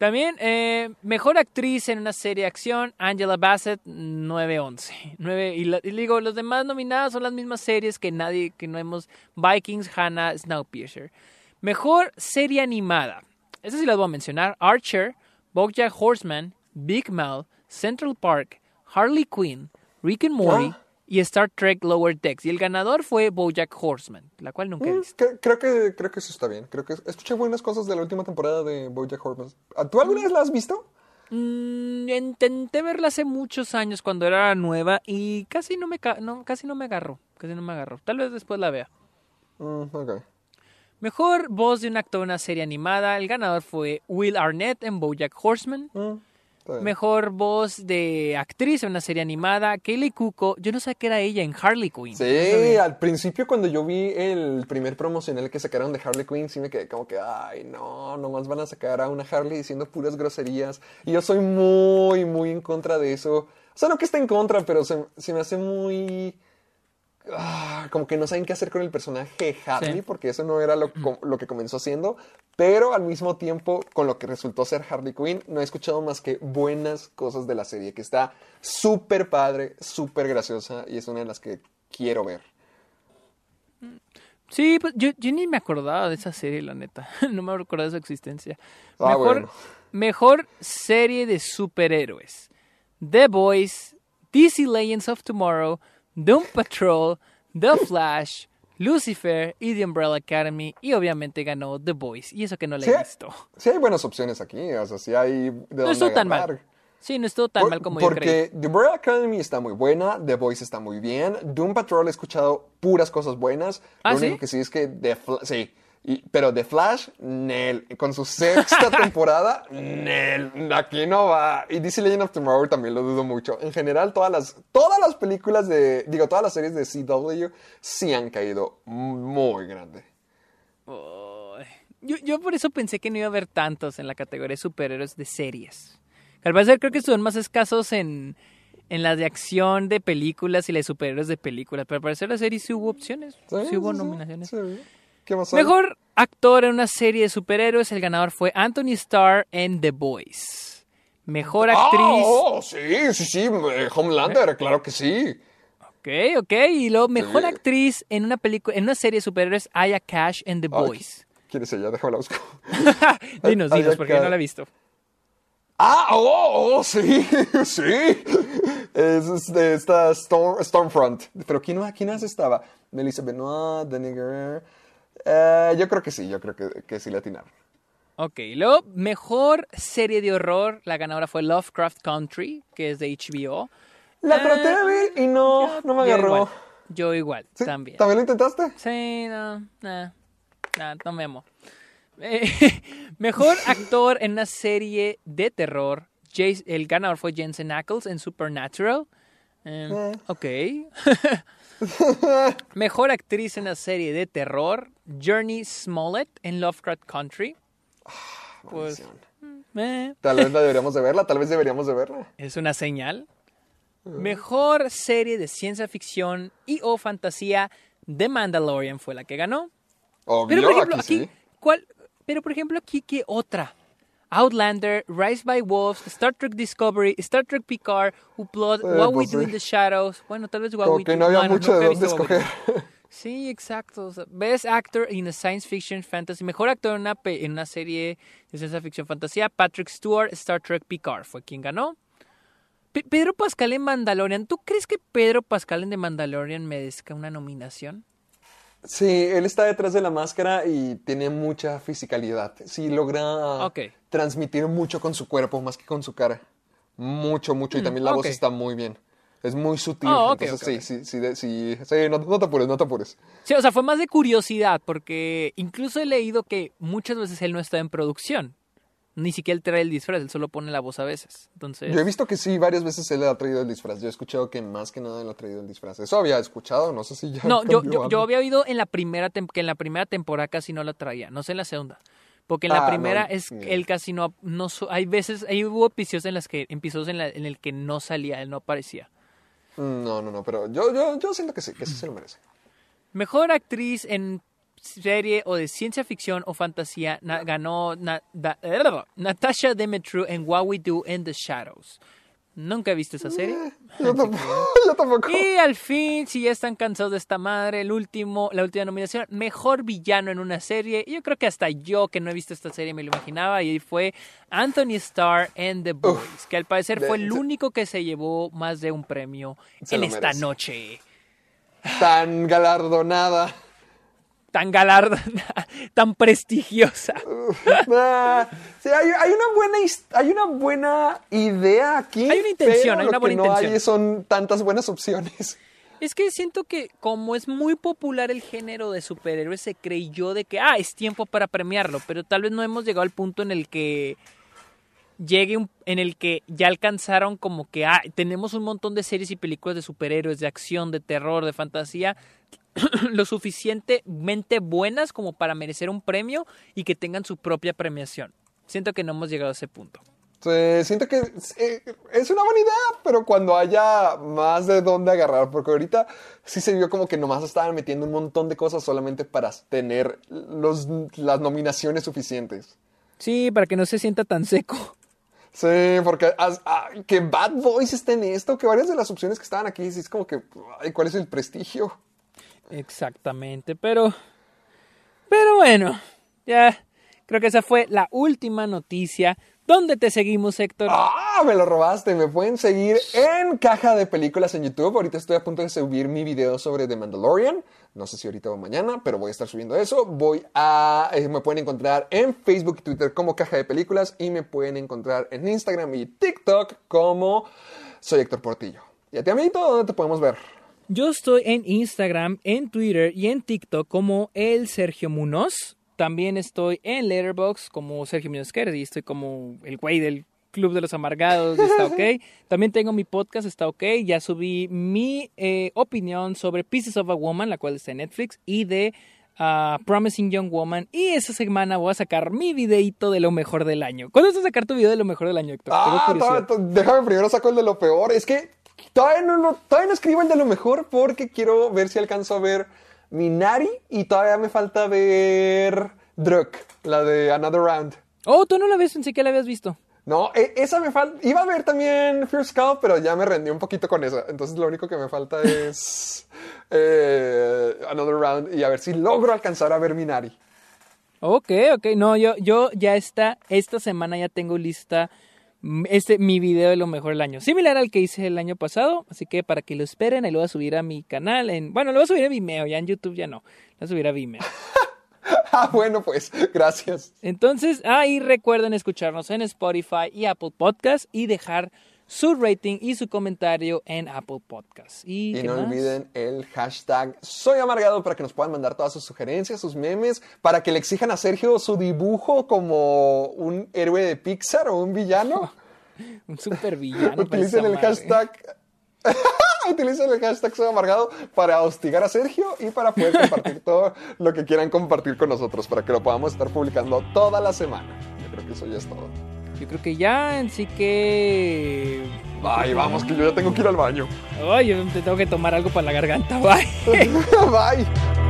También, eh, mejor actriz en una serie de acción, Angela Bassett, 9-11. 9, y, la- digo, los demás nominados son las mismas series que nadie, que no hemos, Vikings, Hannah, Snowpiercer. Mejor serie animada. Estas sí las voy a mencionar. Archer, Bojack Horseman, Big Mouth, Central Park, Harley Quinn, Rick and Morty Ah. Y Star Trek Lower Decks. Y el ganador fue Bojack Horseman, la cual nunca he Mm, visto. cre- creo, que, creo que eso está bien. Creo que escuché buenas cosas de la última temporada de Bojack Horseman. ¿Ah, ¿Tú alguna vez la has visto? Mm, intenté verla hace muchos años cuando era nueva y casi no me no, casi no me agarró, casi no me agarró. Tal vez después la vea. Mm, ok. Mejor voz de un actor en una serie animada, el ganador fue Will Arnett en BoJack Horseman. Mm. Mejor voz de actriz en una serie animada, Kaylee Cuoco. Yo no sé qué era ella en Harley Quinn. Sí, al principio cuando yo vi el primer promocional que sacaron de Harley Quinn, sí me quedé como que, ay, no, nomás van a sacar a una Harley diciendo puras groserías. Y yo soy muy, muy en contra de eso. O sea, no que esté en contra, pero se, se me hace muy... ah, como que no saben qué hacer con el personaje de Harley, Sí. porque eso no era lo, lo que comenzó haciendo. Pero al mismo tiempo, con lo que resultó ser Harley Quinn, no he escuchado más que buenas cosas de la serie, que está súper padre, súper graciosa y es una de las que quiero ver. Sí, pues yo, yo ni me acordaba de esa serie, la neta. No me acordaba de su existencia. Ah, Mejor, bueno. mejor serie de superhéroes. The Boys, DC Legends of Tomorrow, Doom Patrol, The Flash, Lucifer y The Umbrella Academy y obviamente ganó The Voice. Y eso que no la he Sí, visto. sí hay buenas opciones aquí, o sea, sí hay de No dónde estuvo tan mal. Sí, no estuvo tan Por- mal como yo creí. porque The Umbrella Academy está muy buena, The Voice está muy bien, Doom Patrol he escuchado puras cosas buenas. ¿Ah, Lo sí? único que sí es que The Fla- sí, y- pero The Flash, Nel, con su sexta temporada, Nel, aquí no va. Y DC Legend of Tomorrow también lo dudo mucho. En general, todas las, todas las películas de, digo, todas las series de CW sí han caído muy grande. Yo, yo por eso pensé que no iba a haber tantos en la categoría de superhéroes de series. Al parecer creo que estuvieron más escasos en, en las de acción de películas y las de superhéroes de películas. Pero al parecer la serie sí hubo opciones. Sí, hubo sí, nominaciones. sí. ¿Qué hay? Mejor actor en una serie de superhéroes, el ganador fue Anthony Starr en The Boys. Mejor Ah, actriz. oh, sí, sí, sí, eh, Homelander, claro que sí. Ok, ok. Y luego mejor Sí. actriz en una película, en una serie de superhéroes, Aya Cash en The Ay, Boys. ¿Quién es ella? Déjame la busco. dinos, Aya dinos, porque Cash. no la he visto. Ah, oh, oh, sí, sí. Es, es de esta Storm, Stormfront. Pero ¿quién, quién más estaba? Melissa Benoit, Danny Guerrero. Eh, yo creo que sí, yo creo que, que sí le atinaron. Ok, luego, mejor serie de horror, la ganadora fue Lovecraft Country, que es de HBO. La Ah, traté de ver y no, no me Yo agarró. igual, yo igual, Sí, también. ¿También lo intentaste? Sí, no, nah, nah, no me amo. Eh, mejor actor en una serie de terror, Jas- el ganador fue Jensen Ackles en Supernatural. Em, Eh. Ok. mejor actriz en una serie de terror, Journey Smollett en Lovecraft Country. Pues, Maldición. eh, Tal vez la deberíamos de verla, tal vez deberíamos de verla. es una señal. Mejor serie de ciencia ficción y o fantasía, The Mandalorian fue la que ganó. Obvio, Pero por ejemplo, aquí aquí, sí. ¿cuál? Pero por ejemplo, aquí, ¿qué otra? Outlander, Rise by Wolves, Star Trek Discovery, Star Trek Picard, Upload, Eh, What We pues Do in the Shadows. Bueno, tal vez What Como We que Do. no había bueno, mucho nunca de dónde escoger. Sí, exacto. o sea, Best Actor in a Science Fiction Fantasy. Mejor actor en una, en una serie de ciencia ficción fantasía. Patrick Stewart, Star Trek Picard. Fue quien ganó. Pe- Pedro Pascal en Mandalorian. ¿Tú crees que Pedro Pascal en The Mandalorian merezca una nominación? Sí, él está detrás de la máscara y tiene mucha fisicalidad. Sí, logra transmitir mucho con su cuerpo más que con su cara. Mucho, mucho. Y también la voz está muy bien. Es muy sutil. Oh, ok, entonces, sí, sí, sí, sí, sí, no, no te apures, no te apures. Sí, o sea, fue más de curiosidad, porque incluso he leído que muchas veces él no está en producción. Ni siquiera él trae el disfraz, él solo pone la voz a veces. Entonces, Yo he visto que sí, varias veces él ha traído el disfraz. Yo he escuchado que más que nada él ha traído el disfraz. Eso había escuchado, no sé si ya. no, yo, yo, había oído en la primera que en la primera temporada casi no la traía, no sé en la segunda. Porque en la Ah, primera no, es él casi no, no hay veces, hay hubo episodios en las que episodios en, la- en el que no salía, él no aparecía. No, no, no, pero yo, yo, yo siento que sí, que sí se lo merece. Mejor actriz en serie o de ciencia ficción o fantasía na- ganó na- da- Natasha Demetru en What We Do in the Shadows. Nunca he visto esa serie. Yo tampoco. yo tampoco. Y al fin, si ya están cansados de esta madre, el último, la última nominación, mejor villano en una serie. Yo creo que hasta yo que no he visto esta serie me lo imaginaba. Y fue Anthony Starr en The Boys, que al parecer de- fue el único que se llevó más de un premio en esta merece. noche. Tan galardonada. Tan galardonada, tan prestigiosa. Sí, hay, hay una buena hay una buena idea aquí. Hay una intención, pero hay una lo que buena no intención. hay son tantas buenas opciones. Es que siento que como es muy popular el género de superhéroes, se creyó de que, ah, es tiempo para premiarlo, pero tal vez no hemos llegado al punto en el que llegue un- en el que ya alcanzaron como que, ah, tenemos un montón de series y películas de superhéroes, de acción, de terror, de fantasía, lo suficientemente buenas como para merecer un premio y que tengan su propia premiación. Siento que no hemos llegado a ese punto. Sí, siento que eh, es una buena idea, pero cuando haya más de dónde agarrar, porque ahorita sí se vio como que nomás estaban metiendo un montón de cosas solamente para tener los, las nominaciones suficientes. Sí, para que no se sienta tan seco. Sí, porque ah, que Bad Boys esté en esto, que varias de las opciones que estaban aquí, es como que, ay, ¿cuál es el prestigio? Exactamente, pero. Pero bueno, ya creo que esa fue la última noticia. ¿Dónde te seguimos, Héctor? ¡Ah! Me lo robaste. Me pueden seguir en Caja de Películas en YouTube. Ahorita estoy a punto de subir mi video sobre The Mandalorian. No sé si ahorita o mañana, pero voy a estar subiendo eso. Voy a. eh, me pueden encontrar en Facebook y Twitter como Caja de Películas. Y me pueden encontrar en Instagram y TikTok como Soy Héctor Portillo. ¿Y a ti, amiguito, dónde te podemos ver? Yo estoy en Instagram, en Twitter y en TikTok como el Sergio Munoz. También estoy en Letterboxd como Sergio Queres y estoy como el güey del Club de los Amargados, está ok. También tengo mi podcast, está ok. Ya subí mi eh, opinión sobre Pieces of a Woman, la cual está en Netflix, y de ah, Promising Young Woman. Y esta semana voy a sacar mi videito de lo mejor del año. ¿Cuándo vas a sacar tu video de lo mejor del año, Héctor? Ah, déjame primero saco el de lo peor. Es que todavía no, lo- todavía no escribo el de lo mejor porque quiero ver si alcanzo a ver Minari y todavía me falta ver Druk, la de Another Round. Oh, tú no la ves, pensé que la habías visto. No, e- esa me falta. Iba a ver también Fierce Cow, pero ya me rendí un poquito con esa. Entonces lo único que me falta es eh, Another Round y a ver si logro alcanzar a ver Minari. Ok, ok. No, yo, yo ya está, esta semana ya tengo lista este, mi video de lo mejor del año. Similar al que hice el año pasado, así que para que lo esperen, ahí lo voy a subir a mi canal. En, bueno, lo voy a subir a Vimeo, ya en YouTube ya no. Lo voy a subir a Vimeo. Ah, bueno, pues, gracias. Entonces, ahí recuerden escucharnos en Spotify y Apple Podcast y dejar su rating y su comentario en Apple Podcast. Y, Y ¿qué no más? olviden el hashtag Soy Amargado para que nos puedan mandar todas sus sugerencias, sus memes, para que le exijan a Sergio su dibujo como un héroe de Pixar o un villano. Un super villano. Utilicen el hashtag. Utilicen el hashtag Soy Amargado para hostigar a Sergio y para poder compartir todo lo que quieran compartir con nosotros, para que lo podamos estar publicando toda la semana. Yo creo que eso ya es todo. Yo creo que ya, así que... Ay, vamos, que yo ya tengo que ir al baño. Ay, yo te tengo que tomar algo para la garganta, bye. Bye.